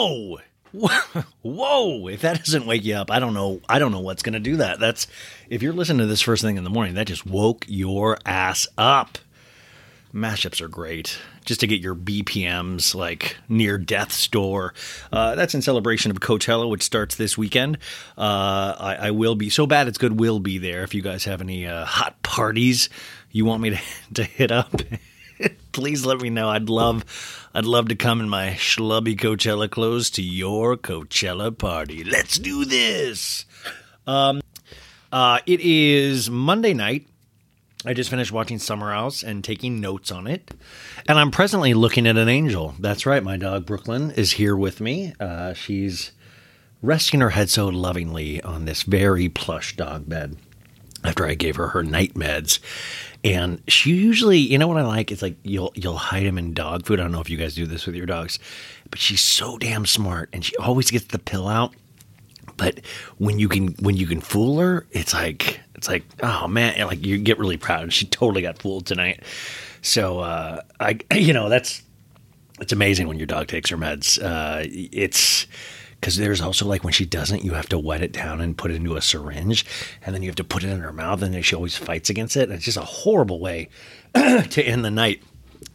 Whoa. Whoa. If that doesn't wake you up, I don't know. I don't know what's going to do that. That's if you're listening to this first thing in the morning, that just woke your ass up. Mashups are great. Just to get your BPMs like near death store. Uh, that's in celebration of Coachella, which starts this weekend. Uh, I, I will be so bad it's good. Will be there. If you guys have any uh, hot parties you want me to, to hit up, please let me know. I'd love, I'd love to come in my schlubby Coachella clothes to your Coachella party. Let's do this. Um, uh, it is Monday night. I just finished watching Summer House and taking notes on it, and I'm presently looking at an angel. That's right, my dog Brooklyn is here with me. Uh, she's resting her head so lovingly on this very plush dog bed after I gave her her night meds. And she usually, you know what I like? It's like you'll you'll hide them in dog food. I don't know if you guys do this with your dogs, but she's so damn smart, and she always gets the pill out. But when you can when you can fool her, it's like it's like oh man, like you get really proud. She totally got fooled tonight. So uh, I, you know, that's it's amazing when your dog takes her meds. Uh, it's because there's also like when she doesn't, you have to wet it down and put it into a syringe, and then you have to put it in her mouth, and then she always fights against it. And it's just a horrible way to end the night.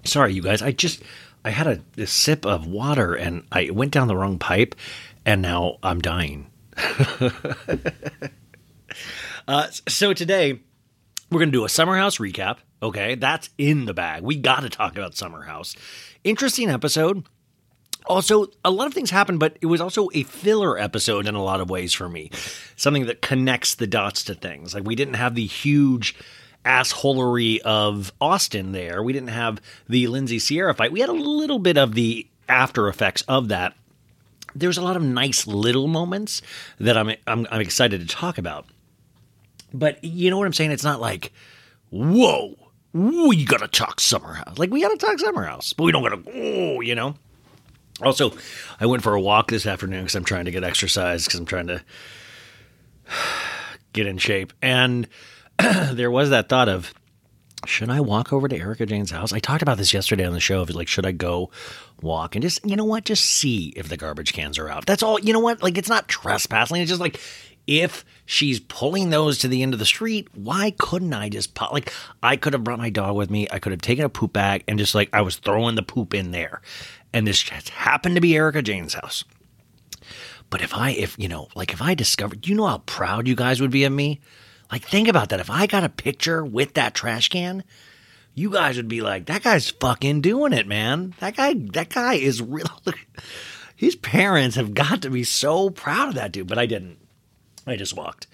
Sorry, you guys. I just I had a, a sip of water and I went down the wrong pipe, and now I'm dying. uh, so today we're going to do a Summer House recap. Okay, that's in the bag. We got to talk about Summer House. Interesting episode. Also, a lot of things happened, but it was also a filler episode in a lot of ways for me. Something that connects the dots to things. Like we didn't have the huge assholery of Austin there. We didn't have the Lindsay Ciara fight. We had a little bit of the after effects of that. There's a lot of nice little moments that I'm I'm, I'm excited to talk about. But you know what I'm saying? It's not like, whoa, we gotta talk Summer House. Like we gotta talk Summer House, but we don't gotta. Oh, you know. Also, I went for a walk this afternoon because I'm trying to get exercise because I'm trying to get in shape. And there was that thought of, should I walk over to Erika Jayne's house? I talked about this yesterday on the show of like, should I go walk and just, you know what, just see if the garbage cans are out. That's all, you know what? Like, it's not trespassing. It's just like, if she's pulling those to the end of the street, why couldn't I just pop? Like, I could have brought my dog with me. I could have taken a poop bag and just like, I was throwing the poop in there. And this happened to be Erika Jayne's house. But if I, if, you know, like if I discovered, you know how proud you guys would be of me? Like, think about that. If I got a picture with that trash can, you guys would be like, that guy's fucking doing it, man. That guy, that guy is real. His parents have got to be so proud of that dude, but I didn't. I just walked.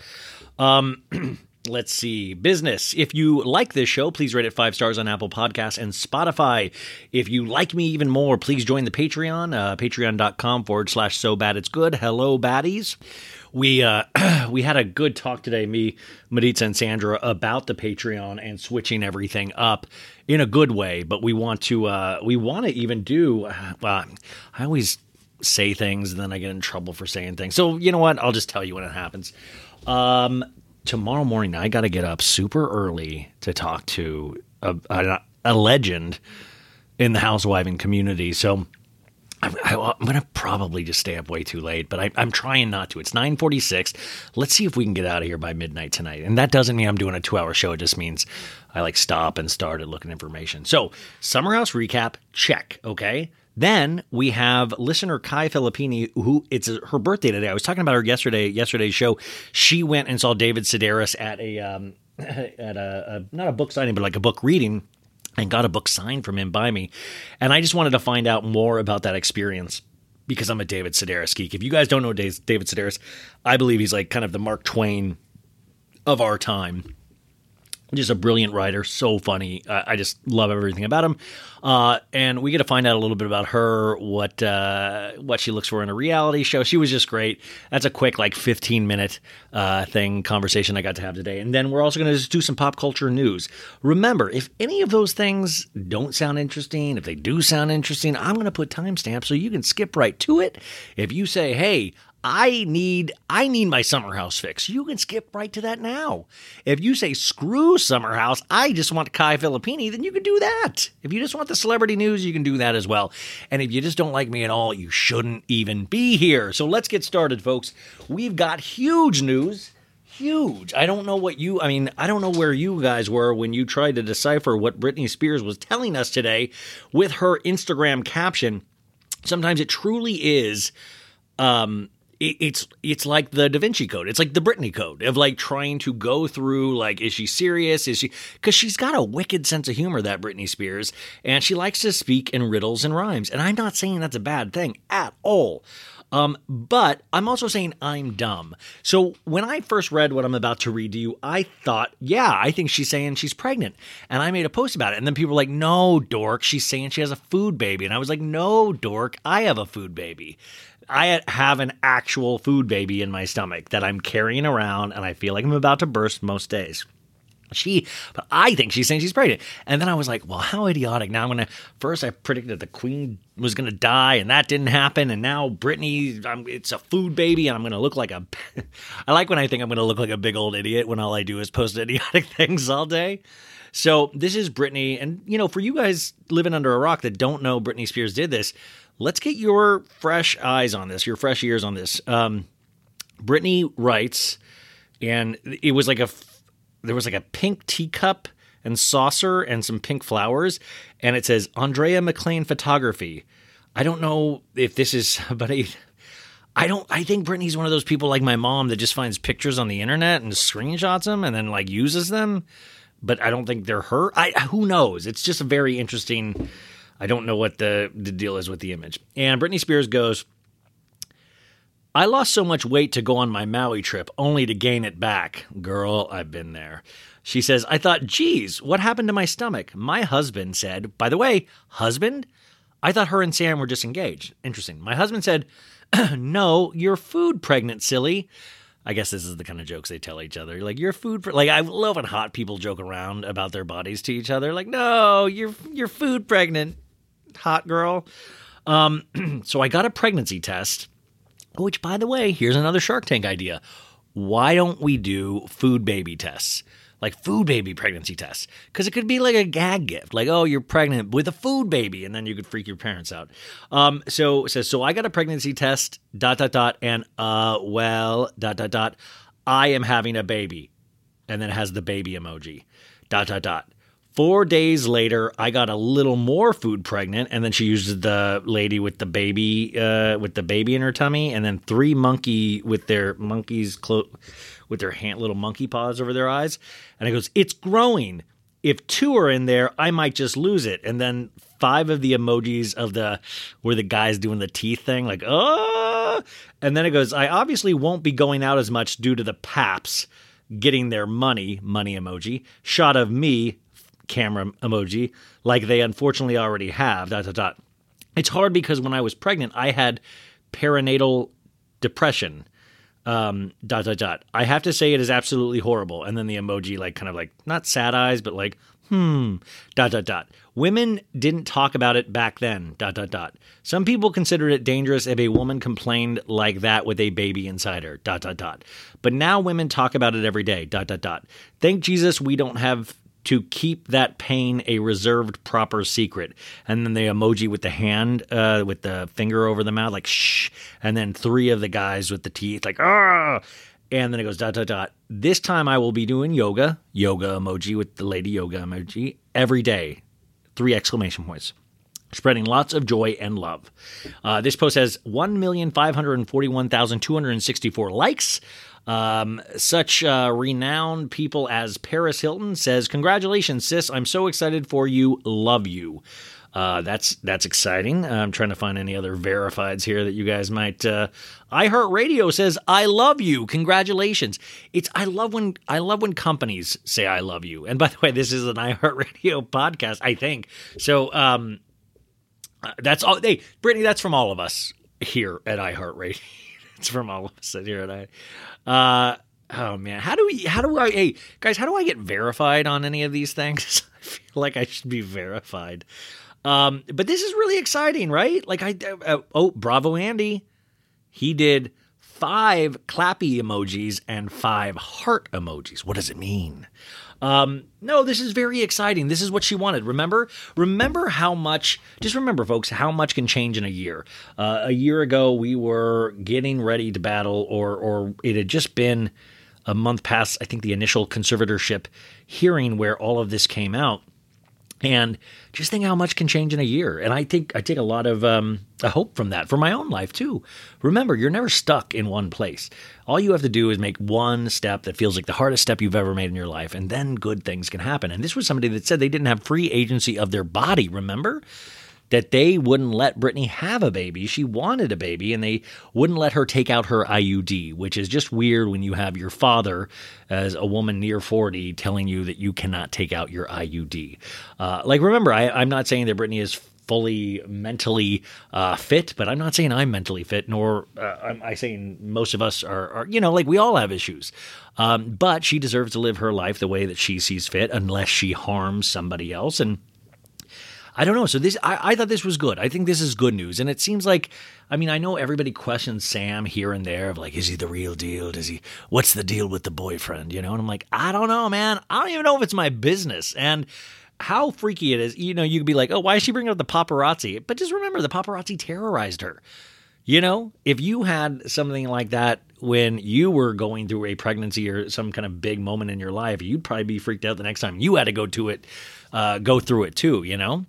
Um, Let's see. Business. If you like this show, please rate it five stars on Apple Podcasts and Spotify. If you like me even more, please join the Patreon, uh, patreon.com forward slash so bad it's good. Hello, baddies. We uh, we had a good talk today, me, Maritza, and Sandra, about the Patreon and switching everything up in a good way. But we want to uh, we want to even do. Uh, I always say things and then I get in trouble for saying things. So you know what? I'll just tell you when it happens. Um, tomorrow morning, I got to get up super early to talk to a, a, a legend in the housewiving community. So I'm, I'm going to probably just stay up way too late, but I, I'm trying not to. It's 9:46. Let's see if we can get out of here by midnight tonight. And that doesn't mean I'm doing a two-hour show. It just means I like stop and start at looking information. So Summer House recap, check. Okay. Then we have listener Kai Filippini, who it's her birthday today. I was talking about her yesterday, yesterday's show. She went and saw David Sedaris at a um, at a, a not a book signing, but like a book reading and got a book signed from him by me. And I just wanted to find out more about that experience because I'm a David Sedaris geek. If you guys don't know David Sedaris, I believe he's like kind of the Mark Twain of our time. Just a brilliant writer, so funny. I, I just love everything about him. Uh, and we get to find out a little bit about her, what uh, what she looks for in a reality show. She was just great. That's a quick, like, 15 minute uh, thing conversation I got to have today. And then we're also going to do some pop culture news. Remember, if any of those things don't sound interesting, if they do sound interesting, I'm going to put timestamps so you can skip right to it. If you say, hey, I need I need my summer house fix. You can skip right to that now. If you say screw summer house, I just want Kai Filippini, then you can do that. If you just want the celebrity news, you can do that as well. And if you just don't like me at all, you shouldn't even be here. So let's get started, folks. We've got huge news. Huge. I don't know what you, I mean, I don't know where you guys were when you tried to decipher what Britney Spears was telling us today with her Instagram caption. Sometimes it truly is um it- it's it's like the Da Vinci Code. It's like the Britney Code of like trying to go through like is she serious? Is she because she's got a wicked sense of humor that Britney Spears, and she likes to speak in riddles and rhymes. And I'm not saying that's a bad thing at all. Um, but I'm also saying I'm dumb. So when I first read what I'm about to read to you, I thought, yeah, I think she's saying she's pregnant. And I made a post about it. And then people were like, no, dork, she's saying she has a food baby. And I was like, no, dork, I have a food baby. I have an actual food baby in my stomach that I'm carrying around and I feel like I'm about to burst most days. She, but I think she's saying she's pregnant. And then I was like, well, how idiotic. Now I'm going to, first I predicted the queen was going to die and that didn't happen. And now Britney, I'm, it's a food baby and I'm going to look like a, I like when I think I'm going to look like a big old idiot when all I do is post idiotic things all day. So this is Britney. And, you know, for you guys living under a rock that don't know Britney Spears did this, let's get your fresh eyes on this, your fresh ears on this. Um, Britney writes, and it was like a there was like a pink teacup and saucer and some pink flowers, and it says Andrea McLean Photography. I don't know if this is, I, I don't. I think Britney's one of those people like my mom that just finds pictures on the internet and screenshots them and then like uses them. But I don't think they're her. I who knows? It's just a very interesting. I don't know what the the deal is with the image. And Britney Spears goes. I lost so much weight to go on my Maui trip only to gain it back. Girl, I've been there. She says, I thought, geez, what happened to my stomach? My husband said, by the way, husband? I thought her and Sam were just engaged. Interesting. My husband said, no, you're food pregnant, silly. I guess this is the kind of jokes they tell each other. Like you're food, pre-. like I love when hot people joke around about their bodies to each other. Like, no, you're you're food pregnant, hot girl. Um, so I got a pregnancy test, which, by the way, here's another Shark Tank idea. Why don't we do food baby tests? Like food baby pregnancy tests. Because it could be like a gag gift. Like, oh, you're pregnant with a food baby. And then you could freak your parents out. Um, so it says, so I got a pregnancy test, dot, dot, dot. And, uh, well, dot, dot, dot. I am having a baby. And then it has the baby emoji, dot, dot, dot. Four days later, I got a little more food pregnant, and then she used the lady with the baby, uh, with the baby in her tummy, and then three monkey with their monkeys clo- with their hand, little monkey paws over their eyes, and it goes, "It's growing. If two are in there, I might just lose it." And then five of the emojis of the where the guys doing the teeth thing, like oh, and then it goes, "I obviously won't be going out as much due to the paps." getting their money, money emoji, shot of me, camera emoji, like they unfortunately already have, dot, dot, dot. It's hard because when I was pregnant, I had perinatal depression. Um, dot dot dot. I have to say it is absolutely horrible. And then the emoji, like kind of like not sad eyes, but like hmm. Dot dot dot. Women didn't talk about it back then. Dot dot dot. Some people considered it dangerous if a woman complained like that with a baby inside her. Dot dot dot. But now women talk about it every day. Dot dot dot. Thank Jesus we don't have to keep that pain a reserved proper secret. And then the emoji with the hand uh, with the finger over the mouth like shh. And then three of the guys with the teeth like ah! And then it goes dot dot dot. This time i will be doing yoga yoga emoji with the lady yoga emoji every day. Three exclamation points. Spreading lots of joy and love. Uh, this post has 1,541,264 likes. Um, such uh, renowned people as Paris Hilton says, "Congratulations, sis! I'm so excited for you. Love you." Uh, that's that's exciting. I'm trying to find any other verifieds here that you guys might. Uh, iHeartRadio says, "I love you. Congratulations." It's I love when I love when companies say "I love you." And by the way, this is an iHeartRadio podcast, I think. So um, uh, that's all. Hey, Britney, that's from all of us here at iHeartRadio. from all of us here at I. Uh, oh man, how do we? How do I? Hey, guys, how do I get verified on any of these things? I feel like I should be verified. Um, but this is really exciting, right? Like I, uh, oh, bravo, Andy. He did five clappy emojis and five heart emojis. What does it mean? Um, no, this is very exciting. This is what she wanted. Remember, remember how much. Just remember, folks, how much can change in a year. Uh, a year ago, we were getting ready to battle, or or it had just been a month past. I think the initial conservatorship hearing where all of this came out. And just think how much can change in a year. And I think I take a lot of um, hope from that for my own life too. Remember, you're never stuck in one place. All you have to do is make one step that feels like the hardest step you've ever made in your life, and then good things can happen. And this was somebody that said they didn't have free agency of their body. Remember? That they wouldn't let Britney have a baby. She wanted a baby, and they wouldn't let her take out her IUD, which is just weird when you have your father, as a woman near 40, telling you that you cannot take out your IUD. Uh, like, remember, I, I'm not saying that Britney is fully mentally uh, fit, but I'm not saying I'm mentally fit, nor uh, I'm I'm, saying most of us are, are, you know, like we all have issues. Um, but she deserves to live her life the way that she sees fit, unless she harms somebody else. And I don't know. So this, I, I thought this was good. I think this is good news, and it seems like, I mean, I know everybody questions Sam here and there of like, is he the real deal? Does he? What's the deal with the boyfriend? You know, and I'm like, I don't know, man. I don't even know if it's my business, and how freaky it is. You know, you could be like, oh, why is she bringing up the paparazzi? But just remember, the paparazzi terrorized her. You know, if you had something like that when you were going through a pregnancy or some kind of big moment in your life, you'd probably be freaked out the next time you had to go to it, uh, go through it too. You know,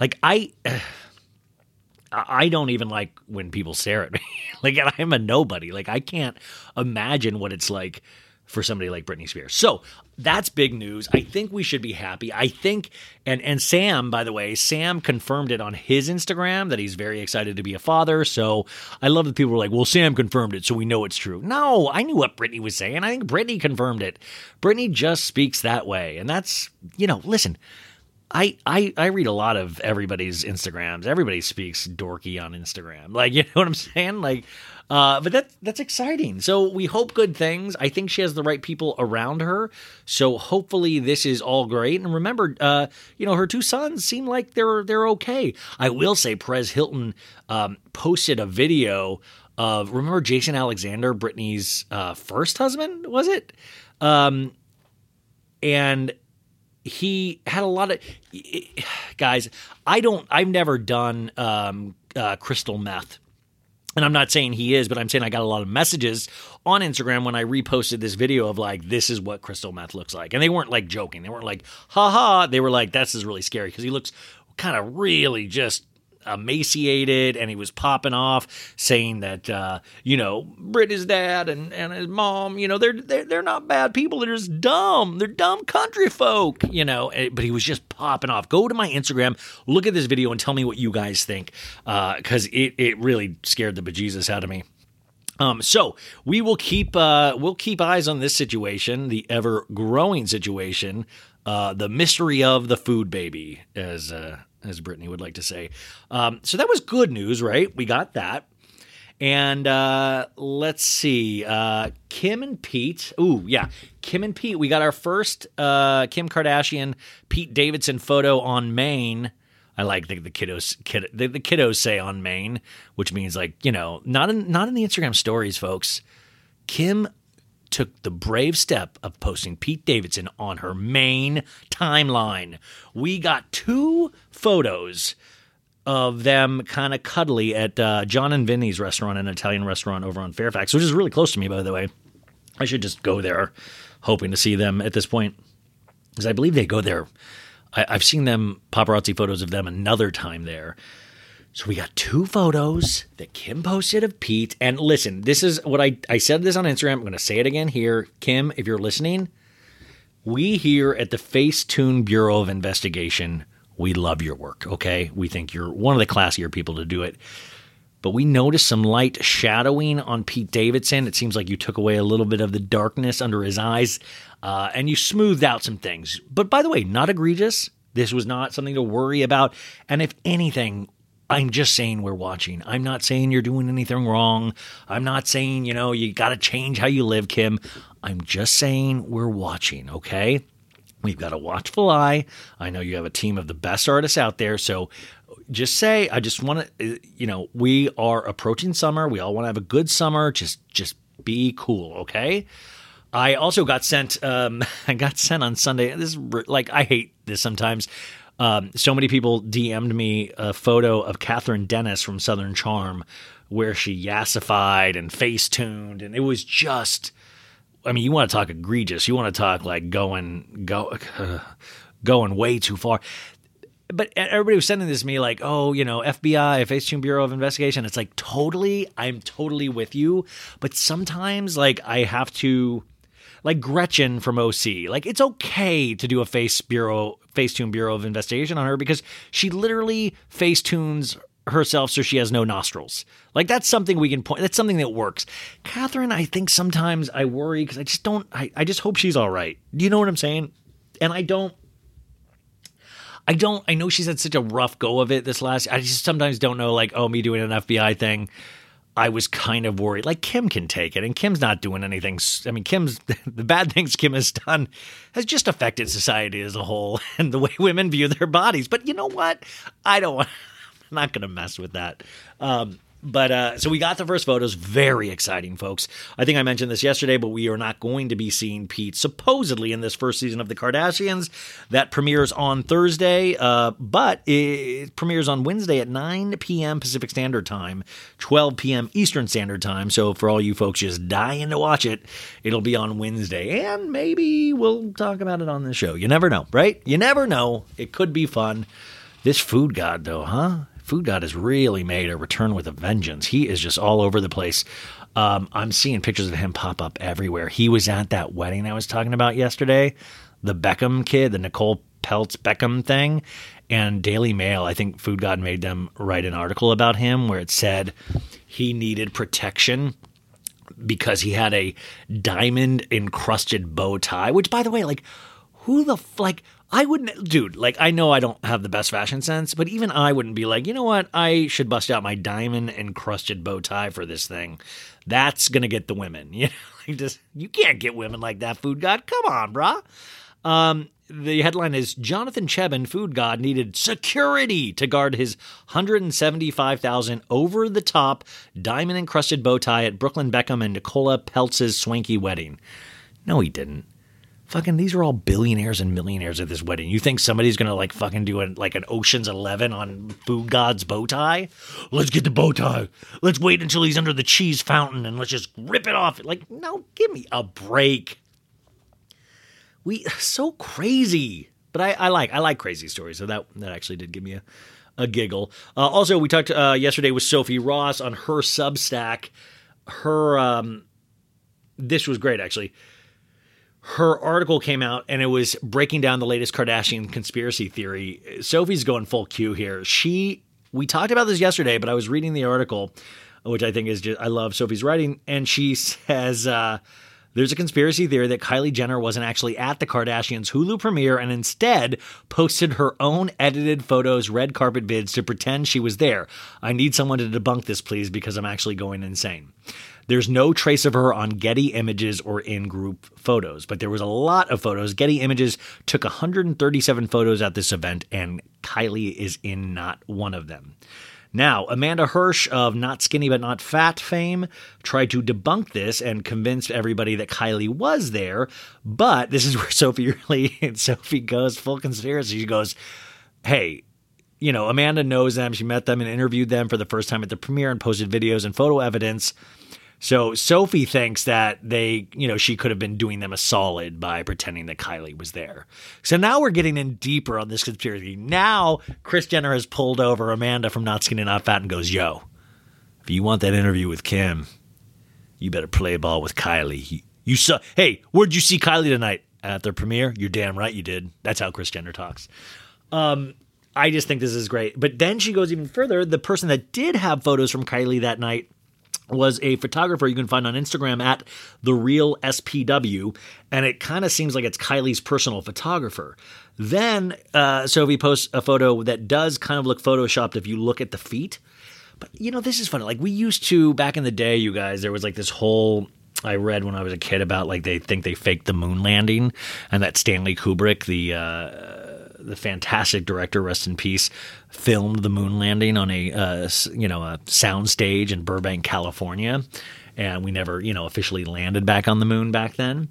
like I, I don't even like when people stare at me. like I'm a nobody. Like I can't imagine what it's like for somebody like Britney Spears. So that's big news. I think we should be happy. I think, and and Sam, by the way, Sam confirmed it on his Instagram that he's very excited to be a father. So I love that people were like, "Well, Sam confirmed it, so we know it's true." No, I knew what Britney was saying. I think Britney confirmed it. Britney just speaks that way, and that's you know, listen. I, I I read a lot of everybody's Instagrams. Everybody speaks dorky on Instagram. Like, you know what I'm saying? Like, uh, but that that's exciting. So we hope good things. I think she has the right people around her. So hopefully this is all great. And remember, uh, you know, her two sons seem like they're they're okay. I will say, Perez Hilton um, posted a video of remember Jason Alexander, Britney's uh, first husband, was it? Um, and he had a lot of guys. I don't. I've never done um, uh, crystal meth. And I'm not saying he is, but I'm saying I got a lot of messages on Instagram when I reposted this video of like, this is what crystal meth looks like. And they weren't like joking. They weren't like, ha ha. They were like, this is really scary because he looks kind of really just emaciated and he was popping off saying that uh, you know Britney's dad and, and his mom you know they're, they're they're not bad people. They're just dumb. They're dumb country folk you know. Eh, but he was just popping off. Go to my Instagram look at this video and tell me what you guys think because it, it really scared the bejesus out of me. Um, so we will keep uh, we'll keep eyes on this situation, the ever growing situation, uh, the mystery of the food baby, as uh, as Britney would like to say. Um, so that was good news, right? We got that. And uh, let's see, uh, Kim and Pete. Ooh, yeah, Kim and Pete. We got our first uh, Kim Kardashian, Pete Davidson photo on main. I like the, the kiddos. Kid, the, the kiddos say on main, which means like you know, not in not in the Instagram stories, folks. Kim took the brave step of posting Pete Davidson on her main timeline. We got two photos of them kind of cuddly at uh, Jon and Vinny's restaurant, an Italian restaurant over on Fairfax, which is really close to me, by the way. I should just go there, hoping to see them at this point, because I believe they go there. I, I've seen them paparazzi photos of them another time there. So we got two photos that Kim posted of Pete. And listen, this is what I, I said this on Instagram. I'm going to say it again here. Kim, if you're listening, we here at the Facetune Bureau of Investigation, we love your work, okay? We think you're one of the classier people to do it. But we noticed some light shadowing on Pete Davidson. It seems like you took away a little bit of the darkness under his eyes uh, and you smoothed out some things. But by the way, not egregious. This was not something to worry about. And if anything, I'm just saying we're watching. I'm not saying you're doing anything wrong. I'm not saying, you know, you got to change how you live, Kim. I'm just saying we're watching, okay? We've got a watchful eye. I know you have a team of the best artists out there. So just say, I just want to, you know, we are approaching summer. We all want to have a good summer. Just, just be cool, okay? I also got sent, um, I got sent on Sunday. This is like, I hate this sometimes. Um, so many people DM'd me a photo of Kathryn Dennis from Southern Charm where she yassified and face tuned. And it was just, I mean, you want to talk egregious. You want to talk like going, go, going way too far. But everybody was sending this to me like, oh, you know, FBI, Facetune Bureau of Investigation. It's like totally, I'm totally with you. But sometimes, like, I have to, like Gretchen from OC. Like it's okay to do a face bureau, Facetune Bureau of Investigation on her because she literally facetunes herself so she has no nostrils. Like that's something we can point. That's something that works. Kathryn, I think sometimes I worry because I just don't. I, I just hope she's all right. Do you know what I'm saying? And I don't. I don't. I know she's had such a rough go of it this last. I just sometimes don't know. Like, oh, me doing an FBI thing. I was kind of worried. Like Kim can take it, and Kim's not doing anything. I mean, Kim's the bad things Kim has done has just affected society as a whole and the way women view their bodies. But you know what? I don't. I'm not going to mess with that. Um, but uh, so we got the first photos. Very exciting, folks. I think I mentioned this yesterday, but we are not going to be seeing Pete supposedly in this first season of The Kardashians. That premieres on Thursday, uh, but it premieres on Wednesday at 9 p.m. Pacific Standard Time, 12 p.m. Eastern Standard Time. So for all you folks just dying to watch it, it'll be on Wednesday. And maybe we'll talk about it on the show. You never know, right? You never know. It could be fun. This food god, though, huh? Food God has really made a return with a vengeance. He is just all over the place. Um, I'm seeing pictures of him pop up everywhere. He was at that wedding I was talking about yesterday, the Beckham kid, the Nicole Peltz Beckham thing. And Daily Mail, I think Food God made them write an article about him where it said he needed protection because he had a diamond encrusted bow tie, which, by the way, like, who the like I wouldn't dude, like I know I don't have the best fashion sense, but even I wouldn't be like, you know what, I should bust out my diamond encrusted bow tie for this thing. That's gonna get the women. You know, like just you can't get women like that, food god. Come on, brah. Um, the headline is Jonathan Cheban, food god, needed security to guard his 175,000 over the top diamond encrusted bow tie at Brooklyn Beckham and Nicola Peltz's swanky wedding. No, he didn't. Fucking, these are all billionaires and millionaires at this wedding. You think somebody's gonna like fucking do a, like an Ocean's Eleven on Food God's bow tie? Let's get the bow tie. Let's wait until he's under the cheese fountain and let's just rip it off. Like, no, give me a break. We so crazy, but I, I like I like crazy stories. So that that actually did give me a, a giggle. Uh, also, we talked uh, yesterday with Sophie Ross on her Substack. Her um, this was great actually her article came out and it was breaking down the latest Kardashian conspiracy theory. Sophie's going full Q here. She we talked about this yesterday, but I was reading the article. which I think is just I love Sophie's writing, and she says. Uh, there's a conspiracy theory that Kylie Jenner wasn't actually at the Kardashians' Hulu premiere and instead posted her own edited photos, red carpet vids to pretend she was there. I need someone to debunk this, please, because I'm actually going insane. There's no trace of her on Getty Images or in group photos, but there was a lot of photos. Getty Images took 137 photos at this event, and Kylie is in not one of them. Now, Amanda Hirsch of Not Skinny But Not Fat fame tried to debunk this and convinced everybody that Kylie was there. But this is where Sophie really, and Sophie goes full conspiracy. She goes, Hey, you know, Amanda knows them. She met them and interviewed them for the first time at the premiere and posted videos and photo evidence. So Sophie thinks that they, you know, she could have been doing them a solid by pretending that Kylie was there. So now we're getting in deeper on this conspiracy. Now Kris Jenner has pulled over Amanda from Not Skinny Not Fat and goes, "Yo, if you want that interview with Kim, you better play ball with Kylie. You, saw, hey, where'd you see Kylie tonight at their premiere? You're damn right you did. That's how Kris Jenner talks. Um, I just think this is great. But then she goes even further. The person that did have photos from Kylie that night was a photographer you can find on Instagram at the real SPW, and it kind of seems like it's Kylie's personal photographer. Then uh, Sophie posts a photo that does kind of look photoshopped if you look at the feet. But you know, this is funny. Like we used to back in the day, you guys. There was like this whole I read when I was a kid about like they think they faked the moon landing, and that Stanley Kubrick, the uh, the fantastic director, rest in peace, filmed the moon landing on a uh, you know a sound stage in Burbank, California, and we never you know officially landed back on the moon back then.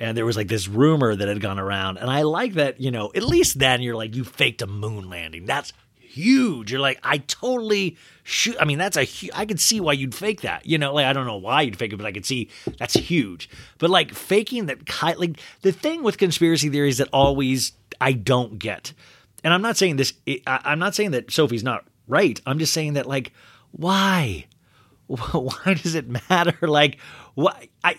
And there was like this rumor that had gone around, and I like that you know at least then you're like you faked a moon landing. That's huge. You're like I totally shoot. I mean that's a hu- I could see why you'd fake that. You know like I don't know why you'd fake it, but I could see that's huge. But like faking that like the thing with conspiracy theories that always I don't get. And I'm not saying this. I'm not saying that Sophie's not right. I'm just saying that like, why? Why does it matter? Like, why? I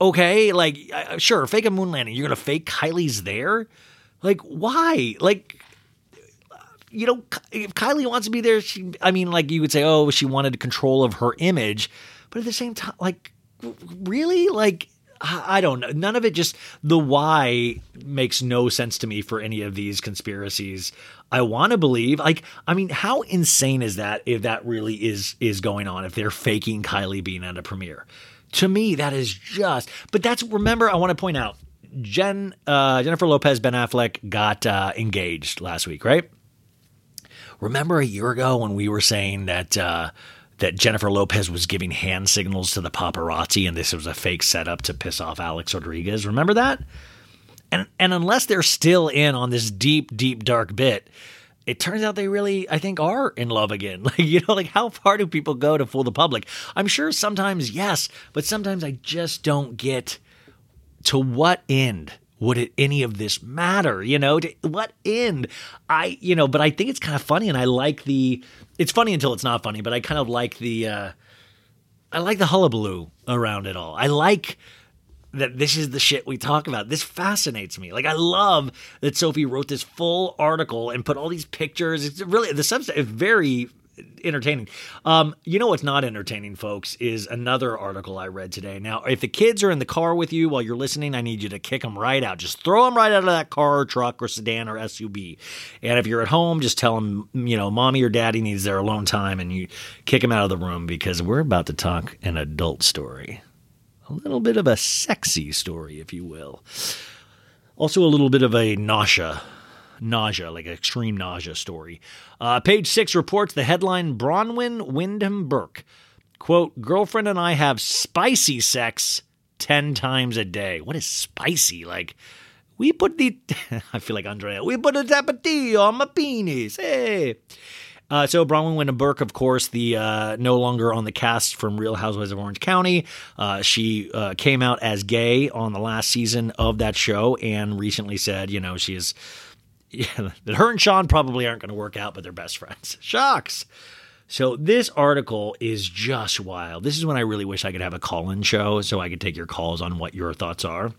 okay. Like, sure, fake a moon landing. You're gonna fake Kylie's there. Like, why? Like, you know, if Kylie wants to be there, she. I mean, like you would say, oh, she wanted control of her image, but at the same time, like, really, like. I don't know. None of it just the why makes no sense to me for any of these conspiracies. I want to believe like I mean how insane is that if that really is is going on if they're faking Kylie being at a premiere. To me that is just but that's remember I want to point out Jen uh, Jennifer Lopez Ben Affleck got uh, engaged last week, right? Remember a year ago when we were saying that uh, that Jennifer Lopez was giving hand signals to the paparazzi and this was a fake setup to piss off Alex Rodriguez? Remember that? And and unless they're still in on this deep, deep, dark bit, it turns out they really, I think, are in love again. Like, you know, like how far do people go to fool the public? I'm sure sometimes yes, but sometimes I just don't get to what end would it any of this matter you know to what end i you know but i think it's kind of funny and i like the it's funny until it's not funny but i kind of like the uh i like the hullabaloo around it all i like that this is the shit we talk about. This fascinates me. Like I love that Sophie wrote this full article and put all these pictures. It's really the substance is very entertaining. Um, you know what's not entertaining, folks, is another article I read today. Now, if the kids are in the car with you while you're listening, I need you to kick them right out. Just throw them right out of that car, or truck, or sedan, or SUV. And if you're at home, just tell them, you know, mommy or daddy needs their alone time, and you kick them out of the room because we're about to talk an adult story a little bit of a sexy story, if you will. Also, a little bit of a nausea, nausea, like extreme nausea story. Uh, page six reports the headline Braunwyn Windham Burke. Quote, girlfriend and I have spicy sex 10 times a day. What is spicy? Like, we put the, I feel like Andrea, we put a tapatio on my penis. Hey. Uh, so Braunwyn Windham Burke, of course, the uh, no longer on the cast from Real Housewives of Orange County. Uh, she uh, came out as gay on the last season of that show, and recently said, you know, she is yeah, that her and Sean probably aren't going to work out, but they're best friends. Shocks. So this article is just wild. This is when I really wish I could have a call-in show so I could take your calls on what your thoughts are.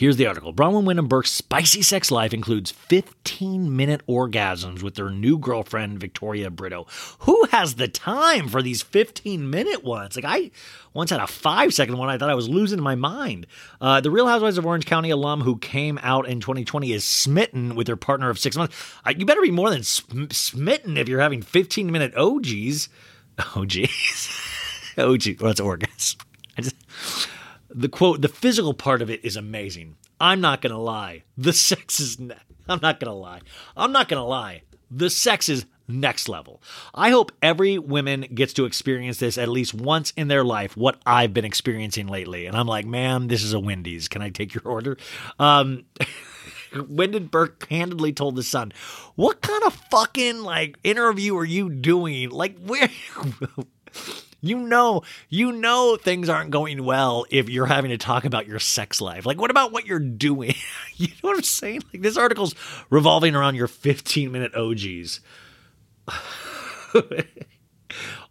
Here's the article. Braunwyn Windham Burke's spicy sex life includes 15 minute orgasms with her new girlfriend, Victoria Brito. Who has the time for these 15 minute ones? Like, I once had a five second one. I thought I was losing my mind. Uh, the Real Housewives of Orange County alum who came out in 2020 is smitten with her partner of six months. Uh, you better be more than sm- smitten if you're having 15 minute OGs. OGs. OG. Well, that's orgasm. I just the quote the physical part of it is amazing. I'm not gonna lie. The sex is ne- i'm not gonna lie. I'm not gonna lie. The sex is next level. I hope every woman gets to experience this at least once in their life what i've been experiencing lately. And i'm like man this is a wendy's. Can i take your order? Um Burke handedly told the Sun, "What kind of fucking like interview are you doing? Like where you know, you know things aren't going well if you're having to talk about your sex life. Like what about what you're doing? you know what I'm saying? Like this article's revolving around your 15-minute OGs."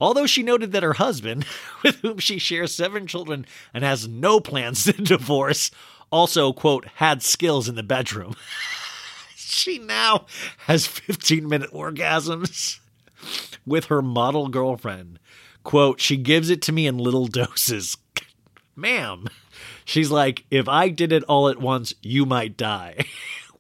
Although she noted that her husband, with whom she shares seven children and has no plans to divorce, also, quote, had skills in the bedroom. she now has 15 minute orgasms with her model girlfriend. Quote, she gives it to me in little doses. Ma'am, she's like, if I did it all at once, you might die.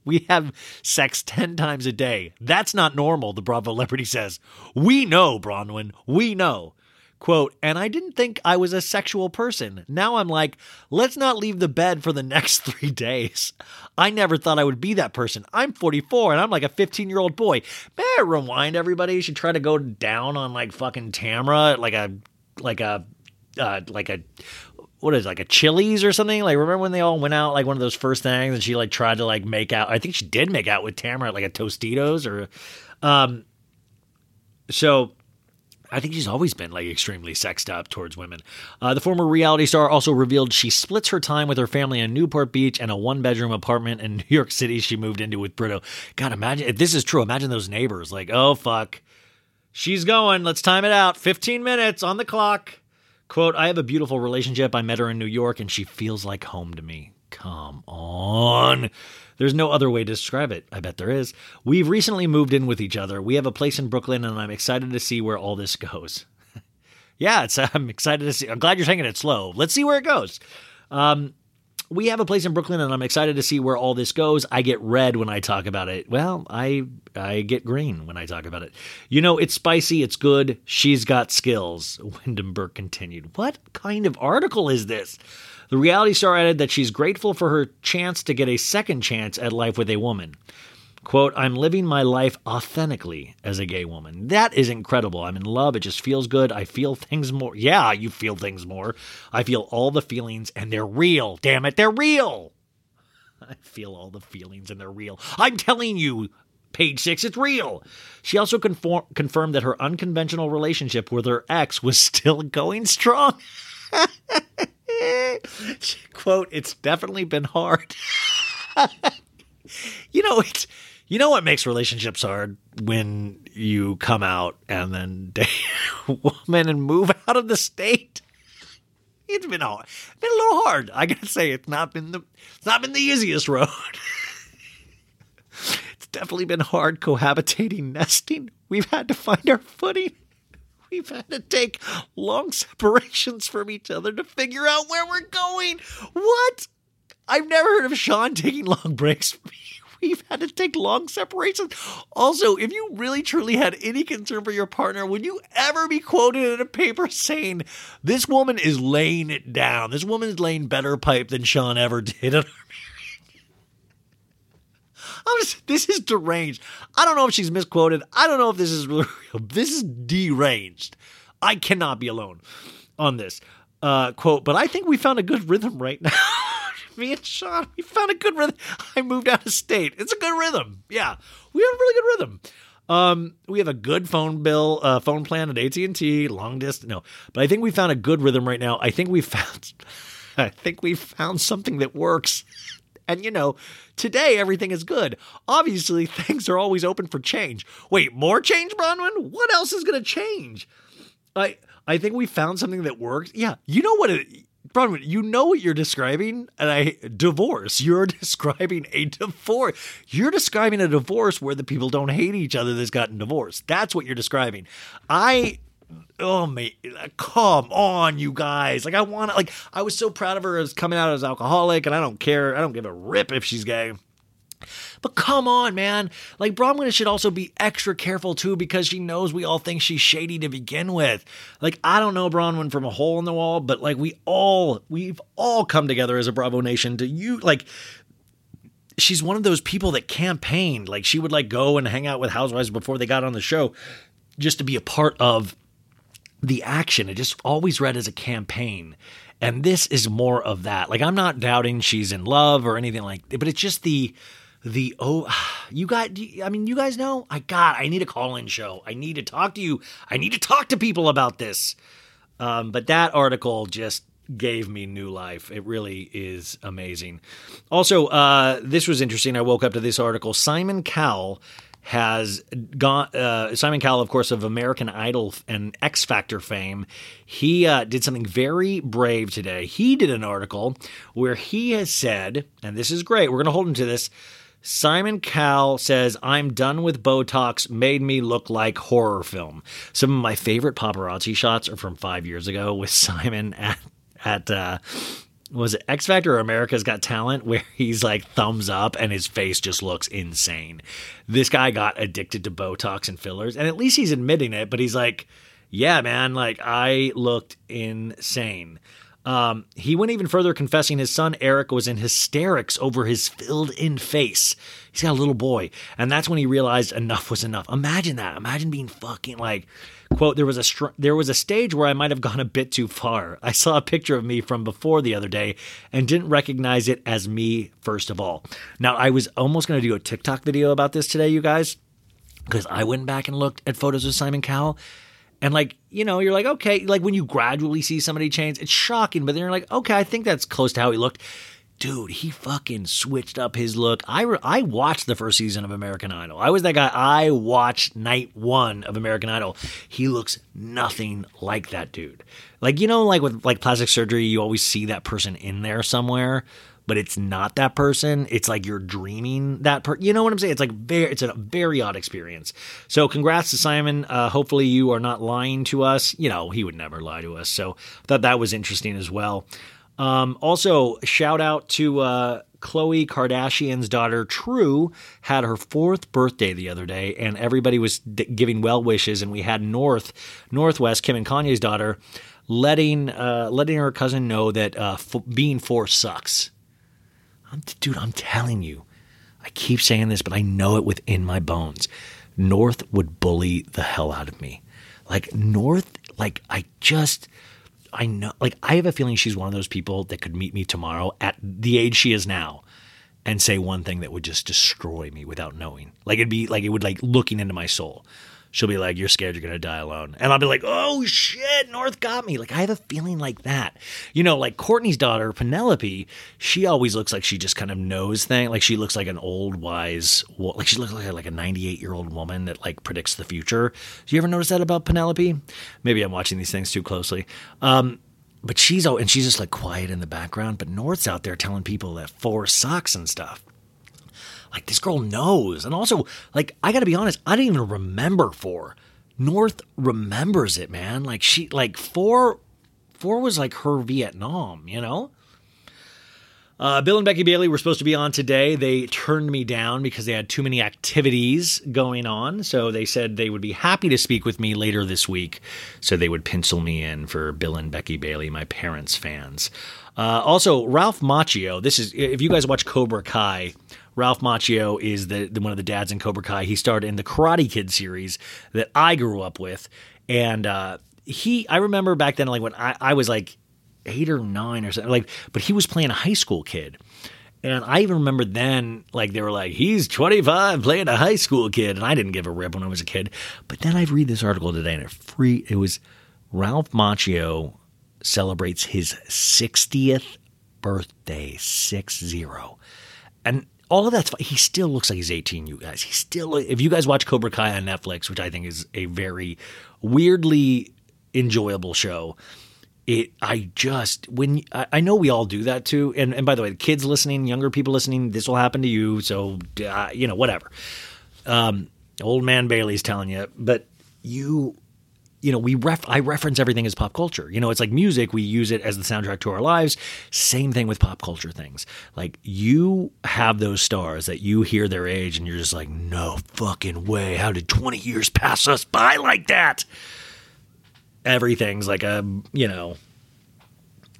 We have sex 10 times a day. That's not normal, the Bravo celebrity says. We know, Braunwyn. We know. Quote, and I didn't think I was a sexual person. Now I'm like, let's not leave the bed for the next three days. I never thought I would be that person. I'm 44 and I'm like a 15 year old boy. May I rewind everybody? You should try to go down on like fucking Tamra, like a, like a, uh, like a, what is it, like a Chili's or something? Like remember when they all went out like one of those first things and she like tried to like make out. I think she did make out with Tamara at like a Tostitos or, um, so I think she's always been like extremely sexed up towards women. Uh, the former reality star also revealed she splits her time with her family in Newport Beach and a one bedroom apartment in New York City she moved into with Brito. God, imagine if this is true. Imagine those neighbors like, oh fuck, she's going. Let's time it out. 15 minutes on the clock. Quote, I have a beautiful relationship. I met her in New York and she feels like home to me. Come on. There's no other way to describe it. I bet there is. We've recently moved in with each other. We have a place in Brooklyn and I'm excited to see where all this goes. yeah, it's I'm excited to see. I'm glad you're taking it slow. Let's see where it goes. Um, we have a place in Brooklyn and I'm excited to see where all this goes. I get red when I talk about it. Well, I I get green when I talk about it. You know, it's spicy, it's good. She's got skills. Windham Burke continued. What kind of article is this? The reality star added that she's grateful for her chance to get a second chance at life with a woman. Quote, I'm living my life authentically as a gay woman. That is incredible. I'm in love. It just feels good. I feel things more. Yeah, you feel things more. I feel all the feelings and they're real. Damn it, they're real. I feel all the feelings and they're real. I'm telling you, page six, it's real. She also conform- confirmed that her unconventional relationship with her ex was still going strong. Quote, it's definitely been hard. you know, it's you know what makes relationships hard when you come out and then date a woman and move out of the state. It's been hard. Been a little hard. I gotta say, it's not been the it's not been the easiest road. it's definitely been hard cohabitating, nesting. We've had to find our footing. We've had to take long separations from each other to figure out where we're going. What? I've never heard of Sean taking long breaks. We've had to take long separations. Also, if you really truly had any concern for your partner, would you ever be quoted in a paper saying, This woman is laying it down? This woman is laying better pipe than Sean ever did I'm just, this is deranged. I don't know if she's misquoted. I don't know if this is real. This is deranged. I cannot be alone on this. Uh, quote, but I think we found a good rhythm right now. Me and Sean, we found a good rhythm. I moved out of state. It's a good rhythm. Yeah, we have a really good rhythm. Um, we have a good phone bill, uh, phone plan at AT and T, long distance. No, but I think we found a good rhythm right now. I think we found, I think we found something that works. And you know, today everything is good. Obviously, things are always open for change. Wait, more change, Braunwyn? What else is going to change? I I think we found something that works. Yeah, you know what? It, Braunwyn, you know what you're describing, and I divorce. You're describing a divorce. You're describing a divorce where the people don't hate each other that's gotten divorced. That's what you're describing. I oh mate, come on, you guys. Like I want to like I was so proud of her as coming out as alcoholic, and I don't care. I don't give a rip if she's gay. But come on, man. Like Braunwyn should also be extra careful too because she knows we all think she's shady to begin with. Like I don't know Braunwyn from a hole in the wall, but like we all we've all come together as a Bravo Nation to you like she's one of those people that campaigned. Like she would like go and hang out with housewives before they got on the show just to be a part of the action. It just always read as a campaign. And this is more of that. Like I'm not doubting she's in love or anything like that, but it's just the the oh you got I mean you guys know I got I need a call in show. I need to talk to you. I need to talk to people about this. Um, but that article just gave me new life. It really is amazing. Also, uh, this was interesting. I woke up to this article. Simon Cowell has gone. Uh, Simon Cowell, of course, of American Idol and X Factor fame. He uh, did something very brave today. He did an article where he has said, and this is great. We're going to hold him to this. Simon Cowell says, I'm done with Botox, made me look like horror film. Some of my favorite paparazzi shots are from five years ago with Simon at, at uh, was it X Factor or America's Got Talent, where he's like thumbs up and his face just looks insane. This guy got addicted to Botox and fillers, and at least he's admitting it, but he's like, yeah, man, like I looked insane. Um, he went even further, confessing his son Eric was in hysterics over his filled in face. He's got a little boy, and that's when he realized enough was enough. Imagine that. Imagine being fucking like, quote, there was a str- there was a stage where I might have gone a bit too far. I saw a picture of me from before the other day and didn't recognize it as me first of all. Now I was almost going to do a TikTok video about this today, you guys, because I went back and looked at photos of Simon Cowell. And like, you know, you're like, okay, like when you gradually see somebody change, it's shocking, but then you're like, okay, I think that's close to how he looked. Dude, he fucking switched up his look. I re- I watched the first season of American Idol. I was that guy. I watched night one of American Idol. He looks nothing like that dude. Like you know, like with like plastic surgery, you always see that person in there somewhere, but it's not that person. It's like you're dreaming that person. You know what I'm saying? It's like very, it's a very odd experience. So congrats to Simon. Uh, hopefully you are not lying to us. You know, he would never lie to us. So I thought that was interesting as well. Um, also, shout out to uh, Khloe Kardashian's daughter, True, had her fourth birthday the other day, and everybody was d- giving well wishes. And we had North, Northwest, Kim and Kanye's daughter, letting uh, letting her cousin know that uh, f- being four sucks. I'm, dude, I'm telling you, I keep saying this, but I know it within my bones. North would bully the hell out of me. Like North, like I just, I know, like I have a feeling she's one of those people that could meet me tomorrow at the age she is now and say one thing that would just destroy me without knowing. Like it'd be like it would like looking into my soul. She'll be like, "You're scared you're gonna die alone," and I'll be like, "Oh shit, North got me." Like I have a feeling like that. You know, like Courtney's daughter Penelope. She always looks like she just kind of knows things. Like she looks like an old wise, like she looks like like a 98 year old woman that like predicts the future. Do you ever notice that about Penelope? Maybe I'm watching these things too closely. Um, but she's oh, and she's just like quiet in the background. But North's out there telling people that four sucks and stuff like this girl knows. And also, like, I gotta be honest, I didn't even remember four. North remembers it, man. Like she like four four was like her Vietnam, you know? Uh, Bill and Becky Bailey were supposed to be on today. They turned me down because they had too many activities going on. So they said they would be happy to speak with me later this week. So they would pencil me in for Bill and Becky Bailey, my parents' fans. Uh, also, Ralph Macchio. This is if you guys watch Cobra Kai. Ralph Macchio is the, the one of the dads in Cobra Kai. He starred in the Karate Kid series that I grew up with, and uh, he. I remember back then, like when I, I was like eight or nine or something, like, but he was playing a high school kid. And I even remember then, like, they were like, he's 25 playing a high school kid. And I didn't give a rip when I was a kid. But then I read this article today and it free, it was Ralph Macchio celebrates his 60th birthday, six zero. And all of that's fine. He still looks like he's 18, you guys. He still, if you guys watch Cobra Kai on Netflix, which I think is a very weirdly enjoyable show, it I just when I, I know we all do that too. And and by the way, the kids listening, younger people listening, this will happen to you. So uh, you know whatever. Um, old man Bailey's telling you, but you you know, we ref I reference everything as pop culture. You know, it's like music, we use it as the soundtrack to our lives. Same thing with pop culture things. Like you have those stars that you hear their age and you're just like, no fucking way. How did 20 years pass us by like that? Everything's like a, you know,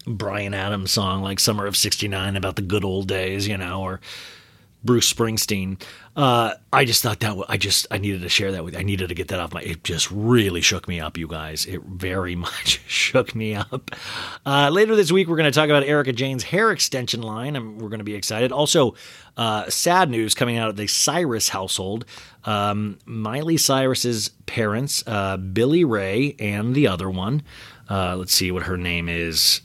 Bryan Adams song like Summer of 69 about the good old days, you know, or Bruce Springsteen. Uh, I just thought that I just I needed to share that with. I needed to get that off my. It just really shook me up, you guys. It very much shook me up. Uh, later this week, we're going to talk about Erika Jayne's hair extension line, and we're going to be excited. Also, uh, sad news coming out of the Cyrus household. Um, Miley Cyrus's parents, uh, Billy Ray, and the other one. Uh, let's see what her name is.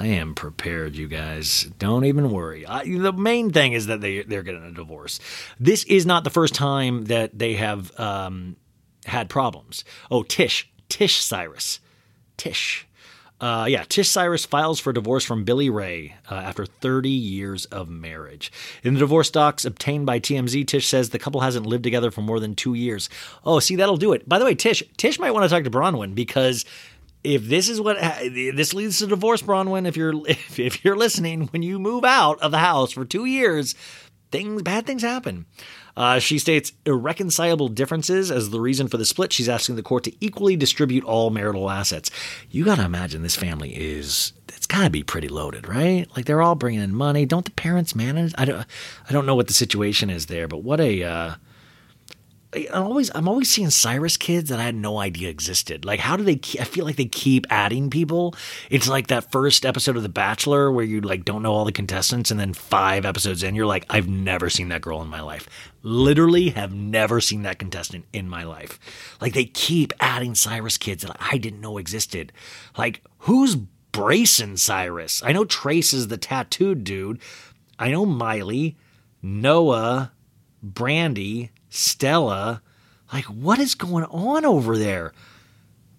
I am prepared, you guys. Don't even worry. I, the main thing is that they they're getting a divorce. This is not the first time that they have um, had problems. Oh, Tish, Tish Cyrus, Tish. Uh, yeah, Tish Cyrus files for divorce from Billy Ray uh, after 30 years of marriage. In the divorce docs obtained by TMZ, Tish says the couple hasn't lived together for more than two years. Oh, see, that'll do it. By the way, Tish, Tish might want to talk to Braunwyn because if this is what this leads to divorce, Braunwyn, if you're if, if you're listening, when you move out of the house for two years, things bad things happen. Uh, she states irreconcilable differences as the reason for the split. She's asking the court to equally distribute all marital assets. You got to imagine this family is it's got to be pretty loaded, right? Like they're all bringing in money. Don't the parents manage? I don't I don't know what the situation is there, but what a uh, I'm always I'm always seeing Cyrus kids that I had no idea existed. Like, how do they? I feel like they keep adding people. It's like that first episode of The Bachelor where you like don't know all the contestants, and then five episodes in, you're like, I've never seen that girl in my life. Literally, have never seen that contestant in my life. Like they keep adding Cyrus kids that I didn't know existed. Like, who's Braison Cyrus? I know Trace is the tattooed dude. I know Miley, Noah, Brandi, Stella. Like, what is going on over there?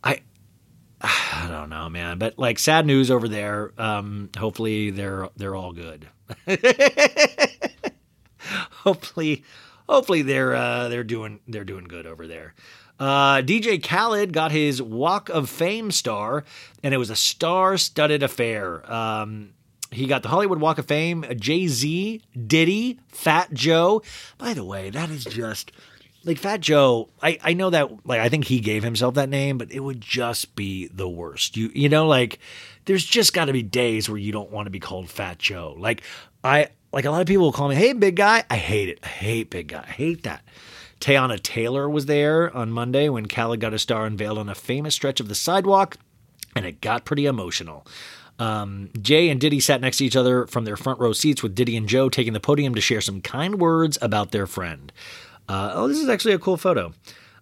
I I don't know, man. But like sad news over there. Um, hopefully they're they're all good. hopefully hopefully they're uh, they're doing they're doing good over there. Uh, DJ Khaled got his Walk of Fame star, and it was a star-studded affair. Um, he got the Hollywood Walk of Fame. Jay Z, Diddy, Fat Joe. By the way, that is just like Fat Joe. I I know that like I think he gave himself that name, but it would just be the worst. You you know like there's just got to be days where you don't want to be called Fat Joe. Like I like a lot of people will call me, "Hey, big guy." I hate it. I hate big guy. I hate that. Teyana Taylor was there on Monday when Khaled got a star unveiled on a famous stretch of the sidewalk, and it got pretty emotional. Um, Jay and Diddy sat next to each other from their front row seats, with Diddy and Joe taking the podium to share some kind words about their friend. Uh, oh, this is actually a cool photo.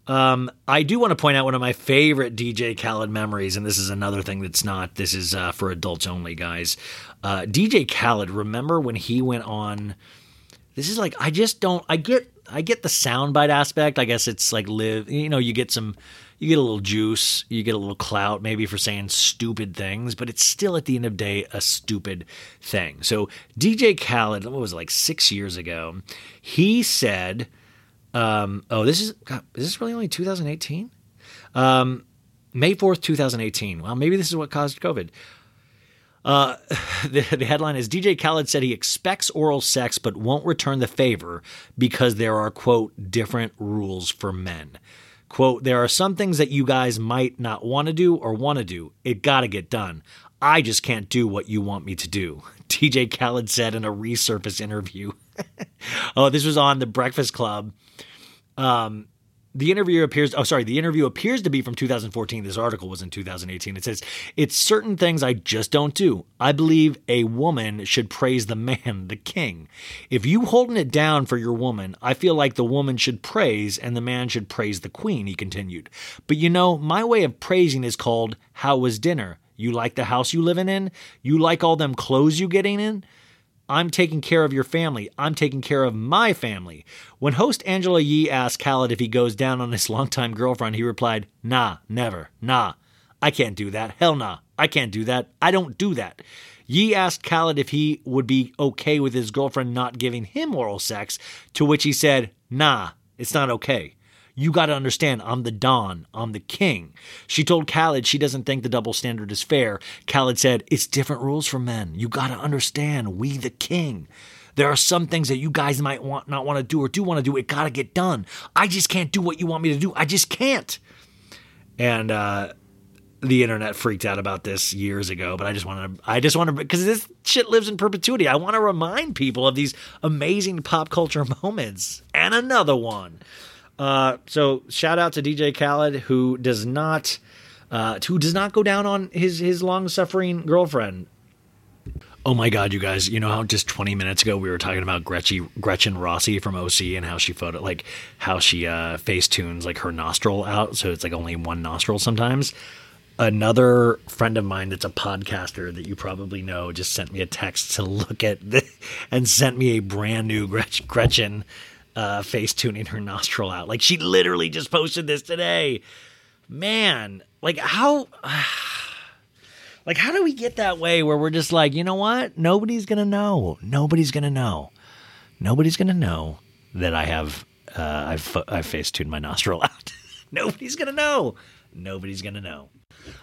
Um, I do want to point out one of my favorite DJ Khaled memories, and this is another thing that's not. This is uh, for adults only, guys. Uh, DJ Khaled, remember when he went on? This is like I just don't. I get I get the soundbite aspect. I guess it's like live. You know, you get some. You get a little juice, you get a little clout maybe for saying stupid things, but it's still at the end of the day a stupid thing. So DJ Khaled, what was it, like six years ago, he said, um, "Oh, this is God, is this really only 2018? Um, May 4th, 2018. Well, maybe this is what caused COVID." Uh, the, the headline is DJ Khaled said he expects oral sex but won't return the favor because there are, quote, different rules for men. Quote, there are some things that you guys might not want to do or want to do. It got to get done. I just can't do what you want me to do. DJ Khaled said in a resurface interview. oh, this was on the Breakfast Club. Um, the interview appears oh sorry the interview appears to be from 2014 this article was in 2018 it says it's certain things i just don't do. I believe a woman should praise the man the king. If you holding it down for your woman i feel like the woman should praise and the man should praise the queen he continued. But you know my way of praising is called how was dinner? You like the house you living in? You like all them clothes you getting in I'm taking care of your family. I'm taking care of my family. When host Angela Yee asked Khaled if he goes down on his longtime girlfriend, he replied, Nah, never, nah. I can't do that. Hell nah. I can't do that. I don't do that. Yee asked Khaled if he would be okay with his girlfriend not giving him oral sex, to which he said, Nah, it's not okay. You got to understand, I'm the Don. I'm the king. She told Khaled she doesn't think the double standard is fair. Khaled said, It's different rules for men. You got to understand, we the king. There are some things that you guys might want not want to do or do want to do. It got to get done. I just can't do what you want me to do. I just can't. And uh, the internet freaked out about this years ago, but I just want to, I just want to, because this shit lives in perpetuity. I want to remind people of these amazing pop culture moments. And another one. Uh, so shout out to DJ Khaled, who does not, uh, who does not go down on his his long suffering girlfriend. Oh my God, you guys! You know how just 20 minutes ago we were talking about Gretchen Gretchen Rossi from OC and how she photo like how she uh, face tunes like her nostril out, so it's like only one nostril sometimes. Another friend of mine that's a podcaster that you probably know just sent me a text to look at the, and sent me a brand new Gretch- Gretchen uh, face tuning her nostril out. Like she literally just posted this today. Man, like how like how do we get that way where we're just like, you know what? Nobody's going to know. Nobody's going to know. Nobody's going to know that I have uh I've I've face tuned my nostril out. Nobody's going to know. Nobody's going to know.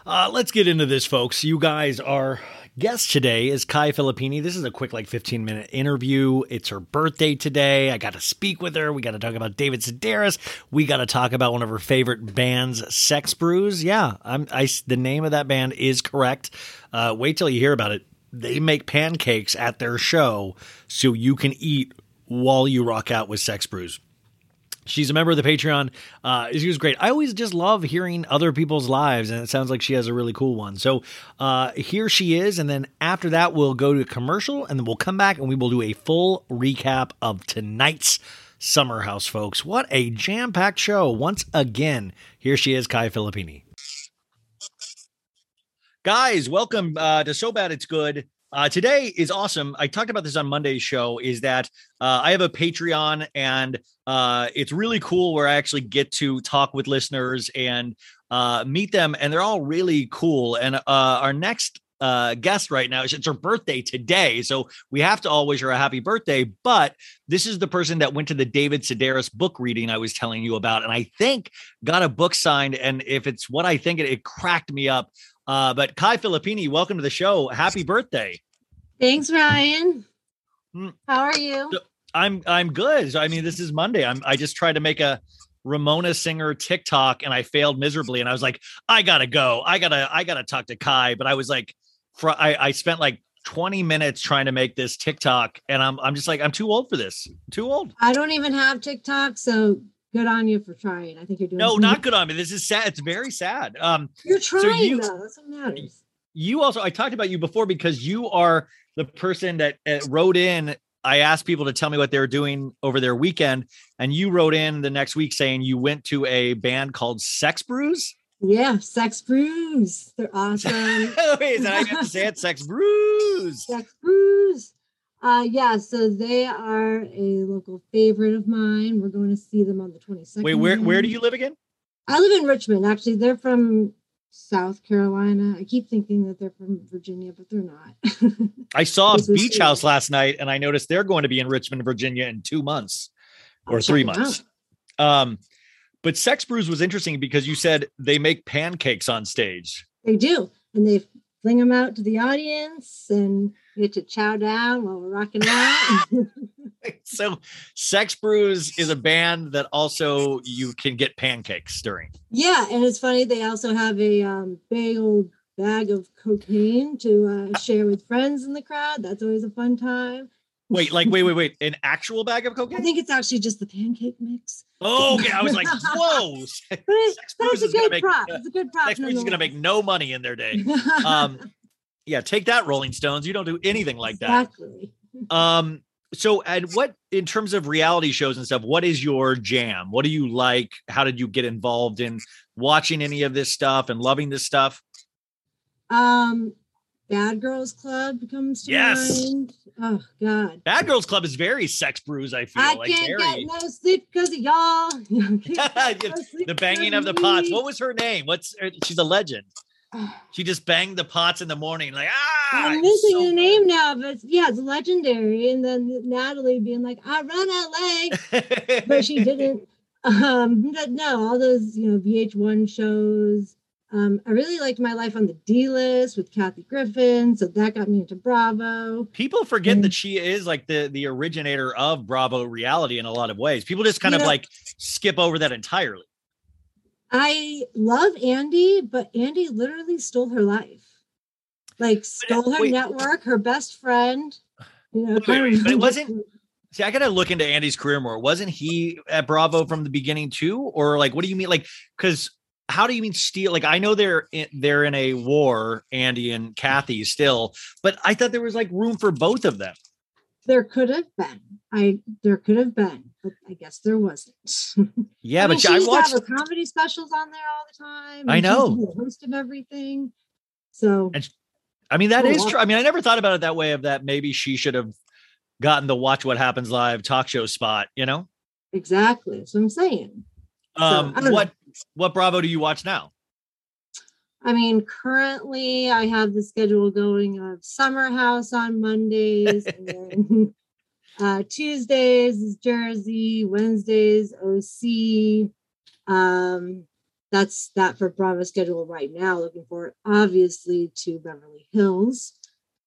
Uh, let's get into this, folks. You guys are guest today is Kai Filippini. This is a quick, like, 15 minute interview. It's her birthday today. I got to speak with her. We got to talk about David Sedaris. We got to talk about one of her favorite bands, Sex Brews. Yeah, I'm, I, the name of that band is correct. Uh, wait till you hear about it. They make pancakes at their show so you can eat while you rock out with Sex Brews. She's a member of the Patreon. Uh, she was great. I always just love hearing other people's lives, and it sounds like she has a really cool one. So uh, here she is, and then after that, we'll go to commercial, and then we'll come back and we will do a full recap of tonight's Summer House, folks. What a jam packed show! Once again, here she is, Kai Filippini. Guys, welcome uh, to So Bad It's Good. Uh, today is awesome. I talked about this on Monday's show. Is that uh, I have a Patreon and uh, it's really cool where I actually get to talk with listeners and uh, meet them, and they're all really cool. And uh, our next uh, guest right now, it's her birthday today, so we have to wish her a happy birthday. But this is the person that went to the David Sedaris book reading I was telling you about, and I think got a book signed. And if it's what I think, it, it cracked me up. Uh, but Kai Filippini, welcome to the show. Happy birthday. Thanks, Ryan. Mm. How are you? I'm I'm good. I mean, this is Monday. I'm I just tried to make a Ramona Singer TikTok and I failed miserably. And I was like, I gotta go. I gotta I gotta talk to Kai. But I was like, I I spent like 20 minutes trying to make this TikTok, and I'm I'm just like I'm too old for this. I'm too old. I don't even have TikTok, so good on you for trying. I think you're doing No, not good on me. This is sad. It's very sad. Um, You're trying you- though. That's what matters. you also I talked about you before because you are the person that uh, wrote in. I asked people to tell me what they were doing over their weekend, and you wrote in the next week saying you went to a band called Sex Brews. Yeah, Sex Brews. They're awesome. Wait, is that how you have to say it? Sex Brews. Sex Brews. Uh, yeah, so they are a local favorite of mine. We're going to see them on the 22nd. Wait, where where do you live again? I live in Richmond. Actually, they're from South Carolina. I keep thinking that they're from Virginia, but they're not. I saw is Beach. House last night, and I noticed they're going to be in Richmond, Virginia, in two months or I'll three months. Um, but Sex Brews was interesting because you said they make pancakes on stage. They do, and they fling them out to the audience, and we get to chow down while we're rocking out. So Sex Brews is a band that also you can get pancakes during. yeah, and it's funny. They also have a um, big old bag of cocaine to uh, share with friends in the crowd. That's always a fun time. Wait, like wait, wait, wait, an actual bag of cocaine I think it's actually just the pancake mix, Oh, okay. I was like, whoa. Sex Brews a is gonna good make prop. uh, It's a good prop. Sex Brews is gonna make no money in their day. Um, yeah, take that, Rolling Stones. You don't do anything like that. exactly. Um, so and what in terms of reality shows and stuff, what is your jam? What do you like? How did you get involved in watching any of this stuff and loving this stuff? Um, Bad Girls Club comes to Yes. mind. Oh God. Bad Girls Club is very sex brews, I feel I like can't very get no sleep because of y'all. the banging of the pots. What was her name? What's she's a legend. She just banged the pots in the morning, like ah. I'm missing so the name now, but yeah, it's legendary. And then Natalie being like, I run LA, but she didn't. Um, but no, all those you know VH1 shows. Um, I really liked my life on the D list with Kathy Griffin, so that got me into Bravo. People forget Mm. that she is like the the originator of Bravo reality in a lot of ways. People just kind of know- like skip over that entirely. I love Andy, but Andy literally stole her life. Like uh, stole her wait. network, her best friend. You know, Wait, wait, but it wasn't- See, I gotta look into Andy's career more. Wasn't he at Bravo from the beginning too, or like what do you mean? Like, because how do you mean steal? Like, I know they're in, they're in a war, Andy and Kathy still, but I thought there was like room for both of them. there could have been. I there could have been, but I guess there wasn't. Yeah, I mean, but she I used to have watched. her comedy specials on there all the time. I and she used to know. host of everything. So And I mean, that Oh, is true. I mean, I never thought about it that way. Of that, maybe she should have gotten the Watch What Happens Live talk show spot. You know, exactly, that's what I'm saying. um, I don't know. what what Bravo do you watch now? I mean, currently I have the schedule going of Summer House on Mondays, and uh, Tuesdays is Jersey, Wednesdays OC. Um, that's that for Bravo schedule right now. Looking forward, obviously, to Beverly Hills.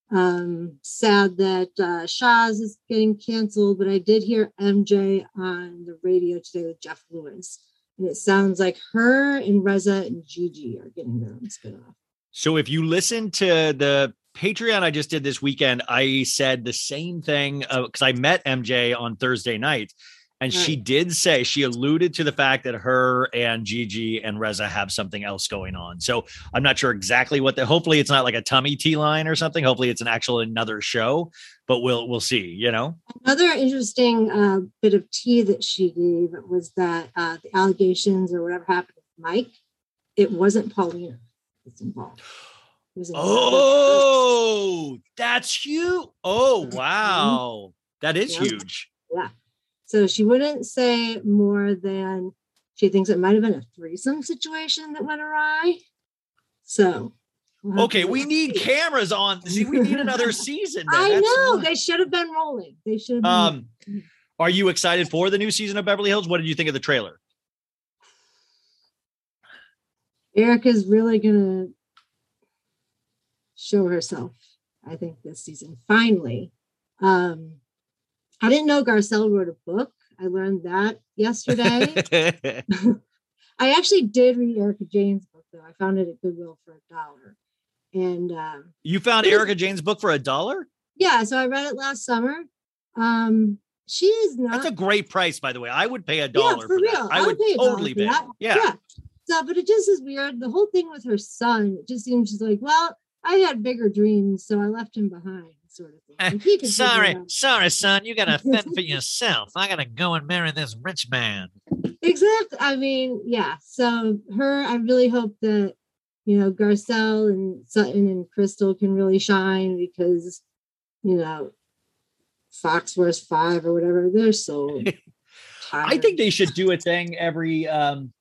Um, sad that uh, Shahs is getting canceled, but I did hear MJ on the radio today with Jeff Lewis. And it sounds like her and Reza and Gigi are getting their own spinoff. So if you listen to the Patreon I just did this weekend, I said the same thing because I met MJ on Thursday night. And she did say she alluded to the fact that her and Gigi and Reza have something else going on. So I'm not sure exactly what the hopefully it's not like a tummy tea line or something. Hopefully it's an actual another show, but we'll we'll see, you know. Another interesting uh, bit of tea that she gave was that uh, the allegations or whatever happened with Mike, it wasn't Paulina that's involved. It was another person. Oh, that's huge. Oh, wow. That is Yeah. huge. Yeah. So she wouldn't say more than she thinks it might have been a threesome situation that went awry. So we'll Okay, we need see. cameras on. See, we need another season. I know not- they should have been rolling. They should have been. Um, are you excited for the new season of Beverly Hills? What did you think of the trailer? Erika's really gonna show herself, I think, this season. Finally. Um, I didn't know Garcelle wrote a book. I learned that yesterday. I actually did read Erika Jayne's book, though. I found it at Goodwill for a dollar. And um, you found Erika Jayne's book for a dollar? yeah, so I read it last summer. Um, she is not That's a great price, by the way. I would pay a yeah, dollar for for, real. that. I would pay a dollar totally pay. that. Yeah. So, but it just is weird. The whole thing with her son, it just seems she's like, well, I had bigger dreams, so I left him behind, sort of thing. Like, he could figure Sorry, sorry, son. You gotta fend for yourself. I gotta go and marry this rich man. Exactly. I mean, yeah. So her, I really hope that you know Garcelle and Sutton and Crystal can really shine because you know Fox Force Five or whatever they're so. I think they should do a thing every um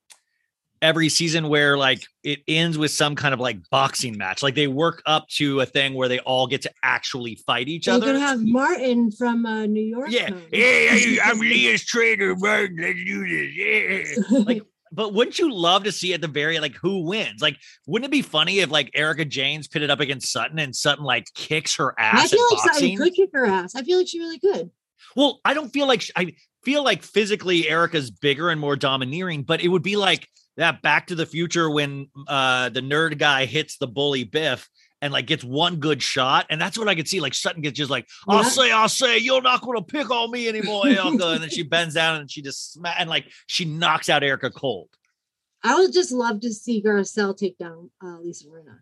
every season where like it ends with some kind of like boxing match. Like they work up to a thing where they all get to actually fight each other. They other. could have Martin from uh, New York. yeah. come. Hey, I'm Leah's trainer, Martin. Let's do this. Yeah. like but wouldn't you love to see at the very like who wins? Like, wouldn't it be funny if like Erika Jayne's pitted up against Sutton and Sutton like kicks her ass I feel like Sutton could kick her ass. I feel like she really could. Well, I don't feel like sh- I feel like physically Erika's bigger and more domineering, but it would be like that Back to the Future when uh the nerd guy hits the bully Biff and like gets one good shot, and that's what I could see. Like Sutton gets just like, "I'll Yeah. say, I'll say, you're not going to pick on me anymore, Erika," and then she bends down and she just sma- and like she knocks out Erika cold. I would just love to see Garcelle take down uh, Lisa Rinna.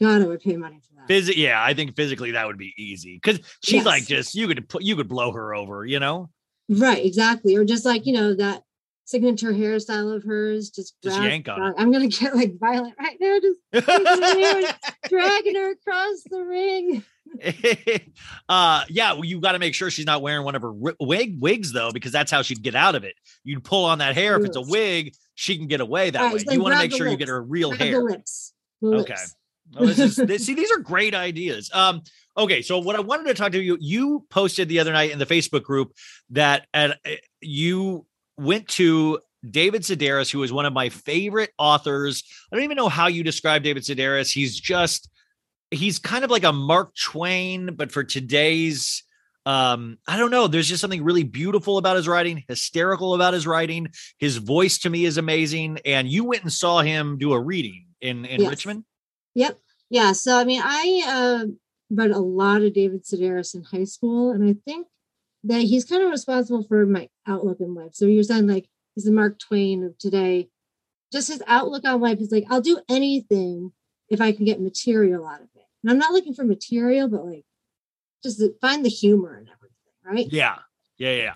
God, I would pay money for that. Physi- yeah, I think physically that would be easy because she's Yes. like just you could put you could blow her over, you know. Right, exactly. Or just like, you know, that signature hairstyle of hers, just, Just yank on I'm gonna get like violent right now, just taking her hair and dragging her across the ring. uh yeah well, you got to make sure she's not wearing one of her wig wigs though because that's how she'd get out of it you'd pull on that hair if it's a wig she can get away that Right, way you want to make the sure you get her real Grab hair the lips. Okay. Well, this is, this, see, these are great ideas. Um, okay, so what I wanted to talk to you, you posted the other night in the Facebook group that at, uh, you went to David Sedaris, who is one of my favorite authors. I don't even know how you describe David Sedaris. He's just, he's kind of like a Mark Twain, but for today's, um, I don't know. There's just something really beautiful about his writing, hysterical about his writing. His voice to me is amazing. And you went and saw him do a reading in, in Yes. Richmond. Yep. Yeah. So I mean, I uh, read a lot of David Sedaris in high school, and I think that he's kind of responsible for my outlook in life. So you're saying like he's the Mark Twain of today. Just his outlook on life is like, I'll do anything if I can get material out of it. And I'm not looking for material, but like just find the humor in everything, right? Yeah. Yeah. Yeah.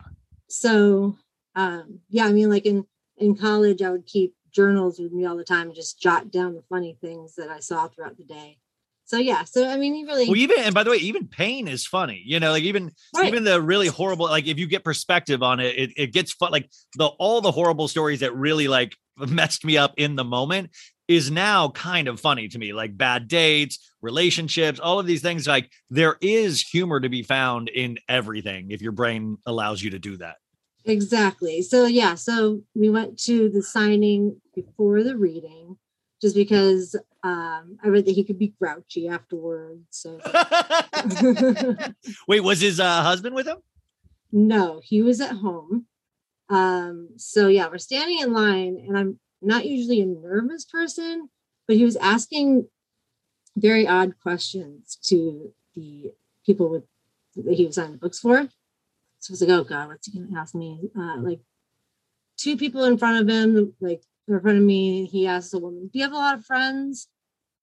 so um yeah i mean like in in college i would keep journals with me all the time and just jot down the funny things that i saw throughout the day so yeah so i mean he really Well, even and by the way, even pain is funny. You know, like even Right. even the really horrible, like if you get perspective on it, it, it gets fun. Like the all the horrible stories that really like messed me up in the moment is now kind of funny to me. Like bad dates, relationships, all of these things. Like there is humor to be found in everything if your brain allows you to do that. exactly so yeah so we went to the signing before the reading just because um i read that he could be grouchy afterwards so Wait, was his uh, husband with him? No, he was at home. Um, so yeah, we're standing in line, and I'm not usually a nervous person, but he was asking very odd questions to the people with that he was signing the books for. So I was like, oh god, what's he gonna ask me? Uh, like two people in front of him, like in front of me, he asked the woman, Do you have a lot of friends?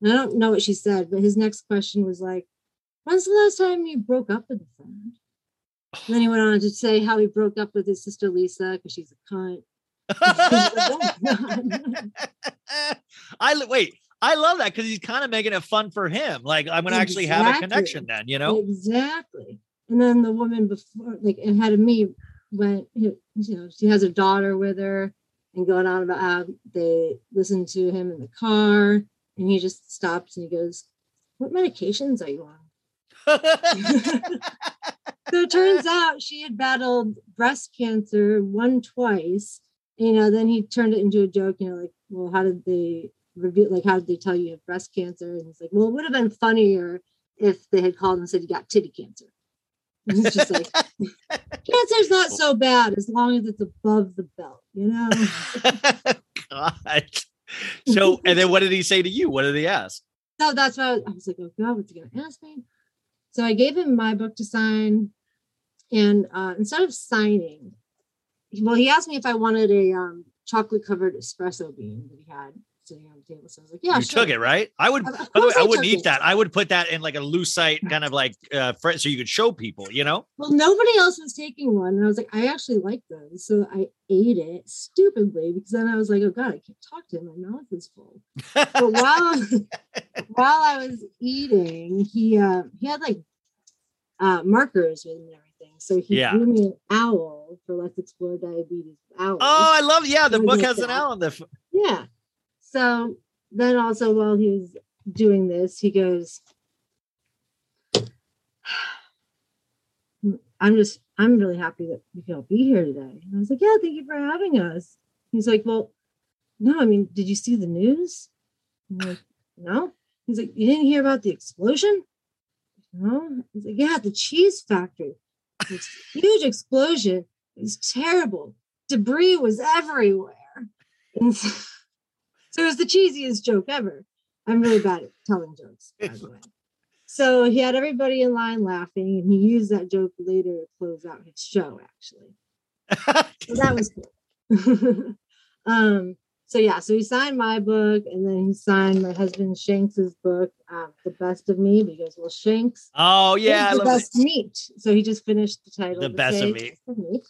And I don't know what she said, but his next question was like, When's the last time you broke up with a friend? And then he went on to say how he broke up with his sister Lisa because she's a cunt. I wait. I love that because he's kind of making it fun for him. Like I'm gonna actually have a connection then, you know? Exactly. And then the woman before, like ahead of me, went, you know, she has a daughter with her and going on about how they listened to him in the car. And he just stops and he goes, What medications are you on? So it turns out she had battled breast cancer one twice. You know, then he turned it into a joke, you know, like, well, how did they reveal like how did they tell you you have breast cancer? And he's like, Well, it would have been funnier if they had called and said you got titty cancer. It's just like cancer's not so bad as long as it's above the belt, you know. God. So, and then what did he say to you? What did he ask? So that's why I was, I was like, oh God, what's he gonna ask me? So I gave him my book to sign, and uh, instead of signing, well, he asked me if I wanted a um, chocolate covered espresso bean that he had sitting on the table. So I was like, yeah, you sure. took it, right? I would. Of- By the way, I I wouldn't eat it. that. I would put that in like a lucite kind of like uh, so you could show people. You know? Well, nobody else was taking one, and I was like, I actually like those, so I ate it stupidly because then I was like, oh God, I can't talk to him. My mouth is full. But while while I was eating, he uh, he had like uh, markers with him and everything. So he Yeah. drew me an owl for Let's Explore Diabetes. Owl. Oh, I love. Yeah, the book has an owl on the. f- Yeah. So then also while he was doing this, he goes, I'm just, I'm really happy that we can all be here today. And I was like, yeah, thank you for having us. He's like, well, no, I mean, did you see the news? Like, no. He's like, you didn't hear about the explosion? No. He's like, yeah, the cheese factory. Huge explosion. It was terrible. Debris was everywhere. And so, so it was the cheesiest joke ever. I'm really bad at telling jokes, by the way. So he had everybody in line laughing, and he used that joke later to close out his show, actually. So that was cool. um, so yeah, so he signed my book, and then he signed my husband Shanks's book, um, "The Best of Me," because well, Shanks Oh yeah, I the best meat. So he just finished the title. The to Best of say Me. Best of meat.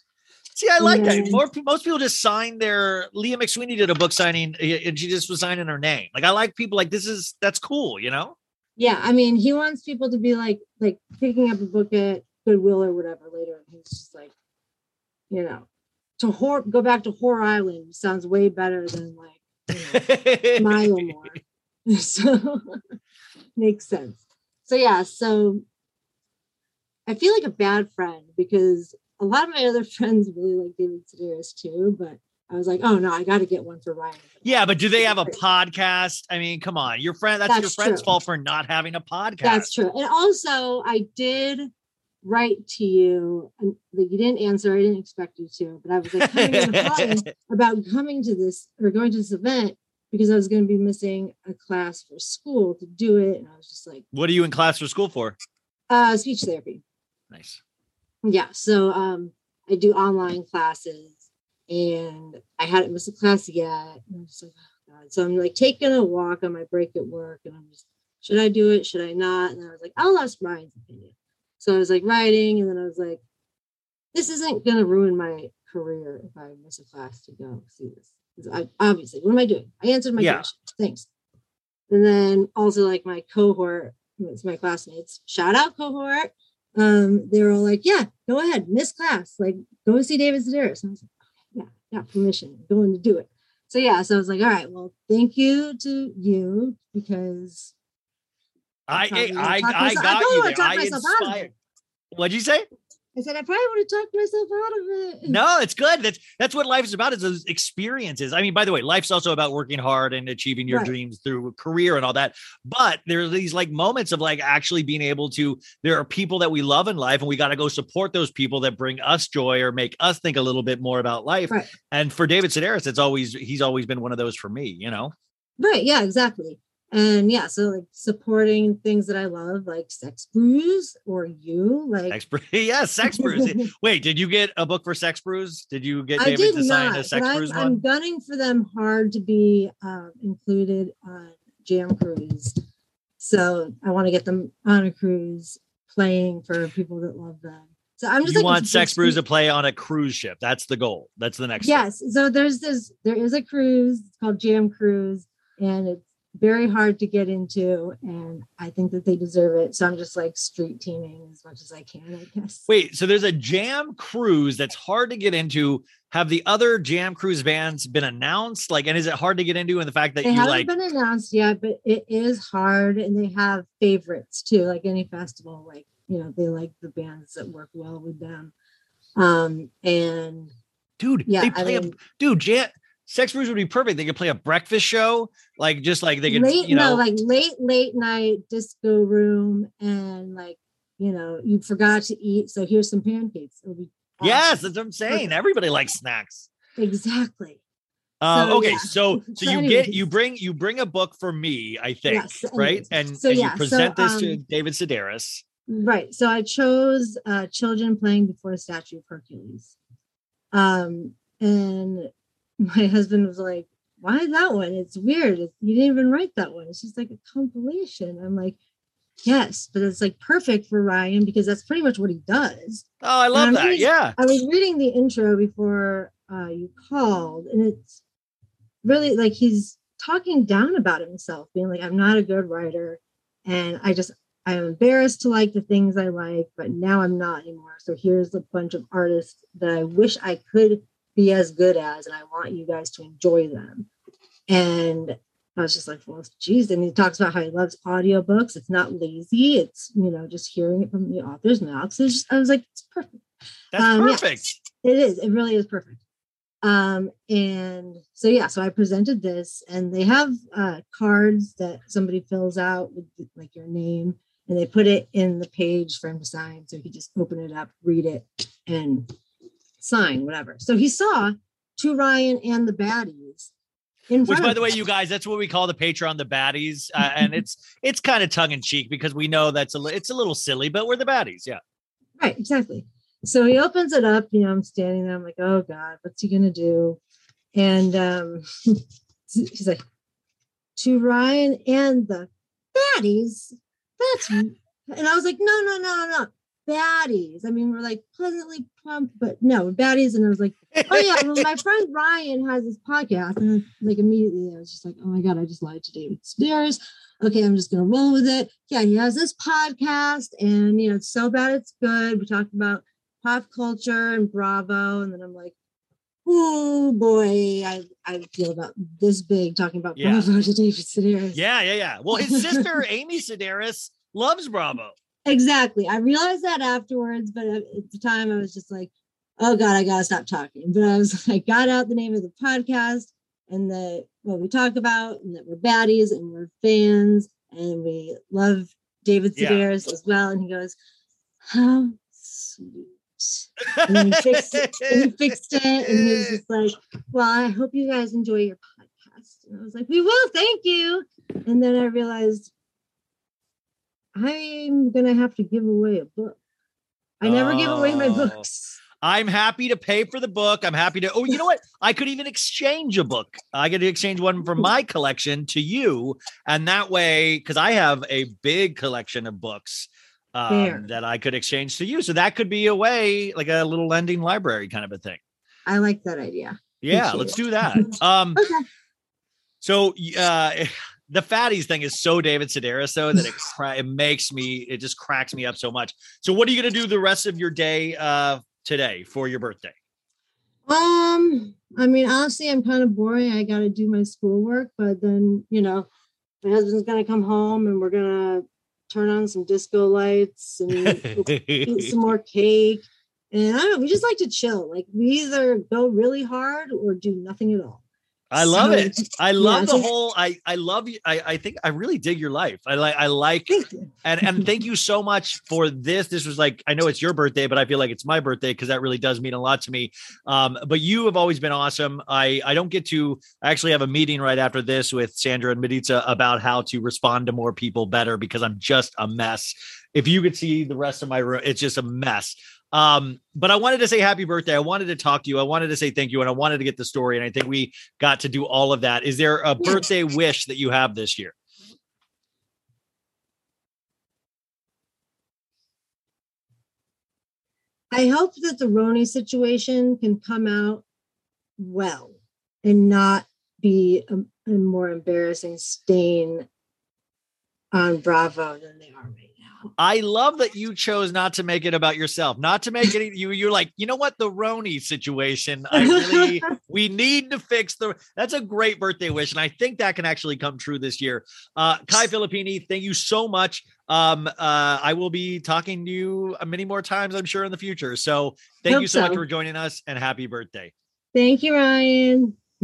See, I like that. More most people just sign their. Leah McSweeney did a book signing, eh, and she just was signing her name. Like I like people like this is that's cool, you know. Yeah, I mean, he wants people to be like, like picking up a book at Goodwill or whatever later. And he's just like, you know, to Hor go back to Whore Island sounds way better than like you know, Mile More. so makes sense. So yeah, so I feel like a bad friend because a lot of my other friends really like David Sedaris too, but I was like, oh no, I got to get one for Ryan. Yeah, but do they have a podcast? I mean, come on, your friend. That's, your friend's true. fault for not having a podcast. That's true. And also, I did write to you, and like you didn't answer. I didn't expect you to, but I was like coming about coming to this or going to this event because I was going to be missing a class for school to do it, and I was just like, What are you in class for school for? uh, speech therapy. Nice. Yeah. So um, I do online classes, and I hadn't missed a class yet. And I'm just like, oh God. So I'm like taking a walk on my break at work, and I'm just, should I do it? Should I not? And I was like, I'll ask Ryan's opinion. So I was like writing, and then I was like, this isn't gonna ruin my career if I miss a class to go see this I, obviously, what am I doing? I answered my Yeah. question. Thanks. And then also like my cohort, it's my classmates, shout out cohort. Um, they were all like, yeah, go ahead, miss class, like go see David Sedaris. And I was like, okay, yeah, got permission, I'm going to do it. So yeah, so I was like, all right, well, thank you to you because I I, I myself- I got probably you there. I myself out of inspired. What'd you say? I said I probably would have talked myself out of it. No, it's good. That's that's what life is about. Is those experiences. I mean, by the way, life's also about working hard and achieving your Right. dreams through career and all that. But there are these like moments of like actually being able to. There are people that we love in life, and we got to go support those people that bring us joy or make us think a little bit more about life. Right. And for David Sedaris, it's always he's always been one of those for me. You know. Right. Yeah, exactly. And yeah, so like supporting things that I love, like Sex Brews or you, like Sex Brews. yeah, Sex Brews. Wait, did you get a book for Sex Brews? Did you get I David did to sign not, a Sex but I'm, Brews I'm gunning for them hard to be um, included on Jam Cruise. So I want to get them on a cruise playing for people that love them. So I'm just You like want Sex Brews to play on a cruise ship. That's the goal. That's the next. step. Yes. So there's this, there is a cruise it's called Jam Cruise, and it's very hard to get into. And I think that they deserve it. So I'm just like street teaming as much as I can, I guess. Wait, so there's a jam cruise that's hard to get into. Have the other jam cruise bands been announced? Like, and is it hard to get into in the fact that They you haven't like? been announced yet, but it is hard, and they have favorites too. Like any festival, like you know, they like the bands that work well with them. Um, and dude, yeah, they I play a dude. Jam Sex Brews would be perfect. They could play a breakfast show, like just like they could, late, you know, no, like late, late night disco room, and like you know, you forgot to eat, so here's some pancakes. It'll be yes, awesome. that's what I'm saying. Perfect. Everybody likes snacks. exactly. Um, So, okay, yeah. so so So you get you bring you bring a book for me, I think, Yes, right? And, So, and yeah, you so, present this to um, David Sedaris. Right. So I chose uh, Children Playing Before a Statue of Hercules. Um, and my husband was like, Why that one? It's weird. You didn't even write that one. It's just like a compilation. I'm like, Yes, but it's like perfect for Ryan because that's pretty much what he does. Oh, I love that. reading- Yeah. I was reading the intro before uh, you called, and it's really like he's talking down about himself, being like, I'm not a good writer. And I just, I'm embarrassed to like the things I like, but now I'm not anymore. So here's a bunch of artists that I wish I could be as good as, and I want you guys to enjoy them. And I was just like, well, geez. And he talks about how he loves audiobooks. It's not lazy. It's, you know, just hearing it from the author's mouth. So it's just, I was like, it's perfect. That's Um, yeah. perfect. It is. It really is perfect. Um, and so yeah, so I presented this, and they have uh, cards that somebody fills out with like your name, and they put it in the page for him to sign. So he could just open it up, read it, and sign whatever. So he saw to Ryan and the baddies. Which, by the way, you guys, that's what we call the Patreon the baddies, uh, and it's it's kind of tongue in cheek because we know that's a li- it's a little silly, but we're the baddies. Yeah. Right, exactly. So he opens it up, you know, I'm standing there, I'm like, oh God, what's he gonna do? And um he's like, to Ryan and the baddies, that's me. and I was like, no, no, no, no, baddies. I mean, we're like pleasantly plump, but no, baddies. And I was like, oh yeah, well, my friend Ryan has this podcast, and like immediately I was just like, oh my god, I just lied to David Sedaris. Okay, I'm just gonna roll with it. Yeah, he has this podcast, and you know, it's so bad it's good. We talked about pop culture and Bravo, and then I'm like, oh boy, I, I feel about this big talking about Yeah. Bravo to David Sedaris. Yeah, yeah, yeah. Well, his sister Amy Sedaris loves Bravo. Exactly. I realized that afterwards, but at the time I was just like, oh God, I gotta stop talking. But I was I got out the name of the podcast and that what we talk about and that we're baddies and we're fans and we love David Yeah. Sedaris as well. And he goes, How sweet. And he fixed it and he fixed it and he was just like, Well, I hope you guys enjoy your podcast. And I was like, We will, thank you. And then I realized I'm gonna have to give away a book. I never give away my Oh. books. I'm happy to pay for the book. I'm happy to. Oh, you know what? I could even exchange a book. I could exchange one from my collection to you, and that way, because I have a big collection of books um, that I could exchange to you. So that could be a way, like a little lending library kind of a thing. I like that idea. Yeah, Appreciate let's it. do that. Um, Okay. so uh, the fatties thing is so David Sedaris though that it, cra- it makes me it just cracks me up so much. So what are you gonna do the rest of your day uh, today for your birthday? Um, I mean, honestly, I'm kind of boring. I got to do my schoolwork, but then you know, my husband's gonna come home and we're gonna turn on some disco lights and eat some more cake. And I don't know, we just like to chill. Like we either go really hard or do nothing at all. I love So, it. I love yeah, the whole. I I love you. I I think I really dig your life. I like. I like. And and thank you so much for this. This was like I know it's your birthday, but I feel like it's my birthday because that really does mean a lot to me. Um, but you have always been awesome. I I don't get to I actually have a meeting right after this with Sandra and Maritza about how to respond to more people better because I'm just a mess. If you could see the rest of my room, it's just a mess. Um, but I wanted to say happy birthday. I wanted to talk to you. I wanted to say thank you, and I wanted to get the story. And I think we got to do all of that. Is there a birthday wish that you have this year? I hope that the RHONY situation can come out well and not be a, a more embarrassing stain on Bravo than they are right. I love that you chose not to make it about yourself, not to make it you. You're like, you know what, the RHONY situation. I really, we need to fix the. That's a great birthday wish, and I think that can actually come true this year. Uh, Kai Filippini, thank you so much. Um, uh, I will be talking to you many more times, I'm sure, in the future. So thank Hope you so, much for joining us, and happy birthday. Thank you, Ryan.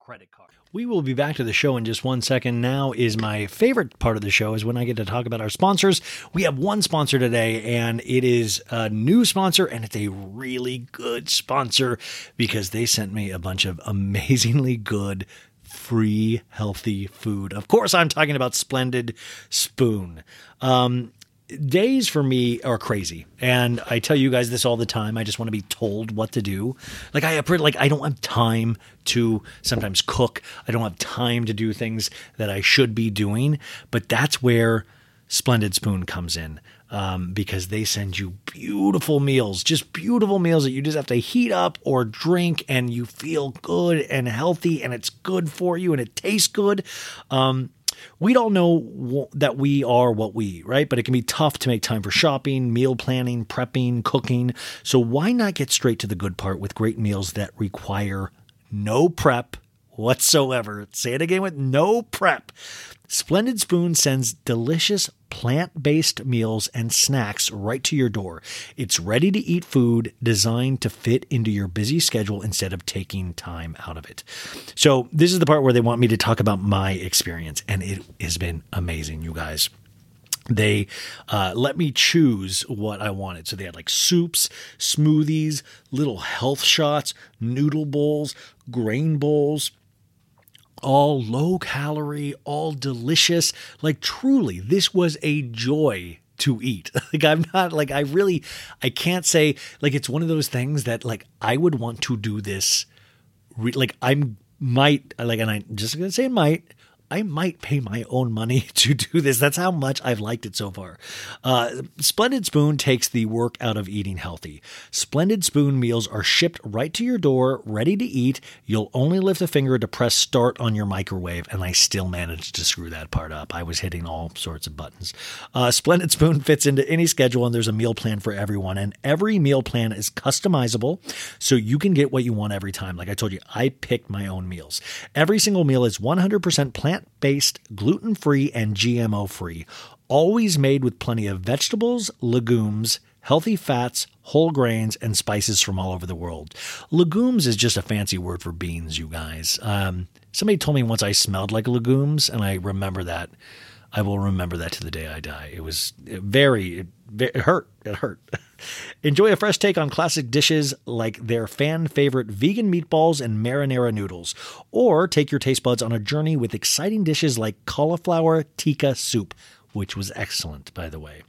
credit card. We will be back to the show in just one second. Now is my favorite part of the show is when I get to talk about our sponsors. We have one sponsor today, and it is a new sponsor, and it's a really good sponsor because they sent me a bunch of amazingly good free healthy food. Of course, I'm talking about Splendid Spoon. Um, days for me are crazy, and I tell you guys this all the time. I just want to be told what to do. Like I like I don't have time to sometimes cook. I don't have time to do things that I should be doing. But that's where Splendid Spoon comes in. Um, because they send you beautiful meals, just beautiful meals that you just have to heat up or drink, and you feel good and healthy, and it's good for you, and it tastes good. Um, we all know that we are what we eat, right? But it can be tough to make time for shopping, meal planning, prepping, cooking. So why not get straight to the good part with great meals that require no prep whatsoever? Say it again with no prep. Splendid Spoon sends delicious plant based meals and snacks right to your door. It's ready to eat food designed to fit into your busy schedule instead of taking time out of it. So, this is the part where they want me to talk about my experience, and it has been amazing, you guys they uh, let me choose what I wanted. So they had like soups, smoothies, little health shots, noodle bowls, grain bowls, all low calorie, all delicious. Like truly, this was a joy to eat. Like I'm not like I really I can't say like it's one of those things that like I would want to do this re- like I'm might like and I'm just going to say might I might pay my own money to do this. That's how much I've liked it so far. Uh, Splendid Spoon takes the work out of eating healthy. Splendid Spoon meals are shipped right to your door, ready to eat. You'll only lift a finger to press start on your microwave, and I still managed to screw that part up. I was hitting all sorts of buttons. Uh, Splendid Spoon fits into any schedule, and there's a meal plan for everyone. And every meal plan is customizable, so you can get what you want every time. Like I told you, I picked my own meals. Every single meal is 100% plant based, gluten free, and GMO free. Always made with plenty of vegetables, legumes, healthy fats, whole grains, and spices from all over the world. Legumes is just a fancy word for beans, you guys. Um, somebody told me once I smelled like legumes, and I remember that. I will remember that to the day I die. It was very, it hurt. It hurt. Enjoy a fresh take on classic dishes like their fan favorite vegan meatballs and marinara noodles, or take your taste buds on a journey with exciting dishes like cauliflower tikka soup, which was excellent, by the way.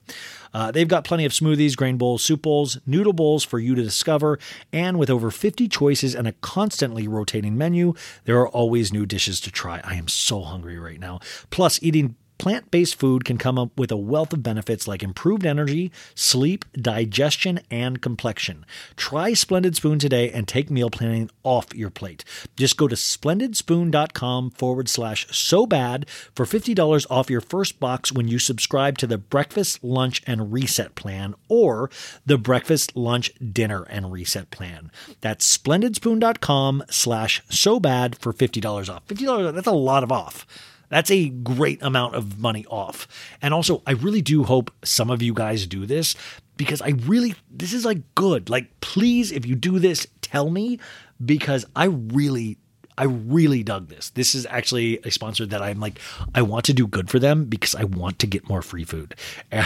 Uh, they've got plenty of smoothies, grain bowls, soup bowls, noodle bowls for you to discover, and with over 50 choices and a constantly rotating menu, there are always new dishes to try. I am so hungry right now. Plus, eating Plant based food can come up with a wealth of benefits like improved energy, sleep, digestion, and complexion. Try Splendid Spoon today and take meal planning off your plate. Just go to splendidspoon.com forward slash so bad for $50 off your first box when you subscribe to the breakfast, lunch, and reset plan or the breakfast, lunch, dinner, and reset plan. That's splendidspoon.com slash so bad for $50 off. $50, that's a lot of off. That's a great amount of money off. And also, I really do hope some of you guys do this because I really, this is like good. Like, please, if you do this, tell me because I really, I really dug this. This is actually a sponsor that I'm like, I want to do good for them because I want to get more free food.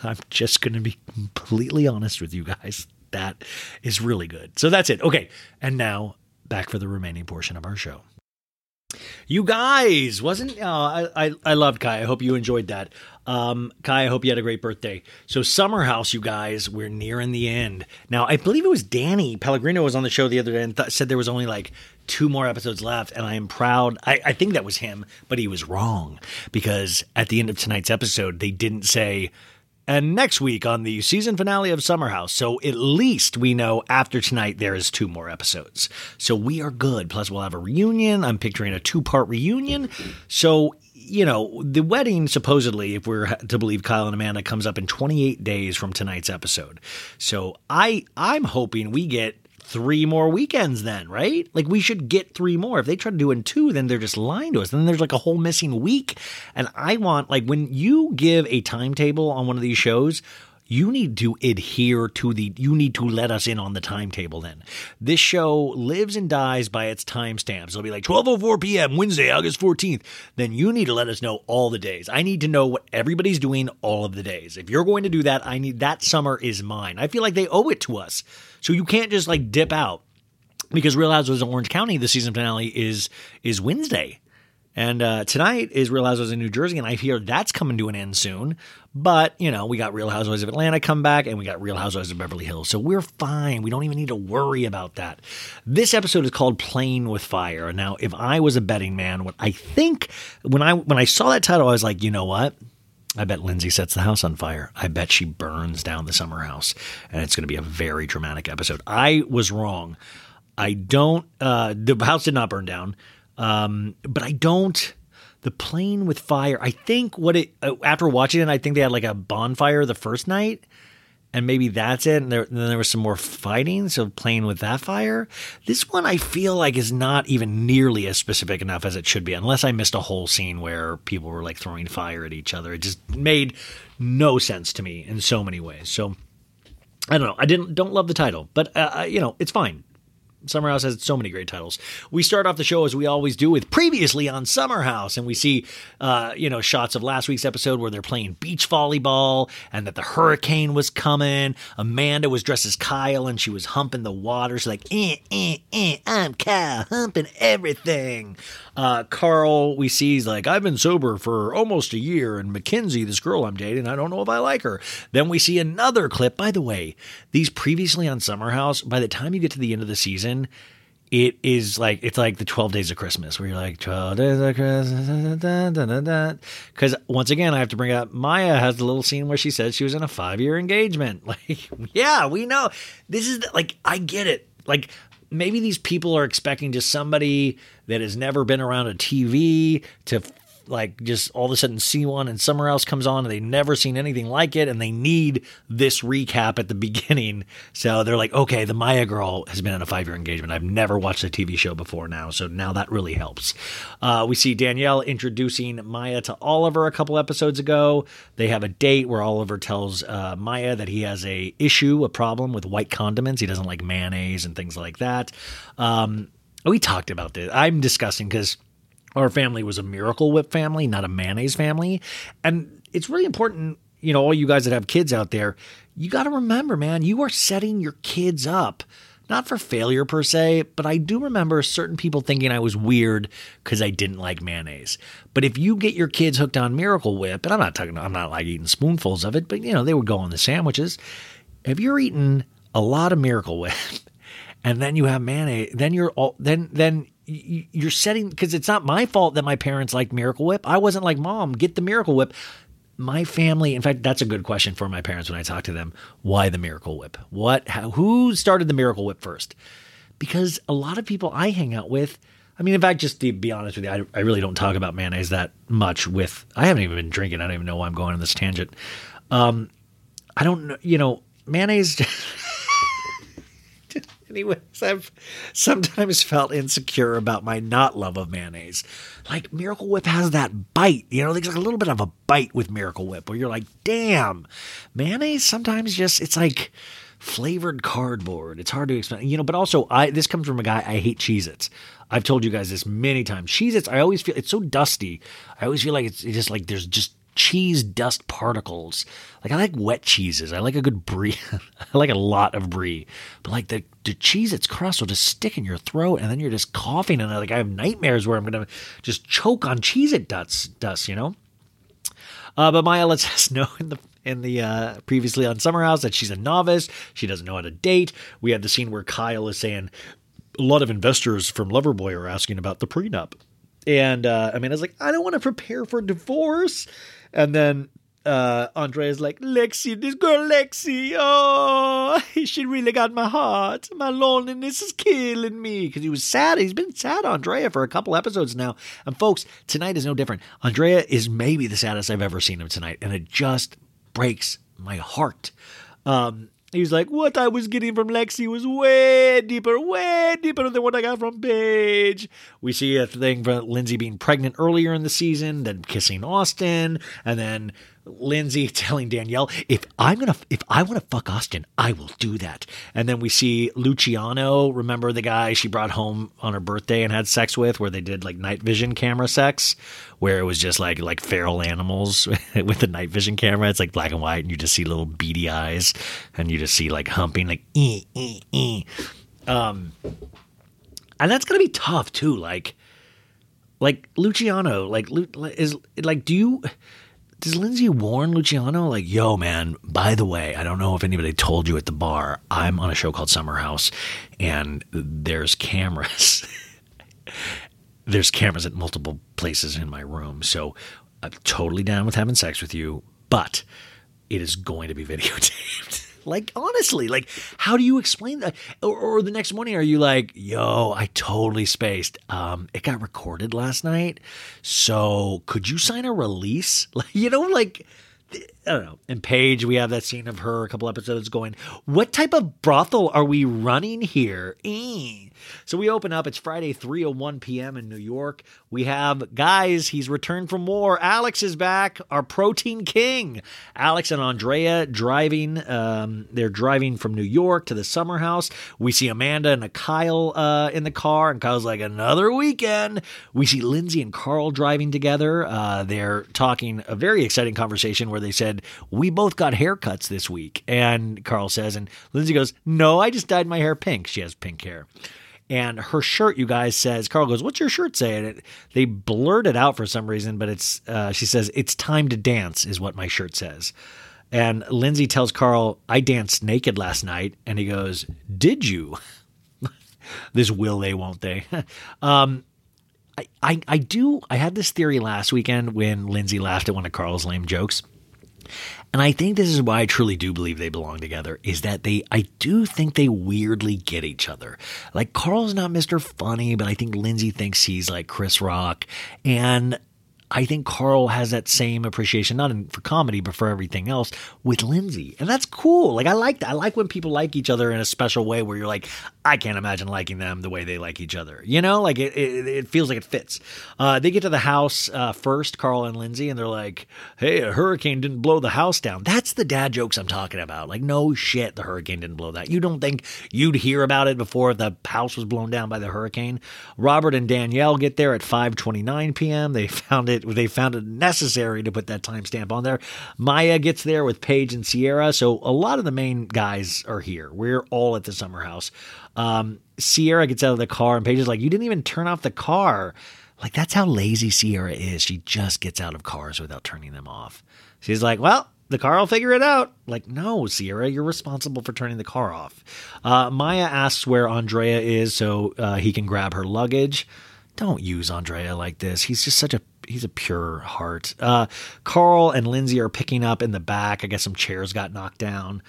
And I'm just going to be completely honest with you guys. That is really good. So that's it. Okay. And now back for the remaining portion of our show. You guys, wasn't uh, I, I? I loved Kai. I hope you enjoyed that. Um, Kai, I hope you had a great birthday. So, Summer House, you guys, we're nearing the end. Now, I believe it was Danny Pellegrino was on the show the other day and th- said there was only like two more episodes left, and I am proud. I, I think that was him, but he was wrong because at the end of tonight's episode, they didn't say and next week on the season finale of Summer House. So at least we know after tonight there is two more episodes. So we are good. Plus we'll have a reunion. I'm picturing a two part reunion. So you know, the wedding supposedly, if we're to believe Kyle and Amanda, comes up in 28 days from tonight's episode. So I I'm hoping we get three more weekends then, right? Like we should get three more. If they try to do in two, then they're just lying to us. Then there's like a whole missing week. And I want like when you give a timetable on one of these shows, you need to adhere to the you need to let us in on the timetable then. This show lives and dies by its timestamps. It'll be like 12.04 p.m wednesday august 14th then you need to let us know all the days. I need to know what everybody's doing all of the days. If you're going to do that i need that summer is mine. I feel like they owe it to us. So you can't just like dip out because real housewives of orange county the season finale is is wednesday And uh, tonight is Real Housewives of New Jersey, and I hear that's coming to an end soon. But, you know, we got Real Housewives of Atlanta come back, and we got Real Housewives of Beverly Hills. So we're fine. We don't even need to worry about that. This episode is called Playing with Fire. Now, if I was a betting man, what I think when I when I saw that title, I was like, you know what? I bet Lindsay sets the house on fire. I bet she burns down the summer house, and it's going to be a very dramatic episode. I was wrong. I don't. Uh, the house did not burn down, um, but I don't. The plane with fire. I think what it uh, after watching it, I think they had like a bonfire the first night, and maybe that's it. And, there, and then there was some more fighting, so playing with that fire. This one I feel like is not even nearly as specific enough as it should be, unless I missed a whole scene where people were like throwing fire at each other. It just made no sense to me in so many ways. So I don't know. I didn't don't love the title, but uh, uh, you know it's fine. Summer House has so many great titles. We start off the show as we always do with previously on Summer House, and we see, uh, you know, shots of last week's episode where they're playing beach volleyball, and that the hurricane was coming. Amanda was dressed as Kyle, and she was humping the water. She's like, eh, eh, eh, I'm Kyle, humping everything. Uh, Carl, we see, he's like, I've been sober for almost a year, and Mackenzie, this girl I'm dating, I don't know if I like her. Then we see another clip. By the way, these previously on Summer House, by the time you get to the end of the season, it is like it's like the 12 days of christmas where you're like 12 days of christmas because once again i have to bring up maya has a little scene where she says she was in a five-year engagement. Like yeah we know. This is the, like i get it. Like maybe these people are expecting just somebody that has never been around a tv to like just all of a sudden see one and somewhere else comes on and they've never seen anything like it and they need this recap at the beginning. So they're like, okay, the Maya girl has been in a five year engagement. I've never watched a TV show before now. So now that really helps. Uh, we see Danielle introducing Maya to Oliver a couple episodes ago. They have a date where Oliver tells uh, Maya that he has a issue, a problem with white condiments. He doesn't like mayonnaise and things like that. Um, we talked about this. I'm discussing because our family was a Miracle Whip family, not a mayonnaise family. And it's really important, you know, all you guys that have kids out there, you got to remember, man, you are setting your kids up. Not for failure per se, but I do remember certain people thinking I was weird because I didn't like mayonnaise. But if you get your kids hooked on Miracle Whip, and I'm not talking, I'm not like eating spoonfuls of it, but you know, they would go on the sandwiches. If you're eating a lot of Miracle Whip and then you have mayonnaise, then you're all, then, then you're setting because it's not my fault that my parents liked Miracle Whip. I wasn't like, Mom, get the Miracle Whip. My family, in fact, that's a good question for my parents when I talk to them. Why the Miracle Whip? What? How, who started the Miracle Whip first? Because a lot of people I hang out with, I mean, in fact, just to be honest with you, I, I really don't talk about mayonnaise that much. With I haven't even been drinking. I don't even know why I'm going on this tangent. Um, I don't know. You know, mayonnaise. Anyways, I've sometimes felt insecure about my not love of mayonnaise. Like Miracle Whip has that bite, you know, there's like a little bit of a bite with Miracle Whip where you're like, damn, mayonnaise sometimes just, it's like flavored cardboard. It's hard to explain, you know, but also I, this comes from a guy, I hate Cheez Its. I've told you guys this many times. Cheez Its, I always feel, it's so dusty. I always feel like it's, it's just like there's just cheese dust particles. Like I like wet cheeses. I like a good brie. I like a lot of brie. But like the the cheese its crust will just stick in your throat and then you're just coughing and like I have nightmares where I'm gonna just choke on cheese it dust dust, you know? Uh, but Maya lets us know in the in the uh, previously on Summer House that she's a novice. She doesn't know how to date. We had the scene where Kyle is saying a lot of investors from Loverboy are asking about the prenup. And uh, I mean, I was like, I don't want to prepare for divorce. And then uh, Andrea's like, Lexi, this girl Lexi, oh, she really got my heart. My loneliness is killing me. Because he was sad. He's been sad, Andrea, for a couple episodes now. And folks, tonight is no different. Andrea is maybe the saddest I've ever seen him tonight. And it just breaks my heart. Um, he was like, What I was getting from Lexi was way deeper, way deeper than what I got from Paige. We see a thing for Lindsay being pregnant earlier in the season, then kissing Austin, and then Lindsay telling Danielle, if I'm gonna if I want to fuck Austin, I will do that. And then we see Luciano, remember the guy she brought home on her birthday and had sex with, where they did like night vision camera sex, where it was just like like feral animals with the night vision camera. It's like black and white, and you just see little beady eyes, and you just see like humping, like ee ee ee. Um, and that's gonna be tough too. Like like Luciano, like is like do you does Lindsay warn Luciano like, "Yo, man, by the way, I don't know if anybody told you at the bar, I'm on a show called Summer House and there's cameras. there's cameras at multiple places in my room. So I'm totally down with having sex with you, but it is going to be videotaped." Like honestly, like how do you explain that? Or, or the next morning, are you like, "Yo, I totally spaced. Um, it got recorded last night, so could you sign a release?" Like you know, like I don't know. In Paige, we have that scene of her a couple episodes going, What type of brothel are we running here? Eh. So we open up. It's Friday, 3.01 p.m. in New York. We have, guys, he's returned from war. Alex is back, our protein king. Alex and Andrea driving. Um, they're driving from New York to the summer house. We see Amanda and a Kyle uh, in the car, and Kyle's like, Another weekend. We see Lindsay and Carl driving together. Uh, they're talking a very exciting conversation where they said, We both got haircuts this week. And Carl says, and Lindsay goes, No, I just dyed my hair pink. She has pink hair. And her shirt, you guys, says, Carl goes, What's your shirt say? And it, they blurred it out for some reason, but it's, uh, she says, It's time to dance, is what my shirt says. And Lindsay tells Carl, I danced naked last night. And he goes, Did you? this will they, won't they? um, I, I, I do. I had this theory last weekend when Lindsay laughed at one of Carl's lame jokes. And I think this is why I truly do believe they belong together is that they, I do think they weirdly get each other. Like Carl's not Mr. Funny, but I think Lindsay thinks he's like Chris Rock. And I think Carl has that same appreciation, not in, for comedy, but for everything else with Lindsay. And that's cool. Like, I like that. I like when people like each other in a special way where you're like, I can't imagine liking them the way they like each other. You know, like it, it, it feels like it fits. Uh, they get to the house uh, first, Carl and Lindsay, and they're like, hey, a hurricane didn't blow the house down. That's the dad jokes I'm talking about. Like, no shit, the hurricane didn't blow that. You don't think you'd hear about it before the house was blown down by the hurricane? Robert and Danielle get there at 5:29 p.m. They found it. They found it necessary to put that timestamp on there. Maya gets there with Paige and Ciara. So a lot of the main guys are here. We're all at the summer house. Um, Ciara gets out of the car, and Paige is like, "You didn't even turn off the car." Like that's how lazy Ciara is. She just gets out of cars without turning them off. She's like, "Well." The car will figure it out. Like, no, Ciara, you're responsible for turning the car off. Uh, Maya asks where Andrea is so uh, he can grab her luggage. Don't use Andrea like this. He's just such a he's a pure heart. Uh, Carl and Lindsay are picking up in the back. I guess some chairs got knocked down.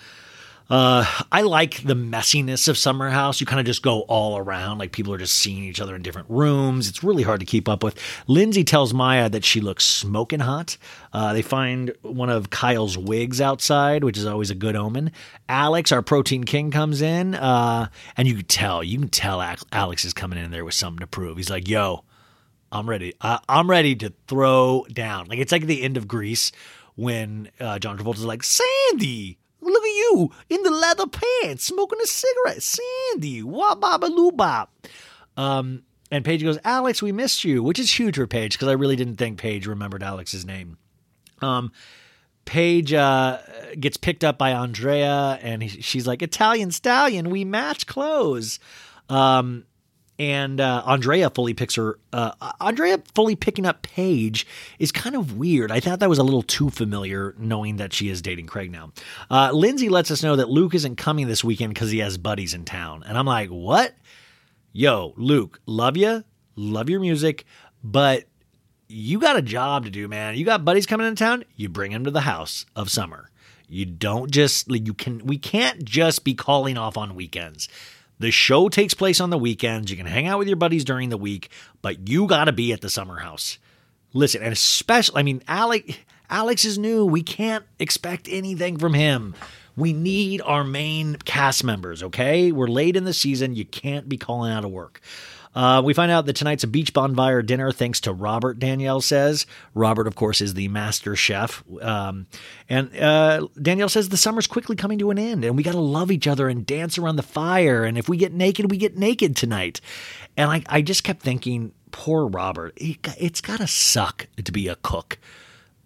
Uh, I like the messiness of Summer House. You kind of just go all around, like people are just seeing each other in different rooms. It's really hard to keep up with. Lindsay tells Maya that she looks smoking hot. Uh, they find one of Kyle's wigs outside, which is always a good omen. Alex, our protein king, comes in, uh, and you can tell, you can tell Alex is coming in there with something to prove. He's like, "Yo, I'm ready. I, I'm ready to throw down." Like it's like the end of Grease when uh, John Travolta's like, "Sandy." Look at you in the leather pants, smoking a cigarette. Sandy, wah baba bop. Um, and Paige goes, Alex, we missed you, which is huge for Paige because I really didn't think Paige remembered Alex's name. Um, Paige uh, gets picked up by Andrea, and he, she's like, Italian stallion, we match clothes. Um, and uh, Andrea fully picks her. Uh, Andrea fully picking up Paige is kind of weird. I thought that was a little too familiar, knowing that she is dating Craig now. Uh, Lindsay lets us know that Luke isn't coming this weekend because he has buddies in town, and I'm like, what? Yo, Luke, love you, love your music, but you got a job to do, man. You got buddies coming into town. You bring them to the house of summer. You don't just you can. We can't just be calling off on weekends. The show takes place on the weekends. You can hang out with your buddies during the week, but you got to be at the summer house. Listen, and especially, I mean, Alex, Alex is new. We can't expect anything from him. We need our main cast members, okay? We're late in the season. You can't be calling out of work. Uh, we find out that tonight's a beach bonfire dinner thanks to Robert, Danielle says. Robert, of course, is the master chef. Um, and uh, Danielle says the summer's quickly coming to an end and we got to love each other and dance around the fire. And if we get naked, we get naked tonight. And I, I just kept thinking, poor Robert, it, it's got to suck to be a cook,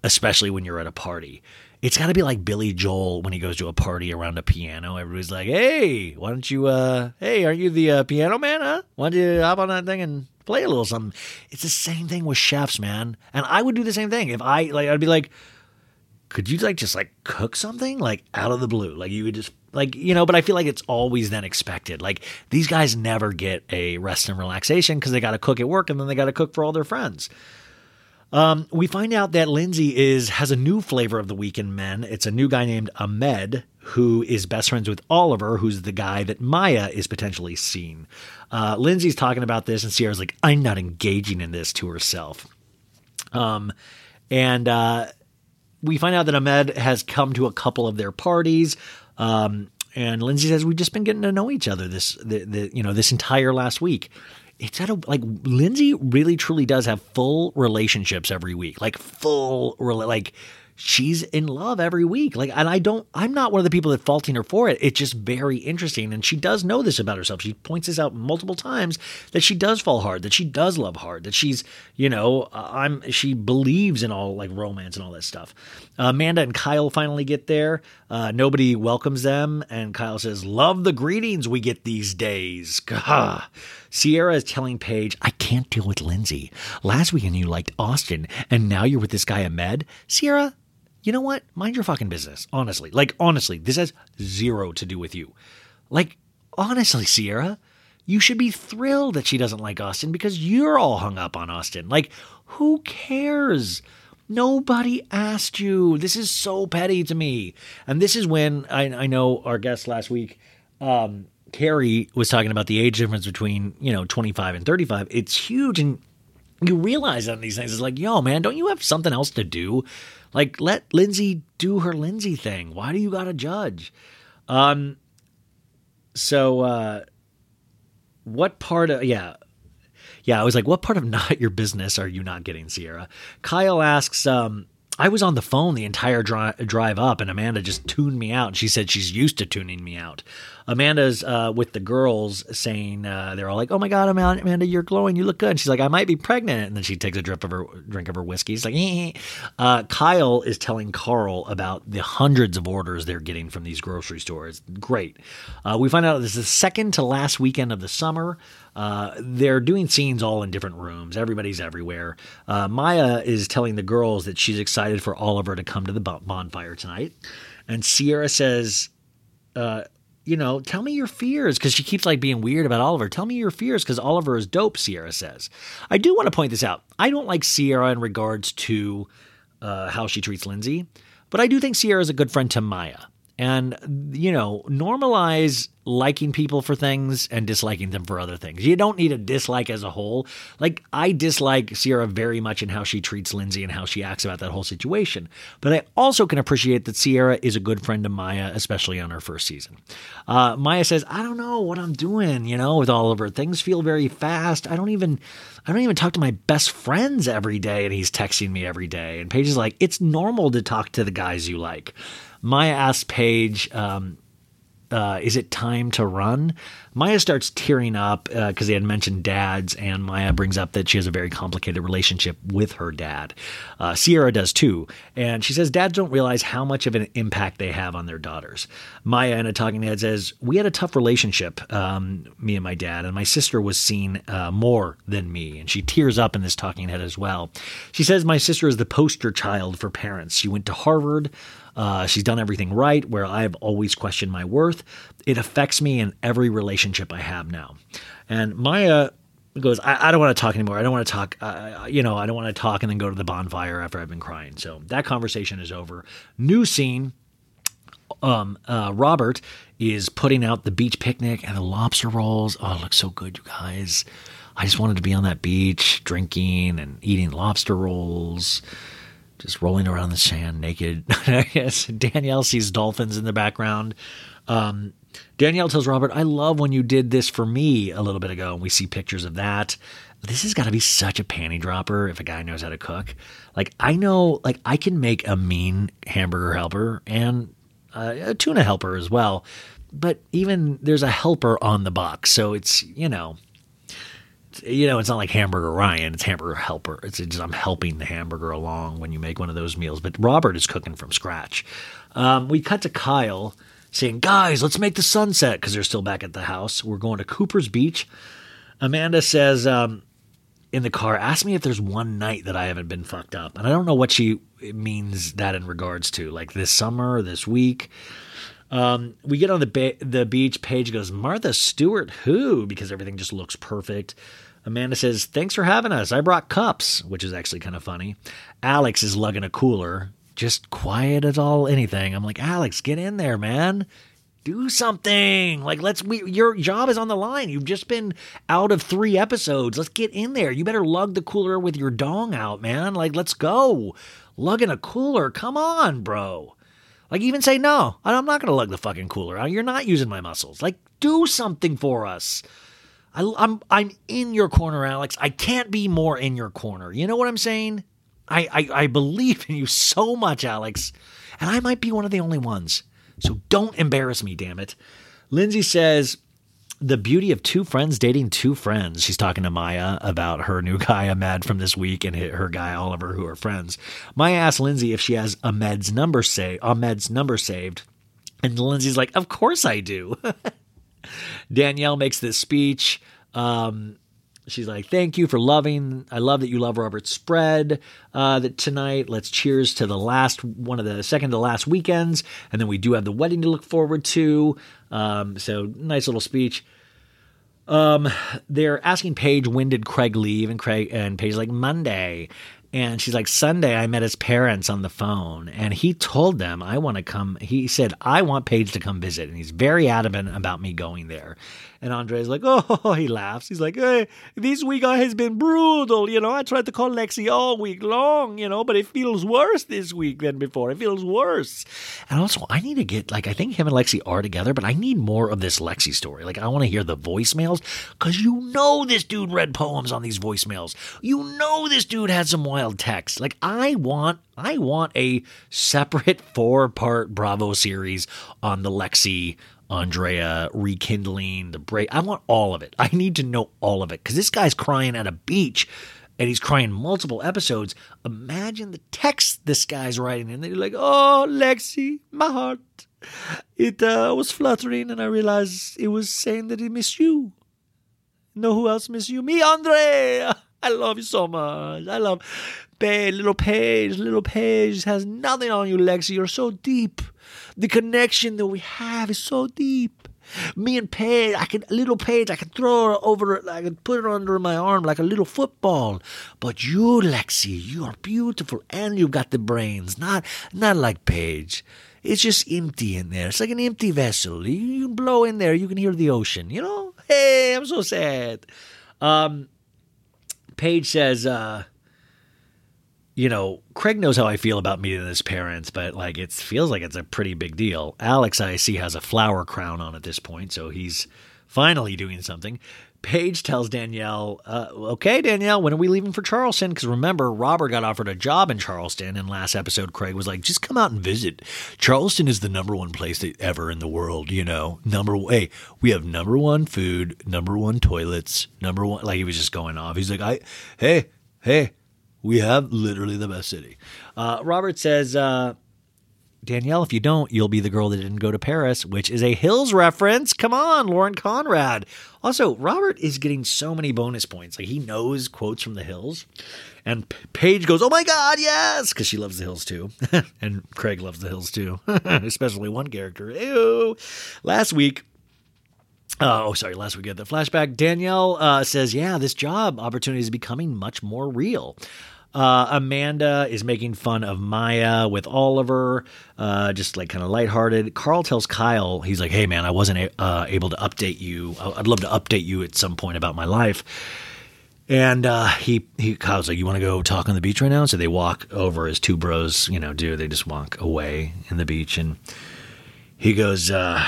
especially when you're at a party. It's got to be like Billy Joel when he goes to a party around a piano. Everybody's like, "Hey, why don't you? uh Hey, aren't you the uh, piano man? Huh? Why don't you hop on that thing and play a little something. It's the same thing with chefs, man. And I would do the same thing if I like. I'd be like, could you like just like cook something like out of the blue? Like you would just like you know. But I feel like it's always then expected. Like these guys never get a rest and relaxation because they got to cook at work and then they got to cook for all their friends. Um, we find out that Lindsay is has a new flavor of the weekend men. It's a new guy named Ahmed who is best friends with Oliver, who's the guy that Maya is potentially seeing. Uh, Lindsay's talking about this, and Ciara's like, "I'm not engaging in this" to herself. Um, and uh, we find out that Ahmed has come to a couple of their parties. Um, and Lindsay says we've just been getting to know each other this the, the you know this entire last week. It's at a like Lindsay really truly does have full relationships every week, like full like she's in love every week. Like, and I don't, I'm not one of the people that faulting her for it. It's just very interesting. And she does know this about herself. She points this out multiple times that she does fall hard, that she does love hard, that she's, you know, uh, I'm, she believes in all like romance and all that stuff. Uh, Amanda and Kyle finally get there. Uh, nobody welcomes them. And Kyle says, Love the greetings we get these days. Gah. Ciara is telling Paige, I can't deal with Lindsay. Last weekend you liked Austin, and now you're with this guy Ahmed. Ciara, you know what? Mind your fucking business. Honestly. Like, honestly, this has zero to do with you. Like, honestly, Ciara, you should be thrilled that she doesn't like Austin because you're all hung up on Austin. Like, who cares? Nobody asked you. This is so petty to me. And this is when I, I know our guest last week, um, Carrie was talking about the age difference between, you know, 25 and 35. It's huge. And you realize on these things, it's like, yo, man, don't you have something else to do? Like, let Lindsay do her Lindsay thing. Why do you got to judge? Um, so, uh, what part of, yeah, yeah, I was like, what part of not your business are you not getting, Ciara? Kyle asks, um, I was on the phone the entire dri- drive up, and Amanda just tuned me out. She said she's used to tuning me out. Amanda's uh, with the girls saying uh, they're all like, "Oh my god, Amanda, you're glowing. You look good." And she's like, "I might be pregnant." And then she takes a drip of her drink of her whiskey. She's like, eh. uh, Kyle is telling Carl about the hundreds of orders they're getting from these grocery stores. Great. Uh, we find out this is the second to last weekend of the summer. Uh, they're doing scenes all in different rooms. Everybody's everywhere. Uh, Maya is telling the girls that she's excited for Oliver to come to the bonfire tonight. And Ciara says, uh, you know, tell me your fears because she keeps like being weird about Oliver. Tell me your fears because Oliver is dope, Ciara says. I do want to point this out. I don't like Ciara in regards to uh, how she treats Lindsay, but I do think Ciara is a good friend to Maya. And, you know, normalize liking people for things and disliking them for other things. You don't need a dislike as a whole. Like, I dislike Ciara very much in how she treats Lindsay and how she acts about that whole situation. But I also can appreciate that Ciara is a good friend to Maya, especially on her first season. Uh, Maya says, I don't know what I'm doing, you know, with all of her Things feel very fast. I don't even. I don't even talk to my best friends every day, and he's texting me every day. And Paige is like, it's normal to talk to the guys you like. Maya asks Paige, um, uh, is it time to run? Maya starts tearing up because they had mentioned dads, and Maya brings up that she has a very complicated relationship with her dad. Uh, Ciara does too, and she says dads don't realize how much of an impact they have on their daughters. Maya in a talking head says, "We had a tough relationship, um, me and my dad, and my sister was seen uh, more than me." And she tears up in this talking head as well. She says, "My sister is the poster child for parents. She went to Harvard." Uh, she's done everything right, where I've always questioned my worth. It affects me in every relationship I have now. And Maya goes, I, I don't want to talk anymore. I don't want to talk. Uh, you know, I don't want to talk and then go to the bonfire after I've been crying. So that conversation is over. New scene. Um, uh, Robert is putting out the beach picnic and the lobster rolls. Oh, it looks so good, you guys. I just wanted to be on that beach, drinking and eating lobster rolls just rolling around the sand naked. Danielle sees dolphins in the background. Um, Danielle tells Robert, I love when you did this for me a little bit ago. And we see pictures of that. This has got to be such a panty dropper if a guy knows how to cook. Like, I know, like, I can make a mean hamburger helper and uh, a tuna helper as well. But even there's a helper on the box. So it's, you know, you know, it's not like Hamburger Ryan, it's Hamburger Helper. It's just I'm helping the hamburger along when you make one of those meals. But Robert is cooking from scratch. Um, we cut to Kyle saying, Guys, let's make the sunset because they're still back at the house. We're going to Cooper's Beach. Amanda says, um, in the car, "Ask me if there's one night that I haven't been fucked up. And I don't know what she means that in regards to, like this summer, this week. Um, we get on the ba- the beach. Paige goes, Martha Stewart, who? Because everything just looks perfect. Amanda says, Thanks for having us. I brought cups, which is actually kind of funny. Alex is lugging a cooler, just quiet as all anything. I'm like, Alex, get in there, man. Do something. Like, let's, we, your job is on the line. You've just been out of three episodes. Let's get in there. You better lug the cooler with your dong out, man. Like, let's go. Lugging a cooler. Come on, bro. Like, even say, no, I'm not going to lug the fucking cooler. out. You're not using my muscles. Like, do something for us. I, I'm I'm in your corner, Alex. I can't be more in your corner. You know what I'm saying? I, I I believe in you so much, Alex, and I might be one of the only ones. So don't embarrass me, damn it. Lindsay says the beauty of two friends dating two friends. She's talking to Mya about her new guy Ahmed from this week and her guy Oliver, who are friends. Mya asks Lindsay if she has Ahmed's number say Ahmed's number saved, and Lindsay's like, "Of course I do." Danielle makes this speech. Um, she's like, "Thank you for loving. I love that you love Robert spread uh, that tonight. Let's cheers to the last one of the second to last weekends, and then we do have the wedding to look forward to. Um, so nice little speech." Um, they're asking Paige when did Craig leave, and Craig and Paige's like Monday, and she's like Sunday. I met his parents on the phone, and he told them I want to come. He said I want Paige to come visit, and he's very adamant about me going there. And Andre's like, oh, he laughs. He's like, hey, this week I has been brutal. You know, I tried to call Lexi all week long, you know, but it feels worse this week than before. It feels worse. And also, I need to get, like, I think him and Lexi are together, but I need more of this Lexi story. Like, I want to hear the voicemails because you know this dude read poems on these voicemails. You know this dude had some wild text. Like, I want. I want a separate four part Bravo series on the Lexi Andrea rekindling the break. I want all of it. I need to know all of it because this guy's crying at a beach and he's crying multiple episodes. Imagine the text this guy's writing, and they're like, "Oh, Lexi, my heart, it uh, was fluttering, and I realized it was saying that it missed you. Know who else missed you? Me, Andre. I love you so much. I love Paige, little Paige, little Paige has nothing on you, Lexi. You're so deep. The connection that we have is so deep. Me and Paige, I can little Paige, I can throw her over, I can put her under my arm like a little football. But you, Lexi, you are beautiful and you've got the brains. Not, not like Paige. It's just empty in there. It's like an empty vessel. You, you blow in there, you can hear the ocean. You know? Hey, I'm so sad. Um, Paige says, uh, you know, Craig knows how I feel about meeting his parents, but like it feels like it's a pretty big deal. Alex, I see, has a flower crown on at this point, so he's finally doing something. Paige tells Danielle, uh, okay, Danielle, when are we leaving for Charleston? Because remember, Robert got offered a job in Charleston, and last episode, Craig was like, just come out and visit. Charleston is the number one place ever in the world, you know. Number hey, we have number one food, number one toilets, number one. Like he was just going off. He's like, I, hey, hey, we have literally the best city. Uh, Robert says, uh, Danielle, if you don't, you'll be the girl that didn't go to Paris, which is a Hills reference. Come on, Lauren Conrad. Also, Robert is getting so many bonus points. Like he knows quotes from the Hills. And Paige goes, Oh my God, yes, because she loves the Hills too. and Craig loves the Hills too, especially one character. Ew. Last week, uh, oh, sorry. Last week at the flashback, Danielle uh, says, "Yeah, this job opportunity is becoming much more real." Uh, Amanda is making fun of Mya with Oliver, uh, just like kind of lighthearted. Carl tells Kyle, he's like, "Hey, man, I wasn't a- uh, able to update you. I'd love to update you at some point about my life." And uh, he he Kyle's like, "You want to go talk on the beach right now?" So they walk over as two bros, you know, do. They just walk away in the beach, and he goes, uh,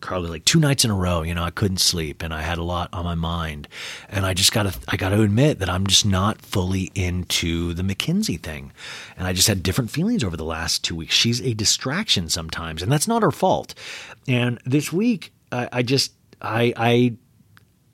Carl was like two nights in a row, you know, I couldn't sleep and I had a lot on my mind. And I just gotta I gotta admit that I'm just not fully into the Mackenzie thing. And I just had different feelings over the last two weeks. She's a distraction sometimes, and that's not her fault. And this week I, I just I I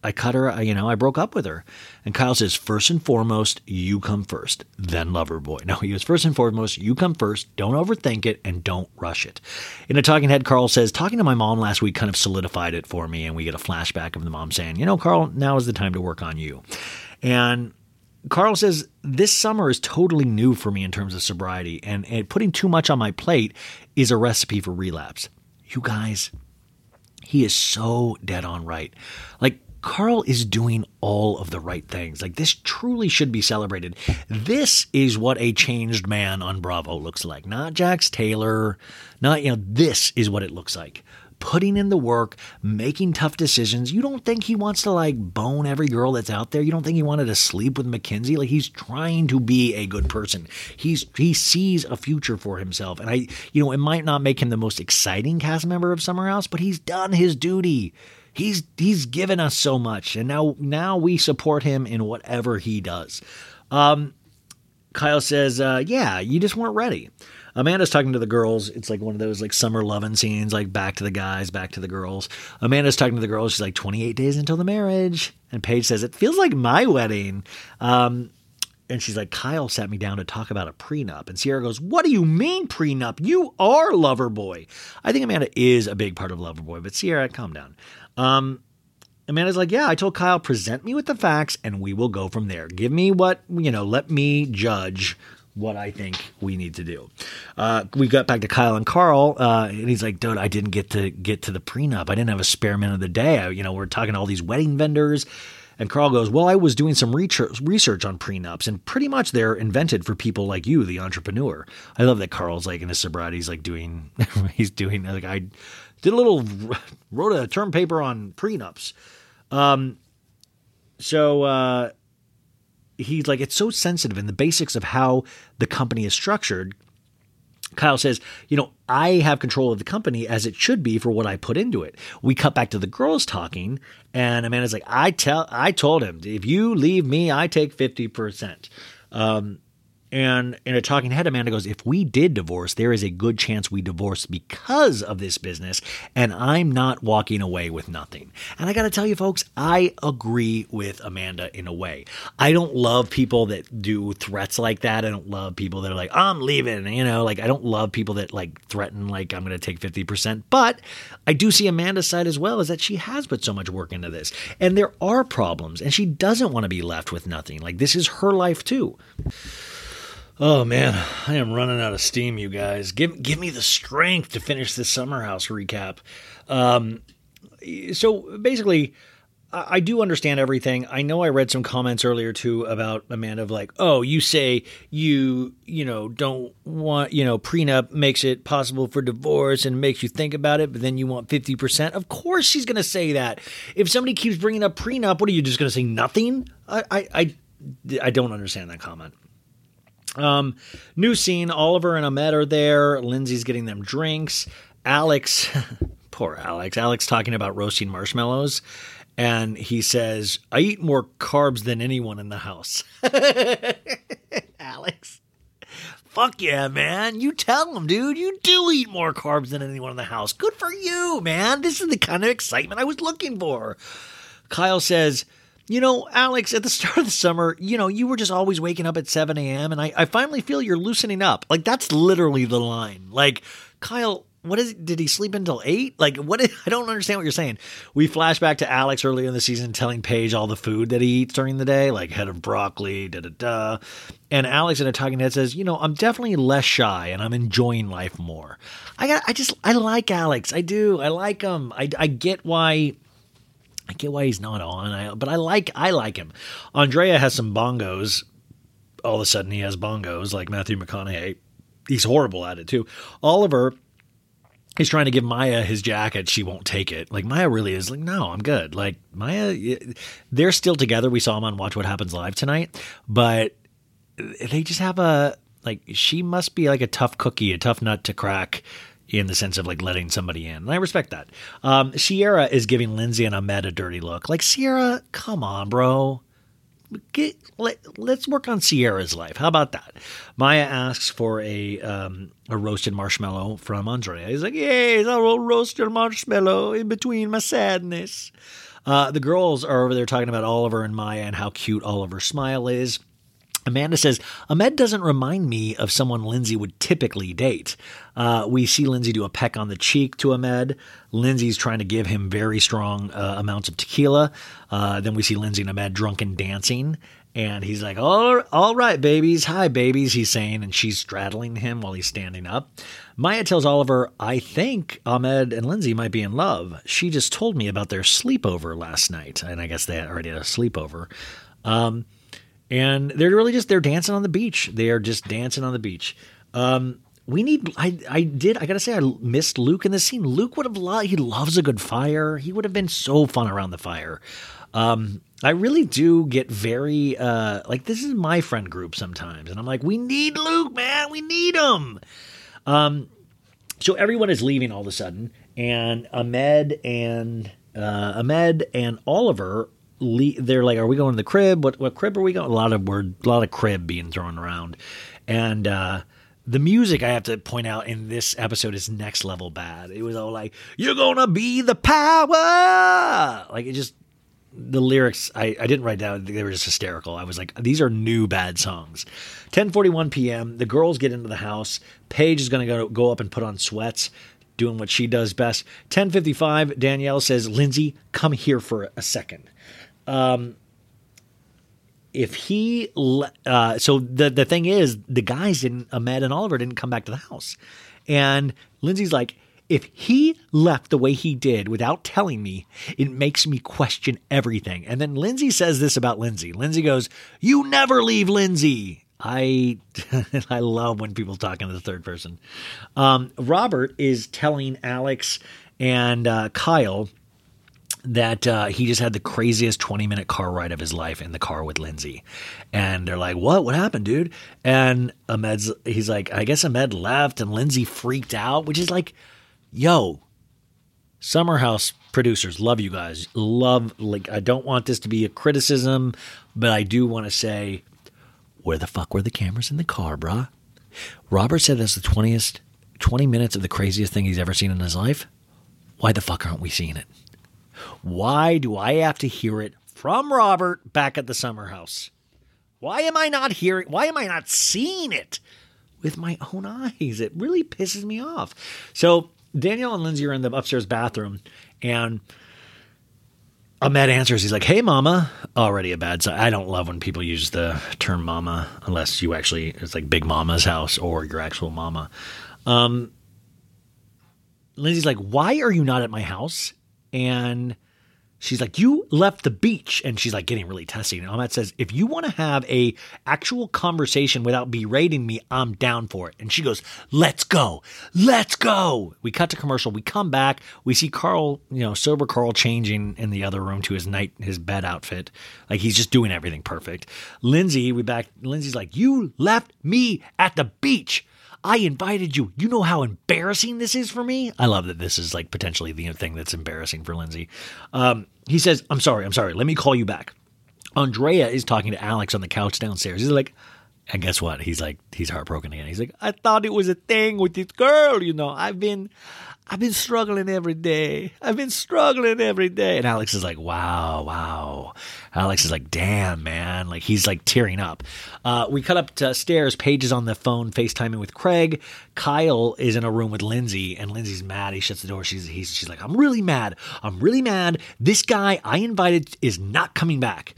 I cut her, you know, I broke up with her. And Kyle says, first and foremost, you come first, then lover boy. No, he was first and foremost, you come first, don't overthink it, and don't rush it. In a talking head, Carl says, talking to my mom last week kind of solidified it for me. And we get a flashback of the mom saying, you know, Carl, now is the time to work on you. And Carl says, This summer is totally new for me in terms of sobriety, and, and putting too much on my plate is a recipe for relapse. You guys, he is so dead on right. Like, Carl is doing all of the right things. Like, this truly should be celebrated. This is what a changed man on Bravo looks like. Not Jax Taylor, not, you know, this is what it looks like. Putting in the work, making tough decisions. You don't think he wants to like bone every girl that's out there. You don't think he wanted to sleep with Mackenzie. Like he's trying to be a good person. He's he sees a future for himself. And I, you know, it might not make him the most exciting cast member of Summer House, but he's done his duty he's he's given us so much and now now we support him in whatever he does um kyle says uh yeah you just weren't ready amanda's talking to the girls it's like one of those like summer loving scenes like back to the guys back to the girls amanda's talking to the girls she's like 28 days until the marriage and paige says it feels like my wedding um and she's like, Kyle sat me down to talk about a prenup. And Ciara goes, What do you mean prenup? You are Loverboy. I think Amanda is a big part of Loverboy, but Ciara, calm down. Um, Amanda's like, Yeah, I told Kyle, present me with the facts and we will go from there. Give me what, you know, let me judge what I think we need to do. Uh, we got back to Kyle and Carl, uh, and he's like, "Dude, I didn't get to get to the prenup. I didn't have a spare minute of the day. I, you know, we're talking to all these wedding vendors." And Carl goes, Well, I was doing some research, on prenups, and pretty much they're invented for people like you, the entrepreneur. I love that Carl's like in his sobriety, he's like doing, he's doing, like, I did a little, wrote a term paper on prenups. Um, so, uh, he's like, it's so sensitive in the basics of how the company is structured. Kyle says, you know, I have control of the company as it should be for what I put into it. We cut back to the girls talking, and Amanda's like, I tell, I told him, if you leave me, I take fifty percent. Um, and in a talking head, Amanda goes, If we did divorce, there is a good chance we divorce because of this business, and I'm not walking away with nothing. And I got to tell you, folks, I agree with Amanda in a way. I don't love people that do threats like that. I don't love people that are like, I'm leaving, you know, like I don't love people that like threaten, like, I'm going to take 50%. But I do see Amanda's side as well, is that she has put so much work into this. And there are problems, and she doesn't want to be left with nothing. Like, this is her life too. Oh man, I am running out of steam, you guys. Give give me the strength to finish this summer house recap. Um, so basically, I, I do understand everything. I know I read some comments earlier too about Amanda of like, oh, you say you you know don't want you know prenup makes it possible for divorce and makes you think about it, but then you want fifty percent. Of course, she's gonna say that. If somebody keeps bringing up prenup, what are you just gonna say nothing? I I I, I don't understand that comment. Um, new scene. Oliver and Ahmed are there. Lindsay's getting them drinks. Alex, poor Alex. Alex talking about roasting marshmallows, and he says, "I eat more carbs than anyone in the house." Alex, fuck yeah, man! You tell him, dude. You do eat more carbs than anyone in the house. Good for you, man. This is the kind of excitement I was looking for. Kyle says. You know, Alex, at the start of the summer, you know, you were just always waking up at 7 a.m. and I, I finally feel you're loosening up. Like, that's literally the line. Like, Kyle, what is did he sleep until eight? Like, what is, I don't understand what you're saying. We flash back to Alex earlier in the season telling Paige all the food that he eats during the day, like head of broccoli, da da da. And Alex in a talking head says, you know, I'm definitely less shy and I'm enjoying life more. I got, I just, I like Alex. I do. I like him. I, I get why I get why he's not on, I, but I like I like him. Andrea has some bongos. All of a sudden, he has bongos like Matthew McConaughey. He's horrible at it too. Oliver, he's trying to give Mya his jacket. She won't take it. Like Mya really is like, no, I'm good. Like Mya, they're still together. We saw them on Watch What Happens Live tonight, but they just have a like. She must be like a tough cookie, a tough nut to crack in the sense of like letting somebody in. And I respect that. Um, Ciara is giving Lindsay and Ahmed a dirty look. Like, Ciara, come on, bro. Get, let, let's work on Ciara's life. How about that? Mya asks for a um, a roasted marshmallow from Andrea. He's like, "Yes, I'll roast your marshmallow in between my sadness." Uh, the girls are over there talking about Oliver and Mya and how cute Oliver's smile is. Amanda says, Ahmed doesn't remind me of someone Lindsay would typically date. Uh, we see Lindsay do a peck on the cheek to Ahmed. Lindsay's trying to give him very strong uh, amounts of tequila. Uh, then we see Lindsay and Ahmed drunken dancing. And he's like, all, all right, babies. Hi, babies, he's saying. And she's straddling him while he's standing up. Mya tells Oliver, I think Ahmed and Lindsay might be in love. She just told me about their sleepover last night. And I guess they already had a sleepover. Um, and they're really just, they're dancing on the beach. They are just dancing on the beach. Um, we need, I, I did, I gotta say, I missed Luke in this scene. Luke would have loved, he loves a good fire. He would have been so fun around the fire. Um, I really do get very uh like this is my friend group sometimes, and I'm like, we need Luke, man, we need him. Um, so everyone is leaving all of a sudden, and Ahmed and uh, Ahmed and Oliver, le- they're like, "Are we going to the crib? What what crib are we going?" A lot of word, a lot of crib being thrown around, and uh, the music I have to point out in this episode is next level bad. It was all like, "You're gonna be the power," like it just the lyrics I, I didn't write down they were just hysterical i was like these are new bad songs 10:41 p.m. the girls get into the house paige is going to go go up and put on sweats doing what she does best 10:55 danielle says lindsay come here for a second um if he uh so the the thing is the guys didn't ahmed and oliver didn't come back to the house and lindsay's like if he left the way he did without telling me, it makes me question everything. And then Lindsay says this about Lindsay. Lindsay goes, You never leave Lindsay. I I love when people talk in the third person. Um, Robert is telling Alex and uh, Kyle that uh, he just had the craziest 20 minute car ride of his life in the car with Lindsay. And they're like, What? What happened, dude? And Ahmed's, he's like, I guess Ahmed left and Lindsay freaked out, which is like, yo, Summer House producers, love you guys. Love, like, I don't want this to be a criticism, but I do want to say, where the fuck were the cameras in the car, bruh? Robert said that's the 20th, 20 minutes of the craziest thing he's ever seen in his life. Why the fuck aren't we seeing it? Why do I have to hear it from Robert back at the Summer House? Why am I not hearing, why am I not seeing it with my own eyes? It really pisses me off. So Danielle and Lindsay are in the upstairs bathroom, and Ahmed answers. He's like, "Hey, mama." Already a bad sign. I don't love when people use the term "mama" unless you actually it's like Big Mama's house or your actual mama. Um, Lindsay's like, "Why are you not at my house?" And she's like, "You left the beach," and she's like getting really testy. And Ahmed says, "If you want to have a actual conversation without berating me, I'm down for it." And she goes, "Let's go, let's go." We cut to commercial. We come back. We see Carl, you know, sober Carl changing in the other room to his night his bed outfit, like he's just doing everything perfect. Lindsay, we back. Lindsay's like, "You left me at the beach." I invited you. You know how embarrassing this is for me? I love that this is like potentially the thing that's embarrassing for Lindsay. Um, he says, I'm sorry, I'm sorry. Let me call you back. Andrea is talking to Alex on the couch downstairs. He's like, and guess what? He's like, he's heartbroken again. He's like, I thought it was a thing with this girl, you know. I've been, I've been struggling every day. I've been struggling every day. And Alex is like, wow, wow. Alex is like, damn, man. Like he's like tearing up. Uh, we cut up to stairs. Paige is on the phone FaceTiming with Craig. Kyle is in a room with Lindsay, and Lindsay's mad. He shuts the door. She's he's she's like, I'm really mad. I'm really mad. This guy I invited is not coming back.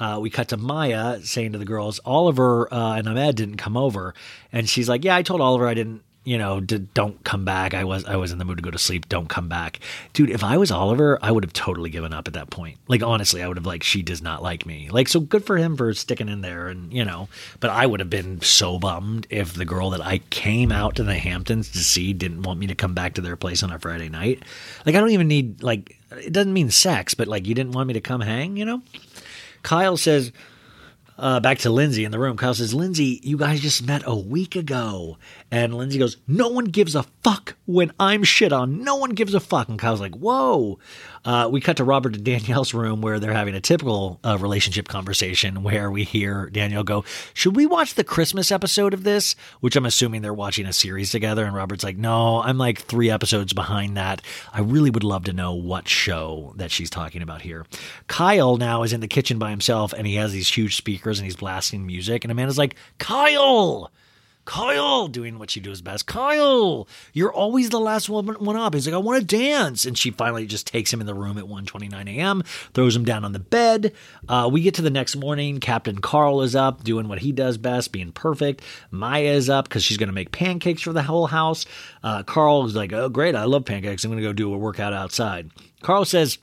Uh, we cut to Mya saying to the girls, Oliver uh, and Ahmed didn't come over, and she's like, "Yeah, I told Oliver I didn't, you know, don't come back. I was I was in the mood to go to sleep. Don't come back, dude. If I was Oliver, I would have totally given up at that point. Like honestly, I would have like she does not like me. Like so good for him for sticking in there, and you know, but I would have been so bummed if the girl that I came out to the Hamptons to see didn't want me to come back to their place on a Friday night. Like I don't even need like it doesn't mean sex, but like you didn't want me to come hang, you know. Kyle says, uh, back to Lindsay in the room. Kyle says, Lindsay, you guys just met a week ago. And Lindsay goes, No one gives a fuck when I'm shit on. No one gives a fuck. And Kyle's like, Whoa. Uh, we cut to Robert and Danielle's room where they're having a typical uh, relationship conversation where we hear Danielle go, Should we watch the Christmas episode of this? Which I'm assuming they're watching a series together. And Robert's like, No, I'm like three episodes behind that. I really would love to know what show that she's talking about here. Kyle now is in the kitchen by himself and he has these huge speakers and he's blasting music. And Amanda's like, Kyle, Kyle, doing what she does best. Kyle, you're always the last one, one up. He's like, I want to dance. And she finally just takes him in the room at 1.29 a.m., throws him down on the bed. Uh, we get to the next morning. Captain Carl is up, doing what he does best, being perfect. Mya is up because she's going to make pancakes for the whole house. Uh, Carl is like, oh, great. I love pancakes. I'm going to go do a workout outside. Carl says,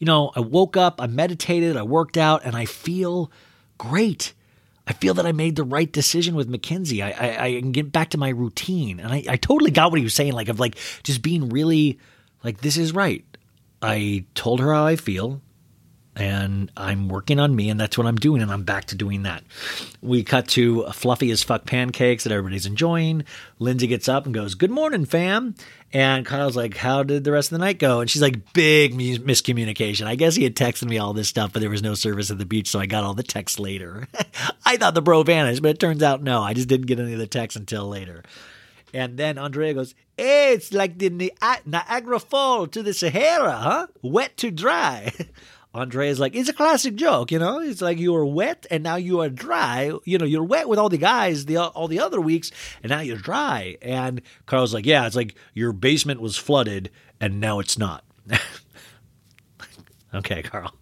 you know, I woke up, I meditated, I worked out, and I feel great. I feel that I made the right decision with Mackenzie. I, I, I can get back to my routine. And I, I totally got what he was saying, like, of like just being really like, this is right. I told her how I feel and I'm working on me, and that's what I'm doing, and I'm back to doing that. We cut to fluffy as fuck pancakes that everybody's enjoying. Lindsay gets up and goes, "Good morning, fam," and Kyle's like, "How did the rest of the night go?" And she's like, "Big mis- miscommunication. I guess he had texted me all this stuff, but there was no service at the beach, so I got all the texts later. I thought the bro vanished, but it turns out no. I just didn't get any of the texts until later." And then Andrea goes, it's like the Ni- Niagara Fall to the Sahara, huh? Wet to dry. Andrea's like, it's a classic joke, you know? It's like you were wet and now you are dry. You know, you're wet with all the guys the all the other weeks and now you're dry. And Carl's like, yeah, it's like your basement was flooded and now it's not. Okay, Carl.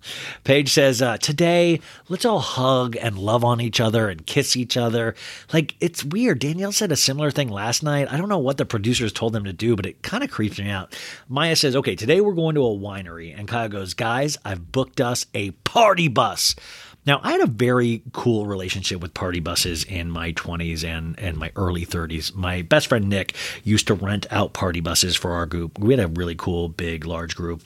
Paige says, uh, today, let's all hug and love on each other and kiss each other. Like, it's weird. Danielle said a similar thing last night. I don't know what the producers told them to do, but it kind of creeps me out. Mya says, okay, today we're going to a winery. And Kyle goes, guys, I've booked us a party bus. Now, I had a very cool relationship with party buses in my 20s and, and my early 30s. My best friend Nick used to rent out party buses for our group. We had a really cool, big, large group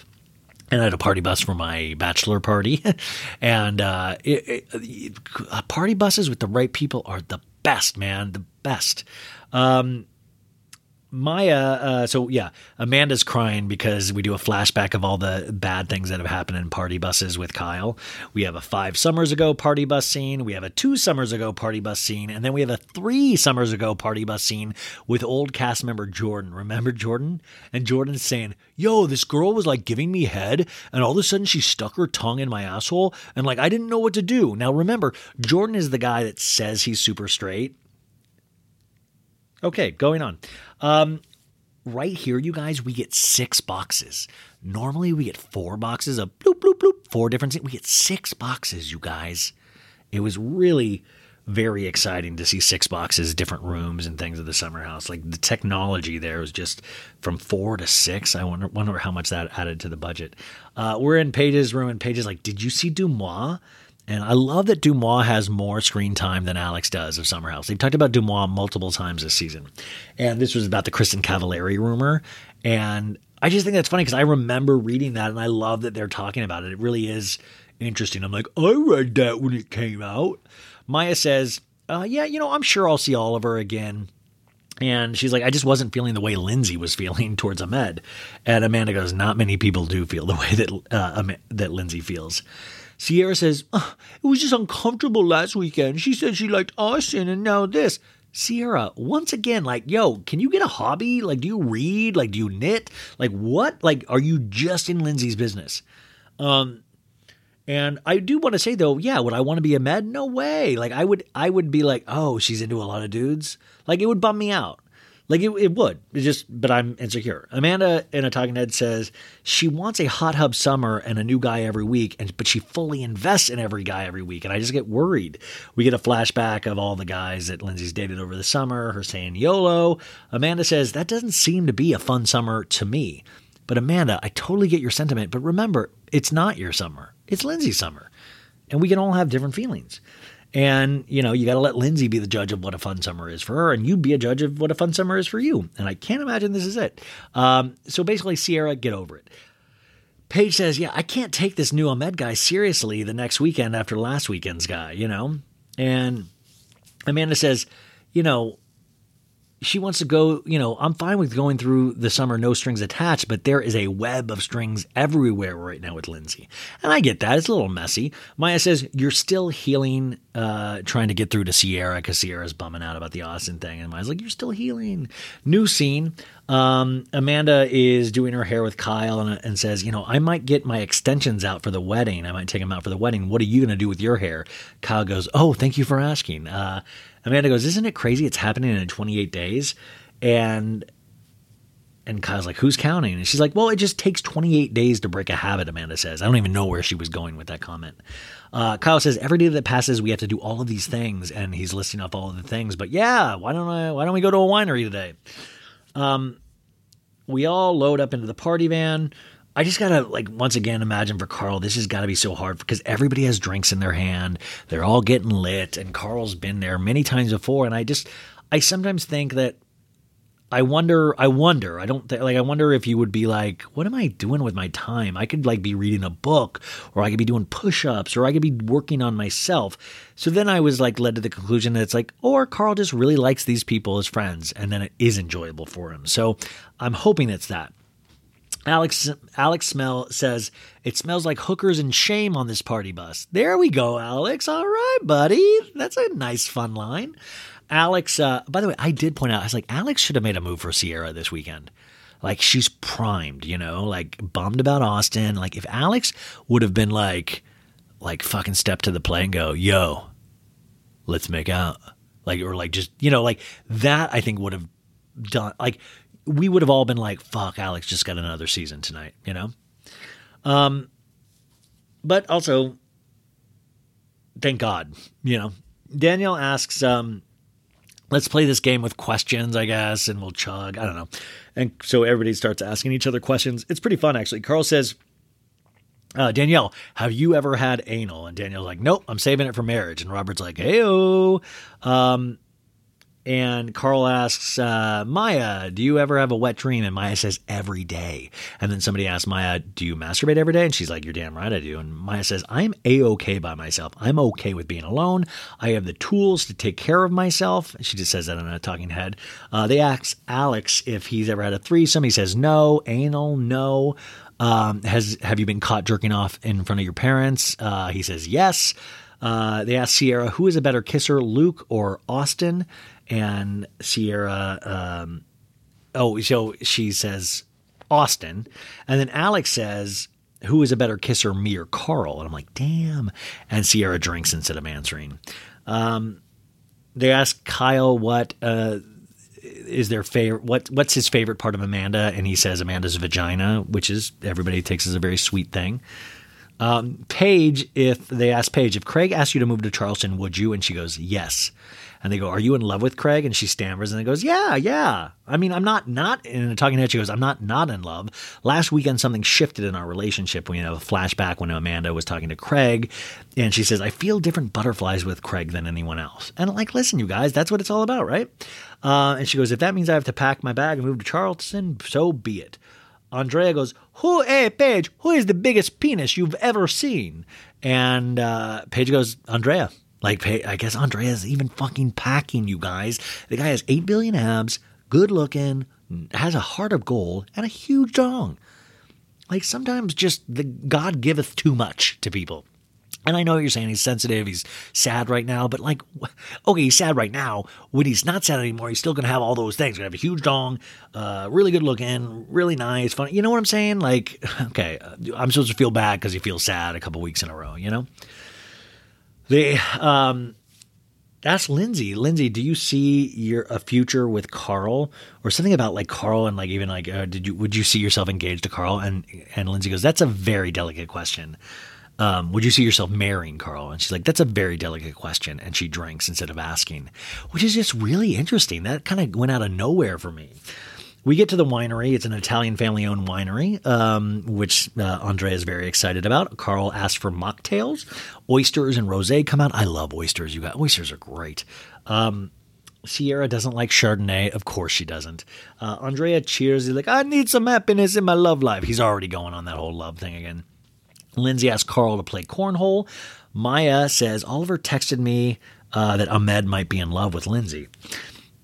and I had a party bus for my bachelor party. and uh, it, it, uh, party buses with the right people are the best, man, the best. Um, Mya, uh, so yeah, Amanda's crying because we do a flashback of all the bad things that have happened in party buses with Kyle. We have a five summers ago party bus scene, we have a two summers ago party bus scene, and then we have a three summers ago party bus scene with old cast member Jordan. Remember Jordan? And Jordan's saying, Yo, this girl was like giving me head, and all of a sudden she stuck her tongue in my asshole, and like I didn't know what to do. Now remember, Jordan is the guy that says he's super straight. Okay, going on. Um, right here, you guys, we get six boxes. Normally, we get four boxes of bloop, bloop, bloop, four different things. We get six boxes, you guys. It was really very exciting to see six boxes, different rooms, and things of the summer house. Like the technology there was just from four to six. I wonder, wonder how much that added to the budget. Uh, we're in Paige's room, and Paige is like, Did you see DeuxMoi? And I love that DeuxMoi has more screen time than Alex does of Summer House. They've talked about DeuxMoi multiple times this season. And this was about the Kristin Cavallari rumor. And I just think that's funny because I remember reading that and I love that they're talking about it. It really is interesting. I'm like, I read that when it came out. Mya says, uh, Yeah, you know, I'm sure I'll see Oliver again. And she's like, I just wasn't feeling the way Lindsay was feeling towards Ahmed. And Amanda goes, Not many people do feel the way that uh, that Lindsay feels. Ciara says, "Ugh, It was just uncomfortable last weekend. She said she liked Austin and now this. Ciara, once again, like, yo, can you get a hobby? Like, do you read? Like, do you knit? Like, what? Like, are you just in Lindsay's business? Um, and I do want to say though, yeah, would I want to be Ahmed? No way. Like, I would, I would be like, oh, she's into a lot of dudes. Like, it would bum me out. Like it, it would. Just, but I'm insecure. Amanda in a talking head says she wants a hot hub summer and a new guy every week, and but she fully invests in every guy every week, and I just get worried. We get a flashback of all the guys that Lindsay's dated over the summer. Her saying YOLO. Amanda says that doesn't seem to be a fun summer to me. But Amanda, I totally get your sentiment. But remember, it's not your summer. It's Lindsay's summer, and we can all have different feelings. And, you know, you got to let Lindsay be the judge of what a fun summer is for her, and you be a judge of what a fun summer is for you. And I can't imagine this is it. Um, so basically, Ciara, get over it. Paige says, Yeah, I can't take this new Ahmed guy seriously the next weekend after last weekend's guy, you know? And Amanda says, You know, she wants to go, you know, I'm fine with going through the summer no strings attached, but there is a web of strings everywhere right now with Lindsay. And I get that. It's a little messy. Mya says, You're still healing, uh, trying to get through to Ciara because Ciara's bumming out about the Austin thing. And Mya's like, You're still healing. New scene. Um, Amanda is doing her hair with Kyle and, and says, You know, I might get my extensions out for the wedding. I might take them out for the wedding. What are you going to do with your hair? Kyle goes, Oh, thank you for asking. Uh, Amanda goes, Isn't it crazy? It's happening in 28 days. And and Kyle's like, Who's counting? And she's like, Well, it just takes 28 days to break a habit, Amanda says. I don't even know where she was going with that comment. Uh, Kyle says, Every day that passes, we have to do all of these things. And he's listing off all of the things. But yeah, why don't I why don't we go to a winery today? Um we all load up into the party van. I just gotta like once again imagine for Carl, this has got to be so hard because everybody has drinks in their hand. They're all getting lit, and Carl's been there many times before. And I just, I sometimes think that I wonder, I wonder, I don't th- like, I wonder if you would be like, what am I doing with my time? I could like be reading a book, or I could be doing push ups, or I could be working on myself. So then I was like led to the conclusion that it's like, or Carl just really likes these people as friends, and then it is enjoyable for him. So I'm hoping it's that. Alex Alex Smell says it smells like hookers and shame on this party bus. There we go, Alex. All right, buddy. That's a nice fun line. Alex, uh, by the way, I did point out, I was like, Alex should have made a move for Ciara this weekend. Like she's primed, you know, like bummed about Austin. Like if Alex would have been like, like fucking step to the plate and go, yo, let's make out. Like, or like just, you know, like that I think would have done, like, we would have all been like, fuck, Alex just got another season tonight, you know? Um, but also, thank God, you know. Danielle asks, um, let's play this game with questions, I guess, and we'll chug. I don't know. And so everybody starts asking each other questions. It's pretty fun, actually. Carl says, uh, Danielle, have you ever had anal? And Danielle's like, nope, I'm saving it for marriage. And Robert's like, heyo. Um, and Carl asks, uh, Mya, do you ever have a wet dream? And Mya says, every day. And then somebody asks Mya, do you masturbate every day? And she's like, you're damn right I do. And Mya says, I'm A-OK by myself. I'm okay with being alone. I have the tools to take care of myself. She just says that on a talking head. Uh, they ask Alex if he's ever had a threesome. He says, no. Anal, no. Um, has Have you been caught jerking off in front of your parents? Uh, he says, yes. Uh, they ask Ciara, who is a better kisser, Luke or Austin? And Ciara, um, oh, so she says Austin. And then Alex says, who is a better kisser, me or Carl? And I'm like, damn. And Ciara drinks instead of answering. Um, they ask Kyle what uh, is their favorite what what's his favorite part of Amanda, and he says Amanda's vagina, which is everybody takes as a very sweet thing. Um, Paige, if they ask Paige, if Craig asked you to move to Charleston, would you? And she goes, yes. And they go, are you in love with Craig? And she stammers and they goes, yeah, yeah. I mean, I'm not not in a talking head. She goes, I'm not not in love. Last weekend, something shifted in our relationship. We have a flashback when Amanda was talking to Craig, and she says, I feel different butterflies with Craig than anyone else. And I'm like, listen, you guys, that's what it's all about, right? Uh, and she goes, if that means I have to pack my bag and move to Charleston, so be it. Andrea goes, "Who, hey Paige, who is the biggest penis you've ever seen?" And uh, Paige goes, "Andrea." Like, I guess Andrea's is even fucking packing you guys. The guy has eight billion abs, good looking, has a heart of gold, and a huge dong. Like sometimes just the God giveth too much to people. And I know what you're saying he's sensitive, he's sad right now, but like, okay, he's sad right now. When he's not sad anymore, he's still gonna have all those things. He's gonna have a huge dong, uh, really good looking, really nice, funny. You know what I'm saying? Like, okay, uh, I'm supposed to feel bad because he feels sad a couple weeks in a row. You know? They um, ask Lindsay. Lindsay, do you see your a future with Carl or something about like Carl and like even like uh, did you would you see yourself engaged to Carl? And and Lindsay goes, that's a very delicate question. Um, would you see yourself marrying Carl? And she's like, that's a very delicate question. And she drinks instead of asking, which is just really interesting. That kind of went out of nowhere for me. We get to the winery. It's an Italian family owned winery, um, which uh, Andrea is very excited about. Carl asks for mocktails. Oysters and rose come out. I love oysters. You got oysters are great. Um, Ciara doesn't like Chardonnay. Of course she doesn't. Uh, Andrea cheers. He's like, I need some happiness in my love life. He's already going on that whole love thing again. Lindsay asks Carl to play cornhole. Mya says Oliver texted me uh, that Ahmed might be in love with Lindsay.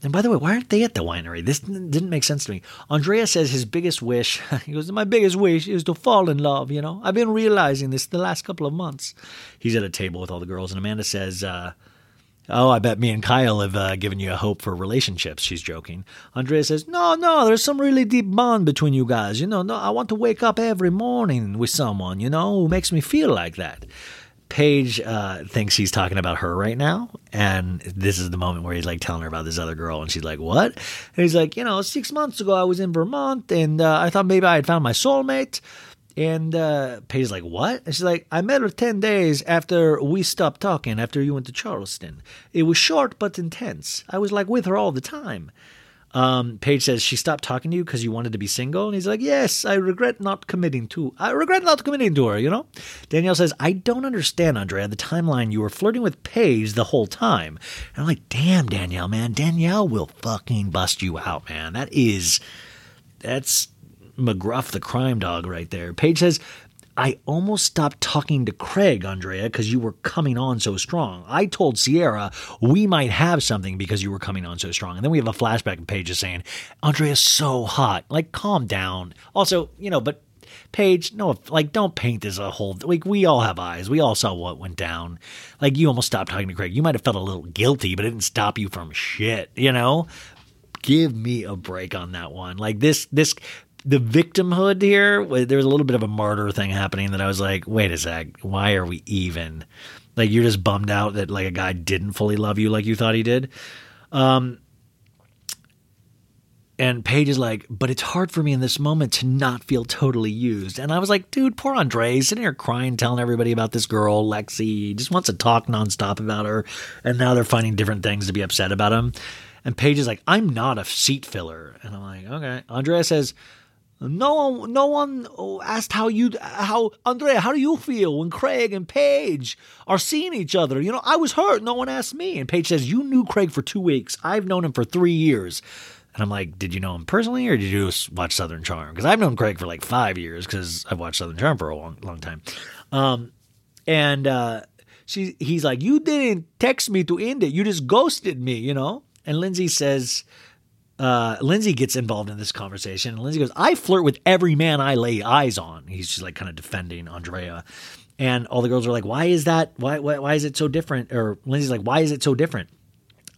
And by the way, why aren't they at the winery? This didn't make sense to me. Andrea says his biggest wish, he goes, My biggest wish is to fall in love, you know? I've been realizing this the last couple of months. He's at a table with all the girls, and Amanda says, uh, Oh, I bet me and Kyle have uh, given you a hope for relationships. She's joking. Andrea says, No, no, there's some really deep bond between you guys. You know, no, I want to wake up every morning with someone, you know, who makes me feel like that. Paige uh, thinks he's talking about her right now, and this is the moment where he's like telling her about this other girl, and she's like, "What?" And he's like, "You know, six months ago I was in Vermont, and uh, I thought maybe I had found my soulmate." And uh, Paige's like, "What?" And she's like, "I met her ten days after we stopped talking. After you went to Charleston, it was short but intense. I was like with her all the time." Um, Paige says she stopped talking to you because you wanted to be single, and he's like, "Yes, I regret not committing to. I regret not committing to her." You know. Danielle says, "I don't understand, Andrea. The timeline you were flirting with Paige the whole time." And I'm like, "Damn, Danielle, man. Danielle will fucking bust you out, man. That is, that's McGruff, the crime dog, right there." Paige says. I almost stopped talking to Craig, Andrea, because you were coming on so strong. I told Ciara we might have something because you were coming on so strong. And then we have a flashback of Paige just saying, Andrea's so hot. Like, calm down. Also, you know, but Paige, no, like, don't paint this a whole. Like, we all have eyes. We all saw what went down. Like, you almost stopped talking to Craig. You might have felt a little guilty, but it didn't stop you from shit, you know? Give me a break on that one. Like, this, this, the victimhood here, there was a little bit of a martyr thing happening that I was like, wait a sec, why are we even? Like, you're just bummed out that, like, a guy didn't fully love you like you thought he did. Um, and Paige is like, but it's hard for me in this moment to not feel totally used. And I was like, dude, poor Andre, sitting here crying, telling everybody about this girl, Lexi. Just wants to talk nonstop about her. And now they're finding different things to be upset about him. And Paige is like, I'm not a seat filler. And I'm like, okay. Andrea says, no one, no one asked how you, how Andrea, how do you feel when Craig and Paige are seeing each other? You know, I was hurt. No one asked me. And Paige says, you knew Craig for two weeks. I've known him for three years. And I'm like, did you know him personally, or did you just watch Southern Charm? Because I've known Craig for like five years because I've watched Southern Charm for a long, long time. Um, and uh, she, he's like, you didn't text me to end it. You just ghosted me, you know. And Lindsay says, uh, Lindsay gets involved in this conversation. And Lindsay goes, I flirt with every man I lay eyes on. He's just like kind of defending Andrea. And all the girls are like, why is that? Why, why, why is it so different? Or Lindsay's like, why is it so different?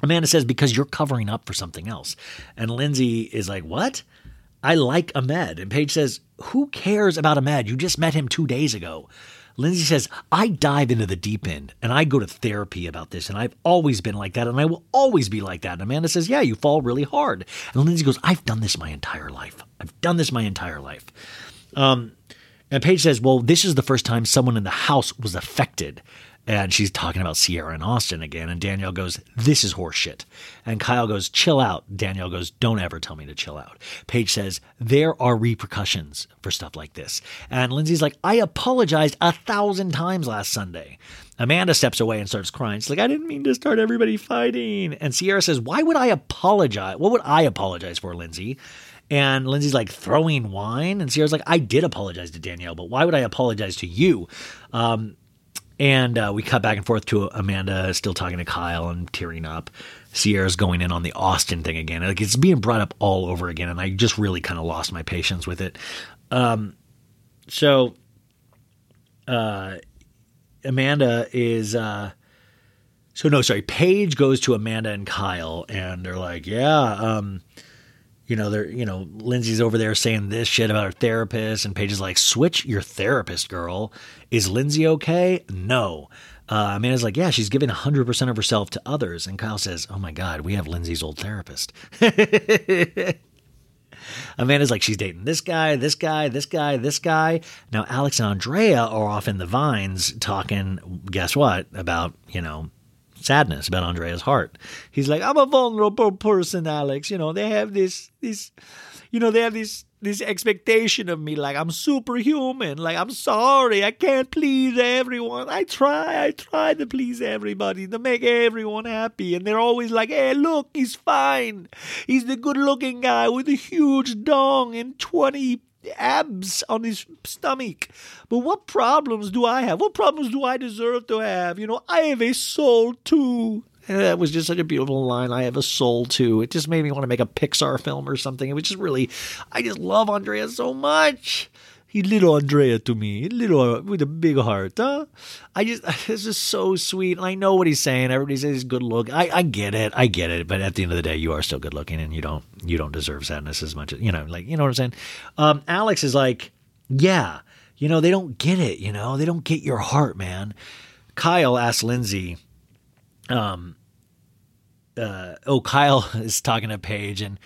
Amanda says, because you're covering up for something else. And Lindsay is like, what? I like Ahmed. And Paige says, who cares about Ahmed? You just met him two days ago. Lindsay says, I dive into the deep end and I go to therapy about this. And I've always been like that and I will always be like that. And Amanda says, Yeah, you fall really hard. And Lindsay goes, I've done this my entire life. I've done this my entire life. Um, and Paige says, Well, this is the first time someone in the house was affected. And she's talking about Ciara and Austin again. And Danielle goes, This is horseshit. And Kyle goes, Chill out. Danielle goes, Don't ever tell me to chill out. Paige says, There are repercussions for stuff like this. And Lindsay's like, I apologized a thousand times last Sunday. Amanda steps away and starts crying. She's like, I didn't mean to start everybody fighting. And Ciara says, Why would I apologize? What would I apologize for, Lindsay? And Lindsay's like throwing wine. And Sierra's like, I did apologize to Danielle, but why would I apologize to you? Um, and uh, we cut back and forth to Amanda still talking to Kyle and tearing up. Ciara's going in on the Austin thing again. Like it's being brought up all over again, and I just really kind of lost my patience with it. Um, so, uh, Amanda is. Uh, so no, sorry. Paige goes to Amanda and Kyle, and they're like, "Yeah, um, you know, they're, you know, Lindsay's over there saying this shit about her therapist, and Paige is like, switch your therapist, girl. Is Lindsay okay? No. Uh, Amanda's like, yeah, she's giving 100% of herself to others. And Kyle says, oh my God, we have Lindsay's old therapist. Amanda's like, she's dating this guy, this guy, this guy, this guy. Now, Alex and Andrea are off in the vines talking, guess what, about, you know, sadness about Andrea's heart. He's like, I'm a vulnerable person, Alex. You know, they have this, this, you know, they have this, this expectation of me, like I'm superhuman. Like I'm sorry, I can't please everyone. I try, I try to please everybody, to make everyone happy, and they're always like, "Hey, look, he's fine. He's the good-looking guy with a huge dong and twenty abs on his stomach. But what problems do I have? What problems do I deserve to have? You know, I have a soul too. And that was just such a beautiful line. I have a soul too. It just made me want to make a Pixar film or something. It was just really, I just love Andrea so much. He's little Andrea to me, little with a big heart, huh? I just, this is so sweet. I know what he's saying. Everybody says he's good look. I, I get it. I get it. But at the end of the day, you are still good looking, and you don't, you don't deserve sadness as much as you know. Like, you know what I'm saying? Um, Alex is like, yeah, you know, they don't get it. You know, they don't get your heart, man. Kyle asks Lindsay, um, uh, oh, Kyle is talking to Paige and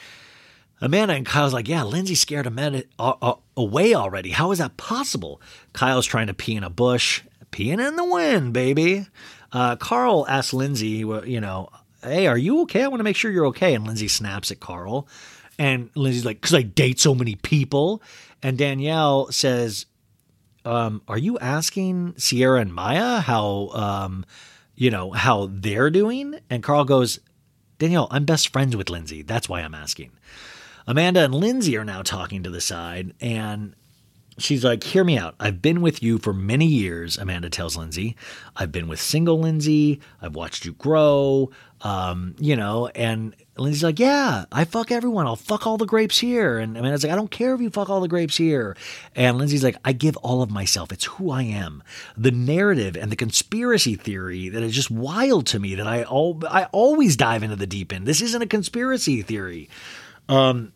Amanda and Kyle's like, yeah, Lindsay scared Amanda uh, uh, away already. How is that possible? Kyle's trying to pee in a bush, peeing in the wind, baby. Uh, Carl asks Lindsay, you know, hey, are you okay? I want to make sure you're okay. And Lindsay snaps at Carl. And Lindsay's like, because I date so many people. And Danielle says, um, are you asking Ciara and Mya how, um, you know, how they're doing? And Carl goes, Danielle, I'm best friends with Lindsay. That's why I'm asking. Amanda and Lindsay are now talking to the side, and she's like, Hear me out. I've been with you for many years, Amanda tells Lindsay. I've been with single Lindsay. I've watched you grow, um, you know, and Lindsay's like, Yeah, I fuck everyone. I'll fuck all the grapes here. And Amanda's like, I don't care if you fuck all the grapes here. And Lindsay's like, I give all of myself. It's who I am. The narrative and the conspiracy theory that is just wild to me that I, al- I always dive into the deep end. This isn't a conspiracy theory. Um,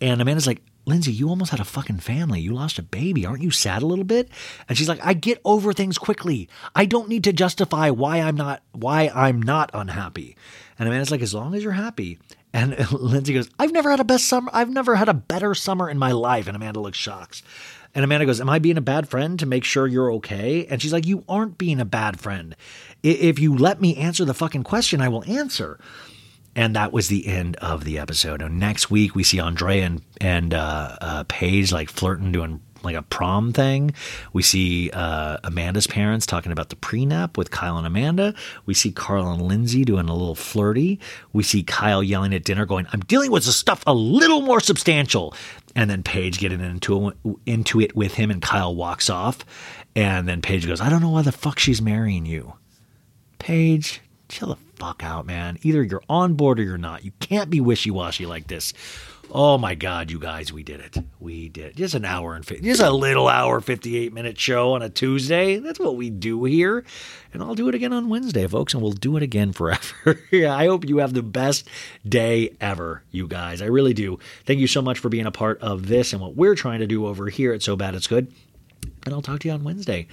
and Amanda's like, Lindsay, you almost had a fucking family. You lost a baby. Aren't you sad a little bit? And she's like, I get over things quickly. I don't need to justify why I'm not why I'm not unhappy. And Amanda's like, as long as you're happy. And Lindsay goes, I've never had a best summer. I've never had a better summer in my life. And Amanda looks shocked. And Amanda goes, Am I being a bad friend to make sure you're okay? And she's like, You aren't being a bad friend. If you let me answer the fucking question, I will answer. And that was the end of the episode. And next week we see Andrea and and uh, uh, Paige like flirting, doing like a prom thing. We see uh, Amanda's parents talking about the prenup with Kyle and Amanda. We see Carl and Lindsay doing a little flirty. We see Kyle yelling at dinner, going, "I'm dealing with stuff a little more substantial." And then Paige getting into into it with him, and Kyle walks off. And then Paige goes, "I don't know why the fuck she's marrying you." Paige, chill the fuck out, man. Either you're on board or you're not. You can't be wishy washy like this. Oh my God, you guys, we did it. We did it. Just an hour and 50, just a little hour, 58 minute show on a Tuesday. That's what we do here. And I'll do it again on Wednesday, folks, and we'll do it again forever. yeah, I hope you have the best day ever, you guys. I really do. Thank you so much for being a part of this and what we're trying to do over here at So Bad It's Good. And I'll talk to you on Wednesday.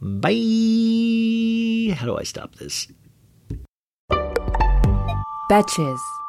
Bye. How do I stop this? Betches.